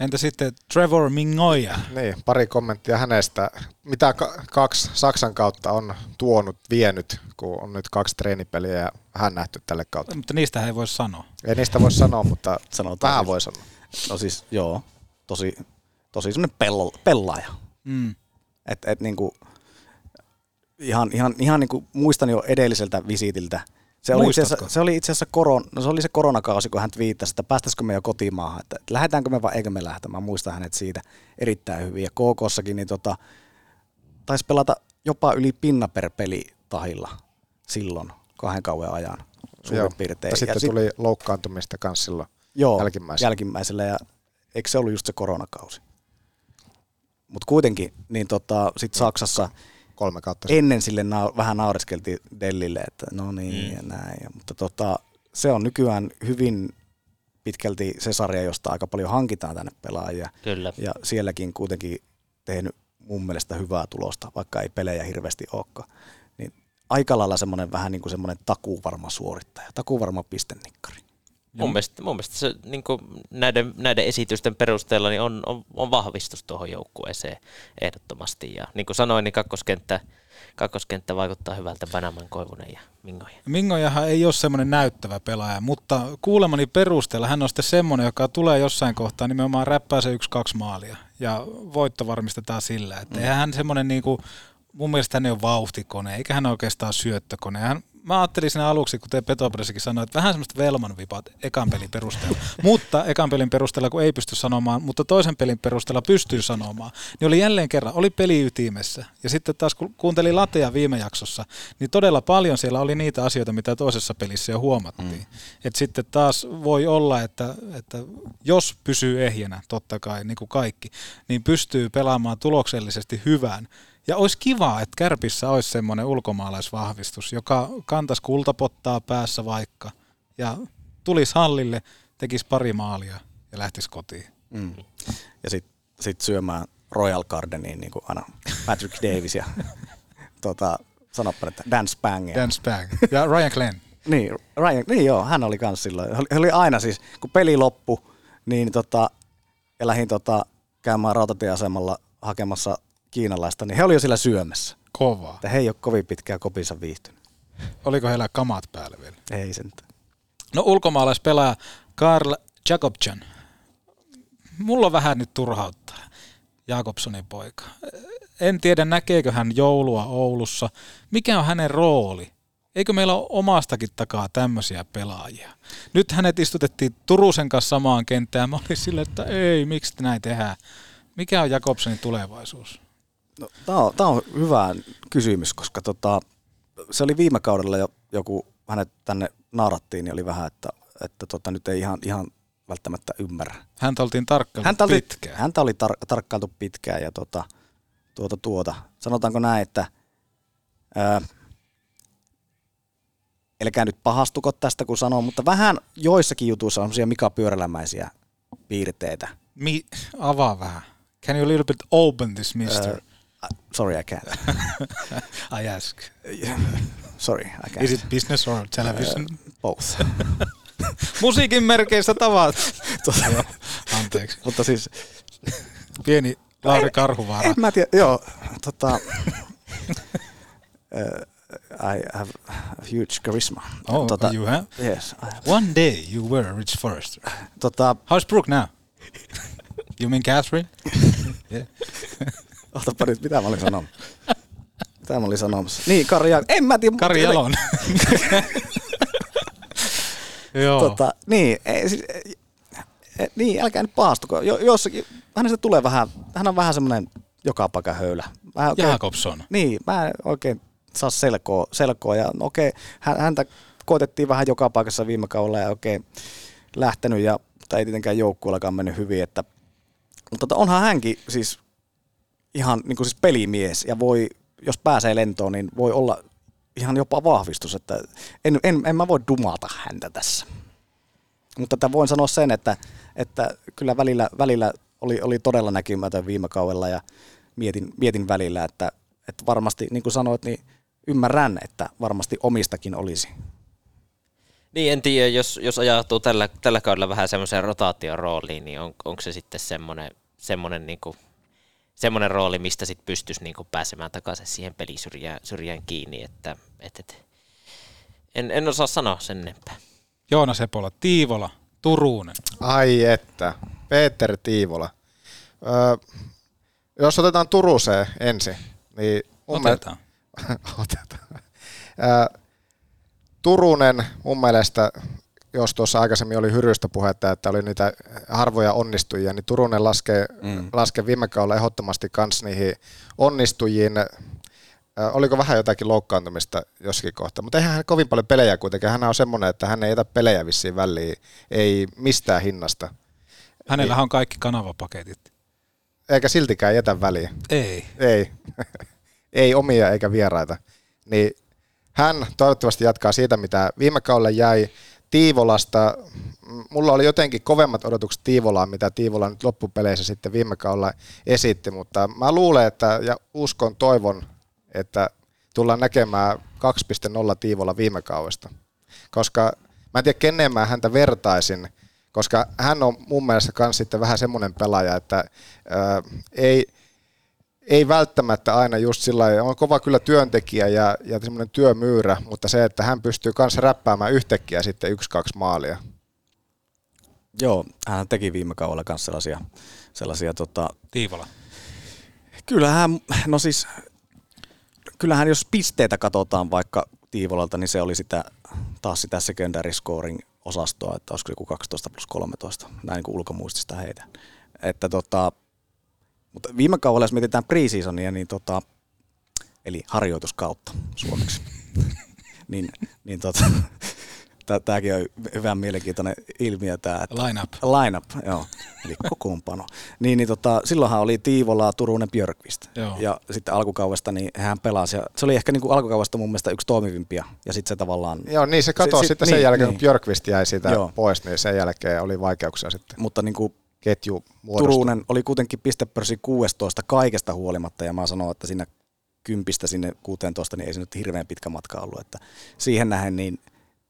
Speaker 5: Entä sitten Trevor Mingoja?
Speaker 6: Niin, pari kommenttia hänestä. Mitä ka- kaksi Saksan kautta on tuonut, vienyt, kun on nyt kaksi treenipeliä ja hän nähty tälle kautta.
Speaker 5: Mutta niistä ei voi sanoa.
Speaker 6: Ei niistä voi sanoa, mutta
Speaker 7: Sanotaan
Speaker 6: vähän
Speaker 7: siis.
Speaker 6: voi sanoa.
Speaker 7: No siis joo, tosi, tosi semmoinen pello, pellaaja.
Speaker 5: Mm.
Speaker 7: Et, et niinku, ihan, ihan, ihan niinku muistan jo edelliseltä visitiltä. Se oli, itse asiassa, se oli itse asiassa koron, no se oli se koronakausi, kun hän viittasi, että päästäisikö me jo kotimaahan, että, että lähdetäänkö me vai eikö me lähteä. Mä muistan hänet siitä erittäin hyvin. Ja KKssakin niin tota, taisi pelata jopa yli pinna per peli tahilla silloin kahden kauan ajan suurin
Speaker 6: Joo.
Speaker 7: piirtein.
Speaker 6: Ja sitten
Speaker 7: sit-
Speaker 6: tuli loukkaantumista kanssa silloin
Speaker 7: Joo,
Speaker 6: jälkimmäisenä.
Speaker 7: jälkimmäisellä. Ja eikö se ollut just se koronakausi? Mutta kuitenkin, niin tota, sit Saksassa
Speaker 6: Kolme kautta.
Speaker 7: ennen sille nau- vähän naureskeltiin Dellille, että no niin mm. ja näin. Ja, mutta tota, se on nykyään hyvin pitkälti se sarja, josta aika paljon hankitaan tänne pelaajia.
Speaker 8: Kyllä.
Speaker 7: Ja sielläkin kuitenkin tehnyt mun mielestä hyvää tulosta, vaikka ei pelejä hirveästi olekaan. Niin aika lailla semmoinen vähän niin kuin semmoinen takuvarma suorittaja, takuvarma pistennikkari.
Speaker 8: Mun mielestä, mun mielestä se niin kuin näiden, näiden esitysten perusteella niin on, on, on vahvistus tuohon joukkueeseen ehdottomasti. Ja niin kuin sanoin, niin kakkoskenttä, kakkoskenttä vaikuttaa hyvältä Banaman, Koivunen ja Mingoja.
Speaker 5: Mingojahan ei ole semmoinen näyttävä pelaaja, mutta kuulemani perusteella hän on sitten semmoinen, joka tulee jossain kohtaa nimenomaan räppää se yksi-kaksi maalia. Ja voitto varmistetaan sillä. Että mm. eihän hän semmoinen niinku, mun mielestä hän ei ole vauhtikone, eikä hän oikeastaan syöttökone. Hän mä ajattelin siinä aluksi, kuten Petopressikin sanoi, että vähän semmoista Velman vipat ekan pelin perusteella. mutta ekan pelin perusteella, kun ei pysty sanomaan, mutta toisen pelin perusteella pystyy sanomaan, niin oli jälleen kerran, oli peli ytimessä. Ja sitten taas kun kuuntelin Latea viime jaksossa, niin todella paljon siellä oli niitä asioita, mitä toisessa pelissä jo huomattiin. Mm. Et sitten taas voi olla, että, että jos pysyy ehjänä, totta kai, niin kuin kaikki, niin pystyy pelaamaan tuloksellisesti hyvään ja olisi kiva, että Kärpissä olisi semmoinen ulkomaalaisvahvistus, joka kantaisi kultapottaa päässä vaikka ja tulisi hallille, tekisi pari maalia ja lähtisi kotiin. Mm.
Speaker 7: Ja sitten sit syömään Royal Gardeniin niin kuin aina Patrick Davis ja tota, sanoppa, että Dan Spang.
Speaker 5: Dan Spang ja Ryan Glenn.
Speaker 7: niin, Ryan, niin joo, hän oli kans silloin. Hän oli aina siis, kun peli loppui, niin tota, ja lähdin tota, käymään rautatieasemalla hakemassa kiinalaista, niin he oli jo siellä syömässä.
Speaker 5: Kovaa.
Speaker 7: Että he ei ole kovin pitkään kopinsa viihtynyt.
Speaker 5: Oliko heillä kamat päällä vielä?
Speaker 7: Ei sentään.
Speaker 5: No ulkomaalaispelaaja Karl Jakobsen. Mulla on vähän nyt turhauttaa. Jakobsonin poika. En tiedä, näkeekö hän joulua Oulussa. Mikä on hänen rooli? Eikö meillä ole omastakin takaa tämmöisiä pelaajia? Nyt hänet istutettiin Turusen kanssa samaan kenttään. Mä olin sille, että ei, miksi näin tehdään? Mikä on Jakobsenin tulevaisuus?
Speaker 7: No, tämä on, on hyvä kysymys, koska tota, se oli viime kaudella jo joku, hänet tänne naarattiin, niin oli vähän, että, että tota, nyt ei ihan, ihan välttämättä ymmärrä.
Speaker 5: Häntä oltiin tarkkailtu
Speaker 7: häntä oli,
Speaker 5: pitkään.
Speaker 7: Häntä oli tar- tarkkailtu pitkään ja tota, tuota, tuota. Sanotaanko näin, että ää, elkää nyt pahastuko tästä kun sanoo, mutta vähän joissakin jutuissa on semmoisia Mika Pyörälämäisiä piirteitä.
Speaker 5: Mi- avaa vähän. Can you a little bit open this, mister? Uh,
Speaker 7: Sorry, I can't.
Speaker 5: I ask.
Speaker 7: Sorry, I can't.
Speaker 5: Is it business or television?
Speaker 7: Uh, both.
Speaker 5: Musiikin merkeistä tavat. Anteeksi.
Speaker 7: Mutta siis...
Speaker 5: Pieni Lauri Karhuvaara.
Speaker 7: En mä tiedä, joo. Tota, uh, I have a huge charisma.
Speaker 5: Oh, tota, you have?
Speaker 7: Yes. Have.
Speaker 5: One day you were a Rich Forrester.
Speaker 7: Tota,
Speaker 5: How's Brooke now? You mean Catherine?
Speaker 7: yeah. Otapa nyt, mitä mä olin sanomassa? Mitä mä olin sanomassa? Niin, Kari En mä tiedä.
Speaker 5: Kari Jalon. Joo.
Speaker 7: Tota, niin, ei, siis, e, niin, älkää nyt paastuko. Jo, jossakin, hänestä tulee vähän, hän on vähän semmoinen joka paikan höylä. Mä
Speaker 5: oikein, Jakobson.
Speaker 7: Niin, mä en oikein saa selkoa, selkoa ja no okei, häntä koitettiin vähän joka paikassa viime kaudella ja oikein lähtenyt ja mutta ei tietenkään joukkueellakaan mennyt hyvin, että mutta tota, onhan hänkin siis ihan niin kuin siis pelimies ja voi, jos pääsee lentoon, niin voi olla ihan jopa vahvistus, että en, en, en mä voi dumata häntä tässä. Mutta että voin sanoa sen, että, että kyllä välillä, välillä oli, oli todella näkymätön viime kaudella ja mietin, mietin välillä, että, että varmasti, niin kuin sanoit, niin ymmärrän, että varmasti omistakin olisi.
Speaker 8: Niin, en tiedä, jos, jos ajautuu tällä, tällä kaudella vähän semmoiseen rotaation rooliin, niin on, onko se sitten semmoinen, semmoinen, niin kuin, semmoinen rooli, mistä sitten pystyisi niin kuin pääsemään takaisin siihen pelisyrjään syrjään kiinni, että et, et, en, en osaa sanoa sen enempää.
Speaker 5: Joona Sepola, Tiivola, Turunen.
Speaker 6: Ai että, Peter Tiivola. Öö, jos otetaan Turuseen ensin, niin...
Speaker 5: Otetaan.
Speaker 6: Me... otetaan. Öö, Turunen mun mielestä, jos tuossa aikaisemmin oli hyrystä puhetta, että oli niitä harvoja onnistujia, niin Turunen laskee, mm. laskee viime kaudella ehdottomasti kans niihin onnistujiin. Oliko vähän jotakin loukkaantumista jossakin kohtaa, mutta eihän hän kovin paljon pelejä kuitenkin. Hän on semmoinen, että hän ei jätä pelejä vissiin väliin, ei mistään hinnasta.
Speaker 5: Hänellä on kaikki kanavapaketit.
Speaker 6: Eikä siltikään jätä väliin.
Speaker 5: Ei.
Speaker 6: Ei. ei omia eikä vieraita. Niin hän toivottavasti jatkaa siitä, mitä viime kaudella jäi Tiivolasta. Mulla oli jotenkin kovemmat odotukset Tiivolaan, mitä Tiivola nyt loppupeleissä sitten viime kaudella esitti, mutta mä luulen, että ja uskon, toivon, että tullaan näkemään 2.0 Tiivola viime kaudesta. Koska Mä en tiedä, kenen mä häntä vertaisin, koska hän on mun mielestä myös sitten vähän semmoinen pelaaja, että ää, ei, ei välttämättä aina just sillä lailla, on kova kyllä työntekijä ja, ja semmoinen työmyyrä, mutta se, että hän pystyy kanssa räppäämään yhtäkkiä sitten yksi-kaksi maalia.
Speaker 7: Joo, hän teki viime kaudella myös sellaisia, sellaisia tota,
Speaker 5: Tiivola.
Speaker 7: Kyllähän, no siis, kyllähän jos pisteitä katsotaan vaikka Tiivolalta, niin se oli sitä, taas sitä secondary scoring osastoa, että olisiko joku 12 plus 13, näin niin kuin ulkomuistista heitä. Että tota, mutta viime kaudella, jos mietitään preseasonia, niin tota, eli harjoituskautta suomeksi, niin, niin tota, tämäkin on hyvä mielenkiintoinen ilmiö tämä. Että
Speaker 5: Line-up.
Speaker 7: Line-up, joo. Eli kokoonpano. niin, niin tota, silloinhan oli Tiivola, Turunen, Björkvist.
Speaker 5: Joo.
Speaker 7: Ja sitten alkukaudesta niin hän pelasi. Ja se oli ehkä niin kuin alkukaudesta mun mielestä yksi toimivimpia. Ja sitten se tavallaan...
Speaker 6: Joo, niin se katosi sitten
Speaker 7: niin,
Speaker 6: sen jälkeen,
Speaker 7: niin.
Speaker 6: kun Björkvist jäi siitä
Speaker 7: Joo.
Speaker 6: pois, niin sen jälkeen oli vaikeuksia sitten.
Speaker 7: Mutta niin kuin
Speaker 6: ketju.
Speaker 7: Turunen oli kuitenkin pistepörssi 16 kaikesta huolimatta, ja mä sanon, että siinä kympistä sinne 16, niin ei se nyt hirveän pitkä matka ollut. Että siihen nähen, niin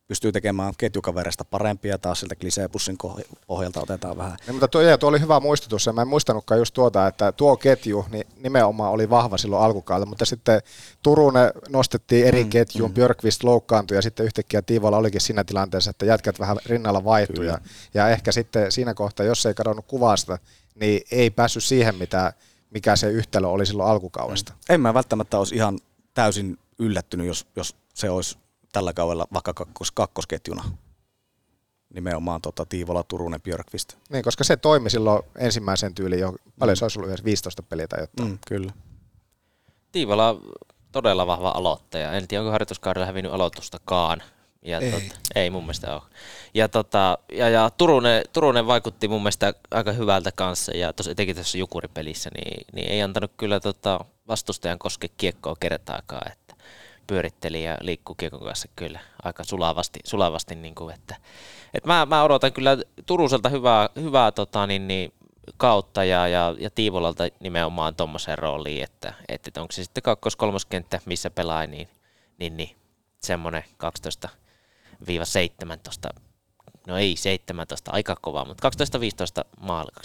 Speaker 7: pystyy tekemään ketjukavereista parempia, taas siltä kliseepussin pohjalta otetaan vähän.
Speaker 6: Niin, mutta tuo, ja tuo oli hyvä muistutus, ja mä en muistanutkaan just tuota, että tuo ketju niin nimenomaan oli vahva silloin alkukaudella, mutta sitten Turunen nostettiin eri mm, ketjuun, mm. Björkvist loukkaantui ja sitten yhtäkkiä Tiivola olikin siinä tilanteessa, että jätkät vähän rinnalla vaihtui ja, ja ehkä sitten siinä kohtaa, jos ei kadonnut kuvasta, niin ei päässyt siihen, mitä, mikä se yhtälö oli silloin alkukaudesta. Mm.
Speaker 7: En mä välttämättä olisi ihan täysin yllättynyt, jos, jos se olisi tällä kaudella vaikka kakkos, kakkosketjuna. Nimenomaan tota, Tiivola, Turunen, Björkvist.
Speaker 6: Niin, koska se toimi silloin ensimmäisen tyyliin jo, paljon se olisi ollut yhdessä 15 peliä tai jotain.
Speaker 7: Mm, kyllä.
Speaker 8: Tiivola todella vahva aloittaja. En tiedä, onko harjoituskaudella hävinnyt aloitustakaan. Ja
Speaker 5: Ei.
Speaker 8: Tot, ei mun mielestä ole. Ja, tota, ja, ja Turunen, Turunen vaikutti mun mielestä aika hyvältä kanssa, ja tos, etenkin tässä Jukuripelissä, niin, niin ei antanut kyllä tota vastustajan koske kiekkoa kertaakaan, että pyöritteli ja liikkuu kiekon kanssa kyllä aika sulavasti, sulavasti niin kuin, että, että mä, mä, odotan kyllä Turuselta hyvää, hyvää tota, niin, niin, kautta ja, ja, ja Tiivolalta nimenomaan tuommoiseen rooliin, että, että onko se sitten kakkos-kolmoskenttä, missä pelaa, niin, niin, niin semmoinen 12-17, no ei 17, aika kova, mutta 12-15 maalia,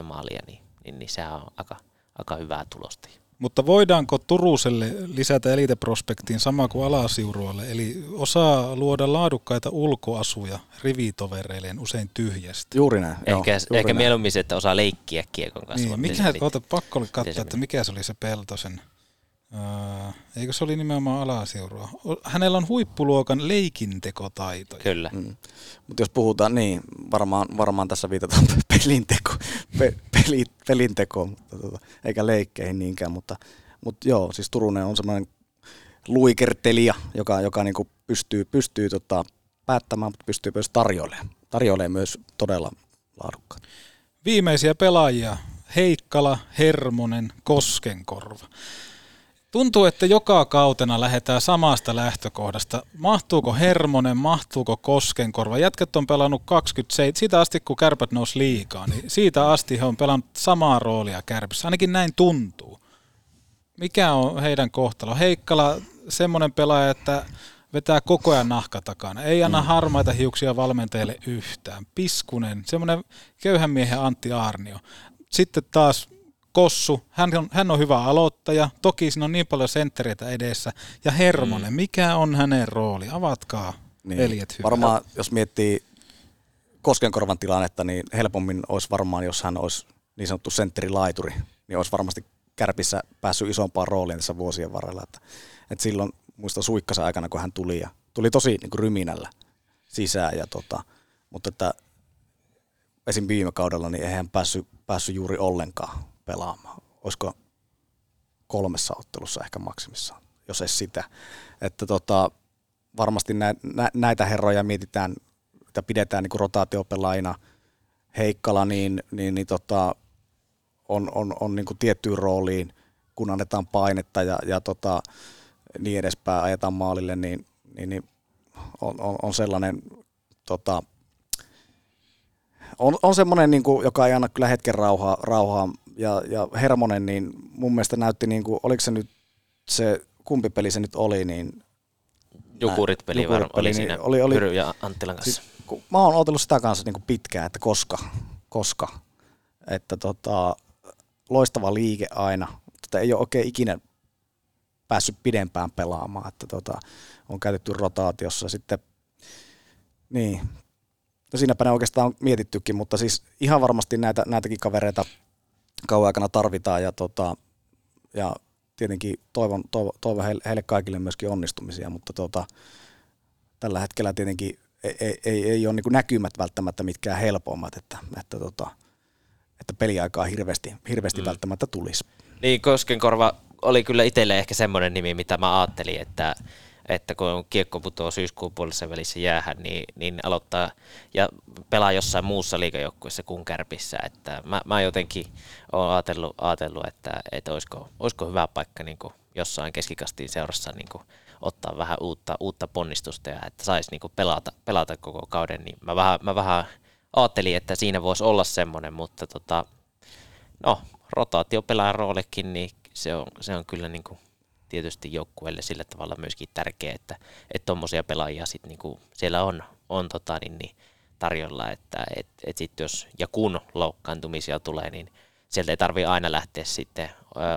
Speaker 8: 12-15 maalia, niin, niin, niin sehän on aika, aika hyvää tulosta.
Speaker 5: Mutta voidaanko Turuselle lisätä eliteprospektiin sama kuin Alasiurualle, eli osaa luoda laadukkaita ulkoasuja rivitovereilleen usein tyhjästi?
Speaker 7: Juuri näin.
Speaker 8: Ehkä,
Speaker 7: joo, juuri
Speaker 8: ehkä
Speaker 7: näin.
Speaker 8: mieluummin se, että osaa leikkiä kiekon kanssa.
Speaker 5: Niin, mikä,
Speaker 8: se-
Speaker 5: oota, pakko oli katsoa, että mikä se oli se Peltosen. Eikö se oli nimenomaan Alasiurua? O- Hänellä on huippuluokan leikintekotaito.
Speaker 8: Kyllä.
Speaker 7: Mm. Mutta jos puhutaan, niin varmaan, varmaan tässä viitataan pelinteko, pe, peli, pelintekoon, mutta tota, eikä leikkeihin niinkään, mutta, mutta joo, siis Turunen on semmoinen luikertelija, joka, joka niinku pystyy, pystyy tota, päättämään, mutta pystyy myös tarjoilemaan. Tarjoilee myös todella laadukkaat.
Speaker 5: Viimeisiä pelaajia, Heikkala, Hermonen, Koskenkorva. Tuntuu, että joka kautena lähdetään samasta lähtökohdasta. Mahtuuko Hermonen, mahtuuko Koskenkorva? Jätkät on pelannut 27, siitä asti kun kärpät nousi liikaa, niin siitä asti he on pelannut samaa roolia kärpissä. Ainakin näin tuntuu. Mikä on heidän kohtalo? Heikkala, semmoinen pelaaja, että vetää koko ajan nahka takana. Ei anna mm. harmaita hiuksia valmentajille yhtään. Piskunen, semmoinen köyhän miehen Antti Aarnio. Sitten taas Kossu, hän on, hän on hyvä aloittaja. Toki siinä on niin paljon senttereitä edessä. Ja Hermonen, mm. mikä on hänen rooli? Avatkaa, niin. veljet hyvät.
Speaker 7: Varmaan, jos miettii Koskenkorvan tilannetta, niin helpommin olisi varmaan, jos hän olisi niin sanottu sentterilaituri, niin olisi varmasti kärpissä päässyt isompaan rooliin tässä vuosien varrella. Että, että silloin muista suikkasen aikana, kun hän tuli ja tuli tosi niin kuin ryminällä sisään. Ja tota, mutta että esim. viime kaudella niin eihän hän päässyt, päässyt juuri ollenkaan pelaamaan. Olisiko kolmessa ottelussa ehkä maksimissaan, jos ei sitä. Että tota, varmasti nä, nä, näitä herroja mietitään, että pidetään niin rotaatiopelaajina. Heikkala niin, niin, niin tota, on, on, on niin kuin tiettyyn rooliin, kun annetaan painetta ja, ja tota, niin edespäin ajetaan maalille, niin, niin, niin on, on, on sellainen tota, on, on semmoinen, niin kuin, joka ei anna kyllä hetken rauhaa, rauhaa ja, ja Hermonen, niin mun mielestä näytti, niin kuin, oliko se nyt se, kumpi peli se nyt oli, niin
Speaker 8: Jukurit peli
Speaker 7: Jukurit
Speaker 8: var- oli
Speaker 7: niin
Speaker 8: siinä
Speaker 7: oli, oli,
Speaker 8: Pyry ja Anttilan kanssa.
Speaker 7: Siis, mä oon odotellut sitä kanssa niin kuin pitkään, että koska, koska. Että tota, loistava liike aina, mutta ei ole oikein ikinä päässyt pidempään pelaamaan, että tota, on käytetty rotaatiossa sitten, niin, no siinäpä ne oikeastaan on mietittykin, mutta siis ihan varmasti näitä, näitäkin kavereita kauan aikana tarvitaan ja, tota, ja tietenkin toivon, toivon, toivon heille, heille kaikille myöskin onnistumisia, mutta tota, tällä hetkellä tietenkin ei, ei, ei, ei ole niin näkymät välttämättä mitkään helpommat, että, että, tota, että peliaikaa hirveästi, hirveästi mm. välttämättä tulisi.
Speaker 8: Niin, Koskenkorva oli kyllä itselle ehkä semmoinen nimi, mitä mä ajattelin, että, että kun kiekko putoaa syyskuun puolessa välissä jäähän, niin, niin aloittaa ja pelaa jossain muussa liikajoukkueessa kuin kärpissä. Että mä, mä jotenkin olen ajatellut, ajatellut että, että olisiko, olisiko hyvä paikka niin kuin jossain keskikastiin seurassa niin kuin ottaa vähän uutta, uutta ponnistusta ja että saisi niin pelata, pelata koko kauden. Niin mä vähän, mä vähän ajattelin, että siinä voisi olla semmoinen, mutta tota, no, rotaatiopelaajan roolikin, niin se on, se on kyllä niin kuin tietysti joukkueelle sillä tavalla myöskin tärkeä, että tuommoisia pelaajia sit niin kuin siellä on, on tota, niin, niin tarjolla, että et, et sit jos ja kun loukkaantumisia tulee, niin sieltä ei tarvitse aina lähteä sitten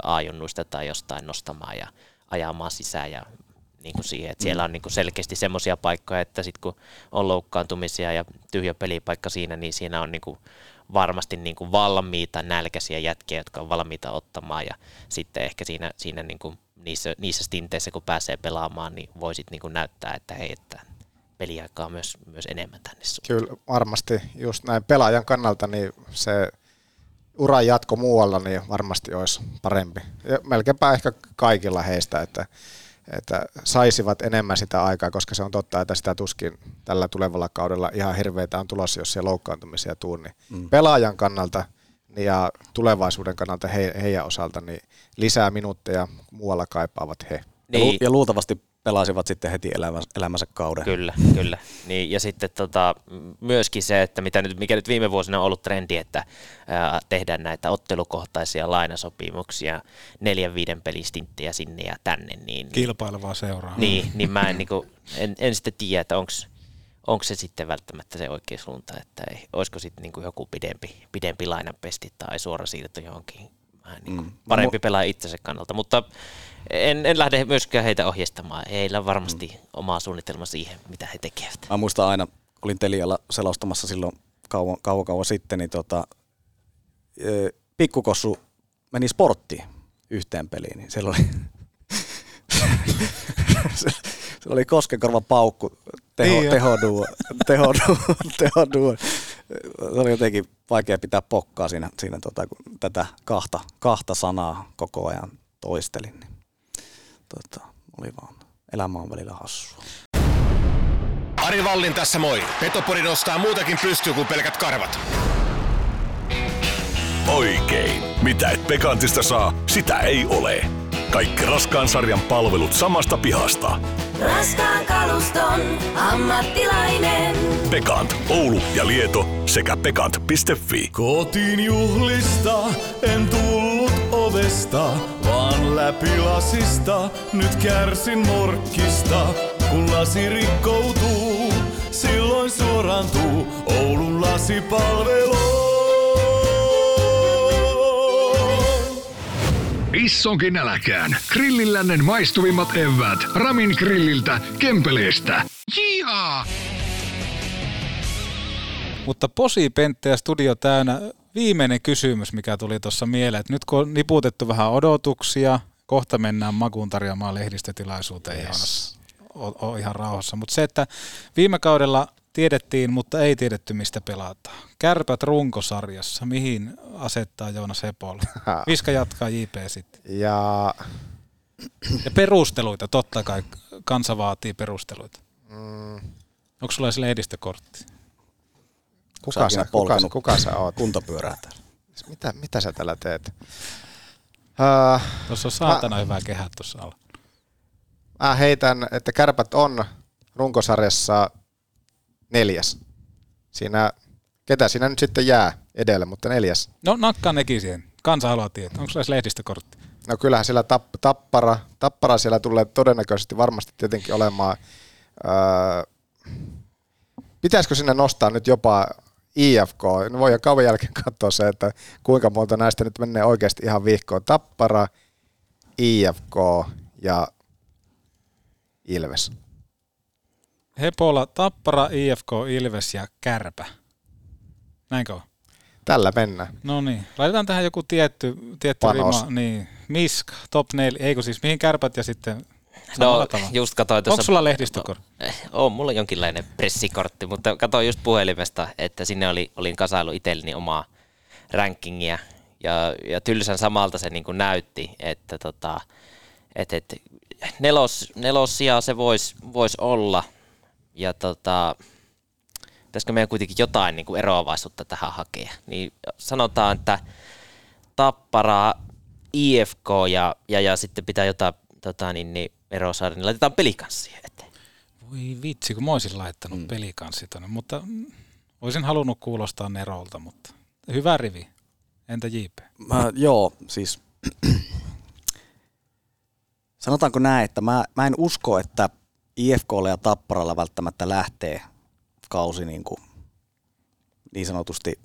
Speaker 8: aajunnuista tai jostain nostamaan ja ajamaan sisään ja niin kuin siihen, että siellä on niin kuin selkeästi semmoisia paikkoja, että sitten kun on loukkaantumisia ja tyhjä pelipaikka siinä, niin siinä on niin kuin varmasti niin kuin valmiita nälkäisiä jätkiä, jotka on valmiita ottamaan ja sitten ehkä siinä, siinä niin kuin niissä, niissä stinteissä, kun pääsee pelaamaan, niin voisit niin näyttää, että hei, että peliaikaa myös, myös enemmän tänne suuntaan.
Speaker 6: Kyllä varmasti just näin pelaajan kannalta niin se uran jatko muualla niin varmasti olisi parempi. Ja melkeinpä ehkä kaikilla heistä, että, että saisivat enemmän sitä aikaa, koska se on totta, että sitä tuskin tällä tulevalla kaudella ihan hirveitä on tulossa, jos se loukkaantumisia tuu. Niin mm. Pelaajan kannalta ja tulevaisuuden kannalta he, heidän osalta niin lisää minuutteja muualla kaipaavat he.
Speaker 7: Niin. Ja luultavasti pelaisivat sitten heti elämänsä, elämänsä kauden.
Speaker 8: Kyllä, kyllä. Niin, ja sitten tota, myöskin se, että mitä nyt, mikä nyt viime vuosina on ollut trendi, että ää, tehdään näitä ottelukohtaisia lainasopimuksia, neljän viiden pelistinttejä sinne ja tänne. Niin,
Speaker 5: Kilpailevaa seuraa.
Speaker 8: Niin, niin mä en, niin kuin, en, en sitten tiedä, että onko onko se sitten välttämättä se oikea suunta, että ei, olisiko sitten niin kuin joku pidempi, pidempi lainapesti tai suora siirto johonkin vähän niin kuin mm. parempi pelaa itsensä kannalta, mutta en, en lähde myöskään heitä ohjeistamaan. Heillä on varmasti mm. oma suunnitelma siihen, mitä he tekevät.
Speaker 7: Mä muistan aina, olin Telialla selostamassa silloin kauan kauan, kauan sitten, niin tota, pikkukossu meni sporttiin yhteen peliin, niin siellä oli, se oli koskenkorvan paukku, teho, niin tehoduo, tehoduo, tehoduo. Se oli jotenkin vaikea pitää pokkaa siinä, siinä tota, kun tätä kahta, kahta sanaa koko ajan toistelin. Niin, tota, oli vaan, elämä on välillä hassua.
Speaker 9: Ari Vallin tässä moi. Petopori nostaa muutakin pystyy kuin pelkät karvat. Oikein. Mitä et Pekantista saa, sitä ei ole. Kaikki raskaan sarjan palvelut samasta pihasta.
Speaker 11: Raskaan kaluston ammattilainen.
Speaker 9: Pekant, Oulu ja Lieto sekä pekant.fi.
Speaker 12: Kotiin juhlista en tullut ovesta, vaan läpi lasista. Nyt kärsin morkkista, kun lasi rikkoutuu. Silloin suorantuu Oulun lasipalvelu.
Speaker 13: Issonkin äläkään. Grillillännen maistuvimmat evät. Ramin grilliltä, Kempeleestä. Jihaa!
Speaker 5: Mutta Posi, Pentte ja studio täynnä. Viimeinen kysymys, mikä tuli tuossa mieleen. Että nyt kun on niputettu vähän odotuksia, kohta mennään makuun tarjoamaan lehdistötilaisuuteen yes. on, on ihan rauhassa. Mutta se, että viime kaudella tiedettiin, mutta ei tiedetty, mistä pelataan. Kärpät runkosarjassa, mihin asettaa Joonas Hepol? Viska jatkaa JP sitten.
Speaker 6: Ja...
Speaker 5: ja perusteluita, totta kai kansa vaatii perusteluita. Mm. Onko sulla edes lehdistökortti?
Speaker 6: Kuka sä, kuka, kuka sä oot?
Speaker 7: Kuntopyörää
Speaker 6: Mitä, mitä sä tällä teet?
Speaker 5: Uh, tuossa on saatana mä, hyvä kehä tuossa alla.
Speaker 6: Mä heitän, että kärpät on runkosarjassa neljäs. Siinä, ketä siinä nyt sitten jää edellä, mutta neljäs.
Speaker 5: No nakkaa nekin siihen. Kansa haluaa tietää. Onko sulla lehdistökortti?
Speaker 6: No kyllähän siellä tapp, tappara, tappara siellä tulee todennäköisesti varmasti tietenkin olemaan Öö, pitäisikö sinne nostaa nyt jopa IFK? No voi jo kauan jälkeen katsoa se, että kuinka monta näistä nyt menee oikeasti ihan vihkoon. Tappara, IFK ja Ilves.
Speaker 5: Hepola, Tappara, IFK, Ilves ja Kärpä. Näinkö on?
Speaker 6: Tällä mennään.
Speaker 5: No niin, laitetaan tähän joku tietty, tietty
Speaker 6: Panos.
Speaker 5: rima. Niin, Misk, top 4, eikö siis mihin kärpät ja sitten
Speaker 8: No,
Speaker 5: tavalla?
Speaker 8: just katsoin tuossa...
Speaker 5: Onko sulla lehdistökortti?
Speaker 8: Eh, On mulla jonkinlainen pressikortti, mutta katsoin just puhelimesta, että sinne oli, olin kasailu itselleni omaa rankingia. Ja, ja tylsän samalta se niin kuin näytti, että tota, et, et, nelos, nelosia se voisi vois olla. Ja tota, pitäisikö meidän kuitenkin jotain niin kuin eroavaisuutta tähän hakea. Niin sanotaan, että Tappara, IFK ja, ja, ja sitten pitää jotain tota, niin, niin eroa saada, niin laitetaan pelikanssia eteen.
Speaker 5: Voi vitsi, kun mä olisin laittanut mm. pelikanssi tonne, mutta mm, olisin halunnut kuulostaa Nerolta, mutta hyvä rivi. Entä JP?
Speaker 7: Mä, joo, siis sanotaanko näin, että mä, mä en usko, että IFKlle ja Tapparalla välttämättä lähtee kausi niin, kuin, niin sanotusti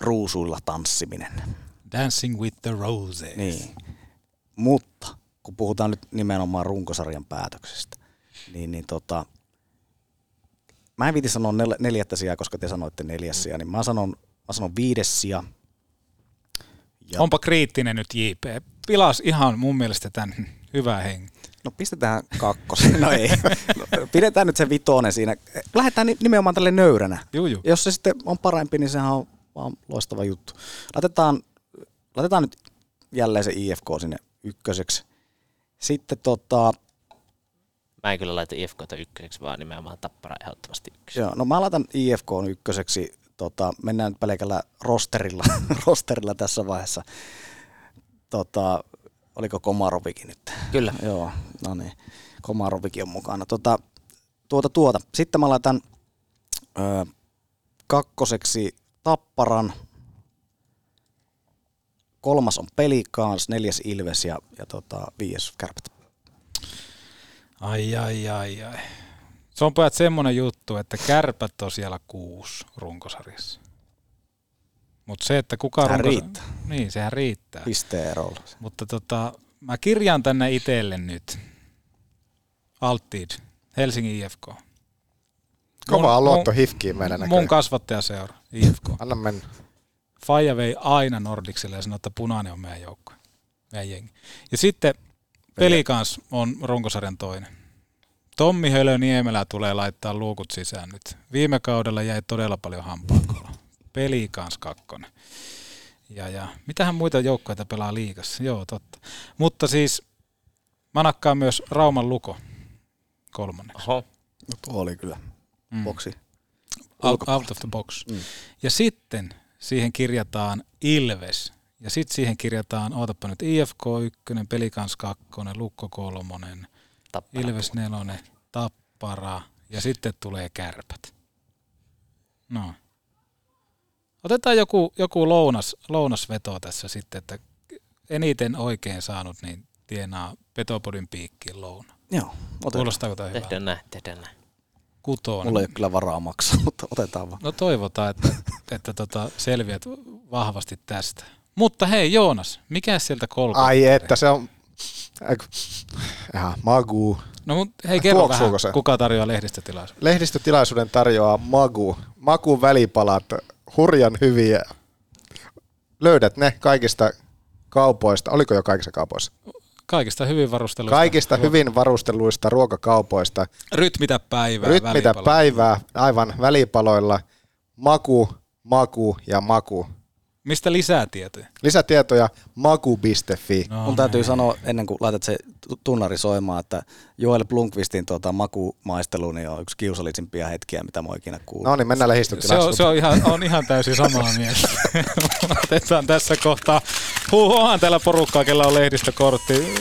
Speaker 7: ruusuilla tanssiminen.
Speaker 5: Dancing with the Roses.
Speaker 7: Niin. Mutta kun puhutaan nyt nimenomaan runkosarjan päätöksestä, niin, niin tota, mä en viiti sanoa nel- neljättä sijaa, koska te sanoitte neljäs sija, niin mä sanon, mä sanon viides sija.
Speaker 5: Ja. Onpa kriittinen nyt JP. Pilas ihan mun mielestä tämän hyvää hengen.
Speaker 7: No pistetään kakkosen. No ei. No, pidetään nyt se vitonen siinä. Lähdetään ni- nimenomaan tälle nöyränä.
Speaker 5: Juu, juu.
Speaker 7: Jos se sitten on parempi, niin sehän on vaan loistava juttu. Laitetaan, laitetaan nyt jälleen se IFK sinne ykköseksi. Sitten tota,
Speaker 8: Mä en kyllä laita IFKta ykköseksi, vaan nimenomaan Tappara ehdottomasti ykköseksi.
Speaker 7: joo, no mä laitan IFK ykköseksi. Tota, mennään nyt pelkällä rosterilla, rosterilla tässä vaiheessa. Tota, oliko Komarovikin nyt?
Speaker 8: Kyllä.
Speaker 7: Joo, no niin. Komarovikin on mukana. Tota, tuota, tuota. Sitten mä laitan ö, kakkoseksi Tapparan. Kolmas on Pelikaans, neljäs Ilves ja, ja tota, viides Kärpät.
Speaker 5: Ai, ai, ai, ai. Se on pojat semmonen juttu, että kärpät on siellä kuusi runkosarjassa. Mutta se, että kuka
Speaker 7: Sehän
Speaker 5: runkos-
Speaker 7: riittää.
Speaker 5: Niin, sehän riittää.
Speaker 7: Pisteen erolla.
Speaker 5: Mutta tota, mä kirjaan tänne itselle nyt. Altid, Helsingin IFK.
Speaker 6: Kova
Speaker 5: Mun-
Speaker 6: luotto
Speaker 5: mun-
Speaker 6: hifkiin
Speaker 5: Mun
Speaker 6: näköjään.
Speaker 5: kasvattajaseura, IFK.
Speaker 6: Anna mennä.
Speaker 5: Faija vei aina Nordikselle ja sanoi, että punainen on meidän joukko, meidän jengi. Ja sitten Pelikans on runkosarjan toinen. Tommi Hölö Niemelä tulee laittaa luukut sisään nyt. Viime kaudella jäi todella paljon hampaakolla. Pelikans kakkonen. Ja, ja mitähän muita joukkoja pelaa liigassa? Joo, totta. Mutta siis mä nakkaan myös Rauman Luko kolmanneksi.
Speaker 8: Oho.
Speaker 7: No tuo oli kyllä
Speaker 5: Mm.
Speaker 7: boksi.
Speaker 5: Out, out of the box.
Speaker 7: Mm.
Speaker 5: Ja sitten siihen kirjataan Ilves. Ja sitten siihen kirjataan, ootapa nyt, IFK 1, Pelikans 2, Lukko 3,
Speaker 8: Tappara
Speaker 5: Ilves 4, Tappara ja sitten tulee kärpät. No. Otetaan joku, joku lounas, lounasveto tässä sitten, että eniten oikein saanut, niin tienaa Petopodin piikkiin louna.
Speaker 7: Joo, otetaan.
Speaker 5: Kuulostaako tämä hyvä?
Speaker 8: Tehdään näin, tehdään näin.
Speaker 5: Kutoon.
Speaker 7: Mulla ei ole kyllä varaa maksaa, mutta otetaan vaan.
Speaker 5: No toivotaan, että, että tota, selviät vahvasti tästä. Mutta hei Joonas, mikä sieltä kolko?
Speaker 6: Ai että se on... Ihan magu.
Speaker 5: No mut hei kerro
Speaker 6: Tuoksuuko
Speaker 5: vähän,
Speaker 6: se?
Speaker 5: kuka tarjoaa lehdistötilaisuuden.
Speaker 6: Lehdistötilaisuuden tarjoaa Magu. Magu välipalat, hurjan hyviä. Löydät ne kaikista kaupoista. Oliko jo kaikissa kaupoissa?
Speaker 5: Kaikista hyvin varusteluista.
Speaker 6: Kaikista hyvin varustelluista ruokakaupoista.
Speaker 5: Rytmitä päivää.
Speaker 6: Rytmitä
Speaker 5: välipaloilla.
Speaker 6: päivää aivan välipaloilla. Maku, maku ja maku.
Speaker 5: Mistä lisää tietoja?
Speaker 6: Lisätietoja maku.fi.
Speaker 5: No,
Speaker 7: Mun täytyy sanoa, ennen kuin laitat se tu- tunnari soimaan, että Joel Blunkvistin tuota, makumaistelu niin on yksi kiusallisimpia hetkiä, mitä mä ikinä kuullut.
Speaker 6: No niin, mennään
Speaker 5: se on, se on, ihan, on ihan täysin samaa mieltä. Otetaan tässä kohtaa. Huh, onhan täällä porukkaa, kella on lehdistökortti.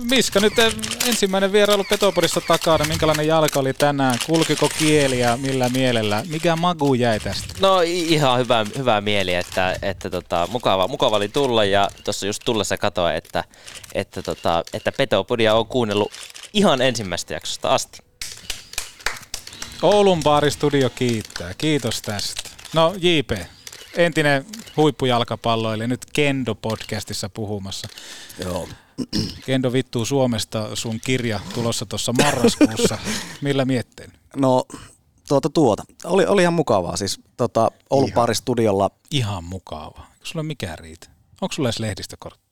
Speaker 5: Miska nyt eh, ensimmäinen vierailu Petopodissa takana, minkälainen jalka oli tänään, kulkiko kieli ja millä mielellä, mikä magu jäi tästä?
Speaker 8: No ihan hyvä, hyvä mieli, että, että tota, mukava, mukava oli tulla ja tuossa just tullessa katoa, että, että, tota, että Petopodia on kuunnellut ihan ensimmäisestä jaksosta asti.
Speaker 5: Oulun baaristudio kiittää. Kiitos tästä. No JP, entinen huippujalkapalloilija, nyt Kendo-podcastissa puhumassa.
Speaker 7: Joo.
Speaker 5: Kendo vittuu Suomesta, sun kirja tulossa tuossa marraskuussa. Millä mietteen?
Speaker 7: No tuota tuota. Oli, oli ihan mukavaa. Siis tota, Oulun
Speaker 5: Ihan.
Speaker 7: baaristudiolla
Speaker 5: Ihan mukavaa. Eikö sulla mikään riitä? Onko sulla edes lehdistökortti?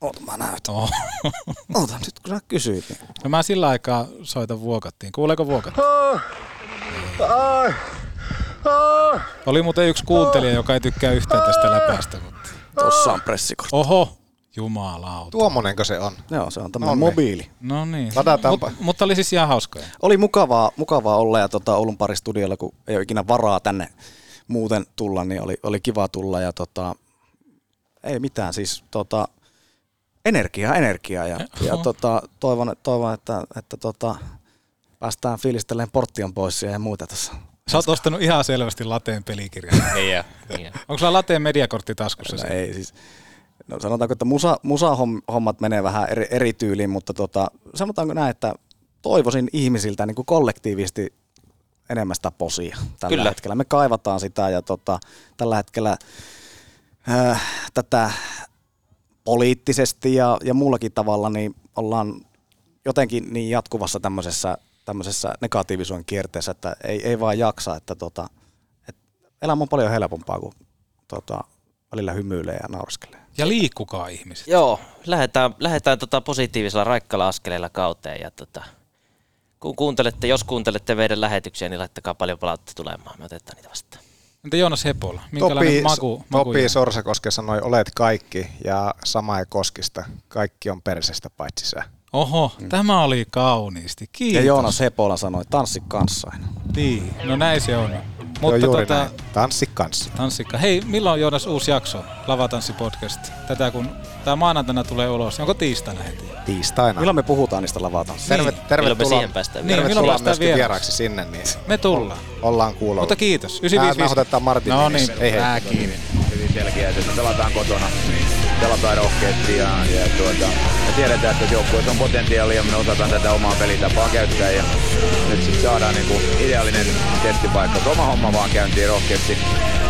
Speaker 7: Oota, mä näytän.
Speaker 5: Oh.
Speaker 7: Oota, nyt kun sä kysyit. Niin.
Speaker 5: No mä sillä aikaa soitan vuokattiin. Kuuleeko vuokattiin?
Speaker 1: Ai. Ai.
Speaker 5: Oli muuten yksi kuuntelija, joka ei tykkää yhtään tästä läpäästä. Mutta...
Speaker 7: Tossa on pressikortti.
Speaker 5: Oho, jumalauta.
Speaker 6: Tuommoinenko se on?
Speaker 7: Joo, se on tämmöinen
Speaker 6: Nonni.
Speaker 7: mobiili.
Speaker 5: No niin. Mut, mutta oli siis ihan hauskoja.
Speaker 7: Oli mukavaa, mukavaa olla ja tota, Oulun paristudiolla, kun ei ole ikinä varaa tänne muuten tulla, niin oli, oli kiva tulla ja tota, ei mitään, siis tota, energiaa, energiaa ja, ja
Speaker 5: Oho.
Speaker 7: tota, toivon, toivon, että, että tota, päästään fiilistelemään porttion pois ja muuta tässä.
Speaker 5: Sä oot ostanut ihan selvästi Lateen pelikirjan.
Speaker 8: Ei ei oo.
Speaker 5: Onko sulla Lateen mediakortti taskussa?
Speaker 7: No, ei siis, no sanotaanko, että musa, musahommat menee vähän eri, eri tyyliin, mutta tota, sanotaanko näin, että toivoisin ihmisiltä niin kuin kollektiivisesti enemmän sitä posia tällä
Speaker 8: Kyllä.
Speaker 7: hetkellä. Me kaivataan sitä ja tota, tällä hetkellä äh, tätä poliittisesti ja, ja muullakin tavalla niin ollaan jotenkin niin jatkuvassa tämmöisessä, tämmöisessä negatiivisuuden kierteessä, että ei, ei vaan jaksa, että tota, et elämä on paljon helpompaa kuin tota, välillä hymyilee ja naurskelee.
Speaker 5: Ja liikkukaa ihmiset.
Speaker 8: Joo, lähdetään, lähdetään tota positiivisella raikkalla askeleella kauteen ja tota, kun kuuntelette, jos kuuntelette meidän lähetyksiä, niin laittakaa paljon palautetta tulemaan. Me otetaan niitä vastaan.
Speaker 5: Entä Joonas Hepola? Minkälainen
Speaker 6: Topi,
Speaker 5: maku, maku
Speaker 6: Topi Sorsakoske sanoi, olet kaikki ja sama ei koskista. Kaikki on persestä paitsi sä.
Speaker 5: Oho, mm. tämä oli kauniisti. Kiitos.
Speaker 7: Ja Joonas Hepola sanoi, tanssi kanssain.
Speaker 5: Niin, no näin se on.
Speaker 6: Mutta
Speaker 5: Mutta
Speaker 6: juuri
Speaker 5: tota,
Speaker 6: näin. Tanssi kanssa.
Speaker 5: Tanssikka. Hei, milloin on Joonas uusi jakso? Lavatanssi podcast. Tätä kun tämä maanantaina tulee ulos. Onko tiistaina heti?
Speaker 6: Tiistaina.
Speaker 7: Milloin me puhutaan niistä lavatanssista?
Speaker 6: Terve,
Speaker 8: Milloin me
Speaker 6: tervetuloa,
Speaker 8: siihen päästään
Speaker 5: Niin,
Speaker 6: tervetuloa
Speaker 5: päästään
Speaker 6: myöskin
Speaker 5: vieraaksi?
Speaker 6: vieraaksi sinne, niin
Speaker 5: Me tullaan.
Speaker 6: ollaan kuulolla.
Speaker 5: Mutta kiitos.
Speaker 6: Nää
Speaker 5: 955.
Speaker 6: nauhoitetaan Martin
Speaker 5: No niin,
Speaker 6: Ei hei.
Speaker 2: hyvin selkeä, että pelataan kotona, pelataan rohkeasti ja, ja tuota, me tiedetään, että joukkueessa on potentiaalia ja me osataan tätä omaa pelitapaa käyttää ja nyt sitten saadaan niinku ideaalinen testipaikka. Oma homma vaan käyntiin rohkeasti,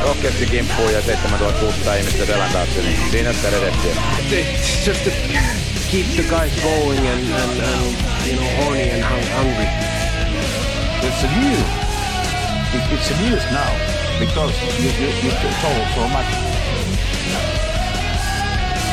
Speaker 2: rohkeasti kimppuun ja 7600 ihmistä selän taakse, niin siinä sitä redettiä.
Speaker 14: It's just to keep the guys going and, and, and you know horny and hung- hungry.
Speaker 15: It's a news. It, it's a news now because you, you, you told so much.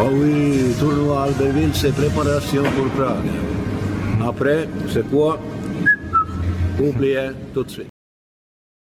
Speaker 14: Oui, tournoi Albertville, c'est préparation pour Prague. Après, c'est quoi Oubliez tout de suite.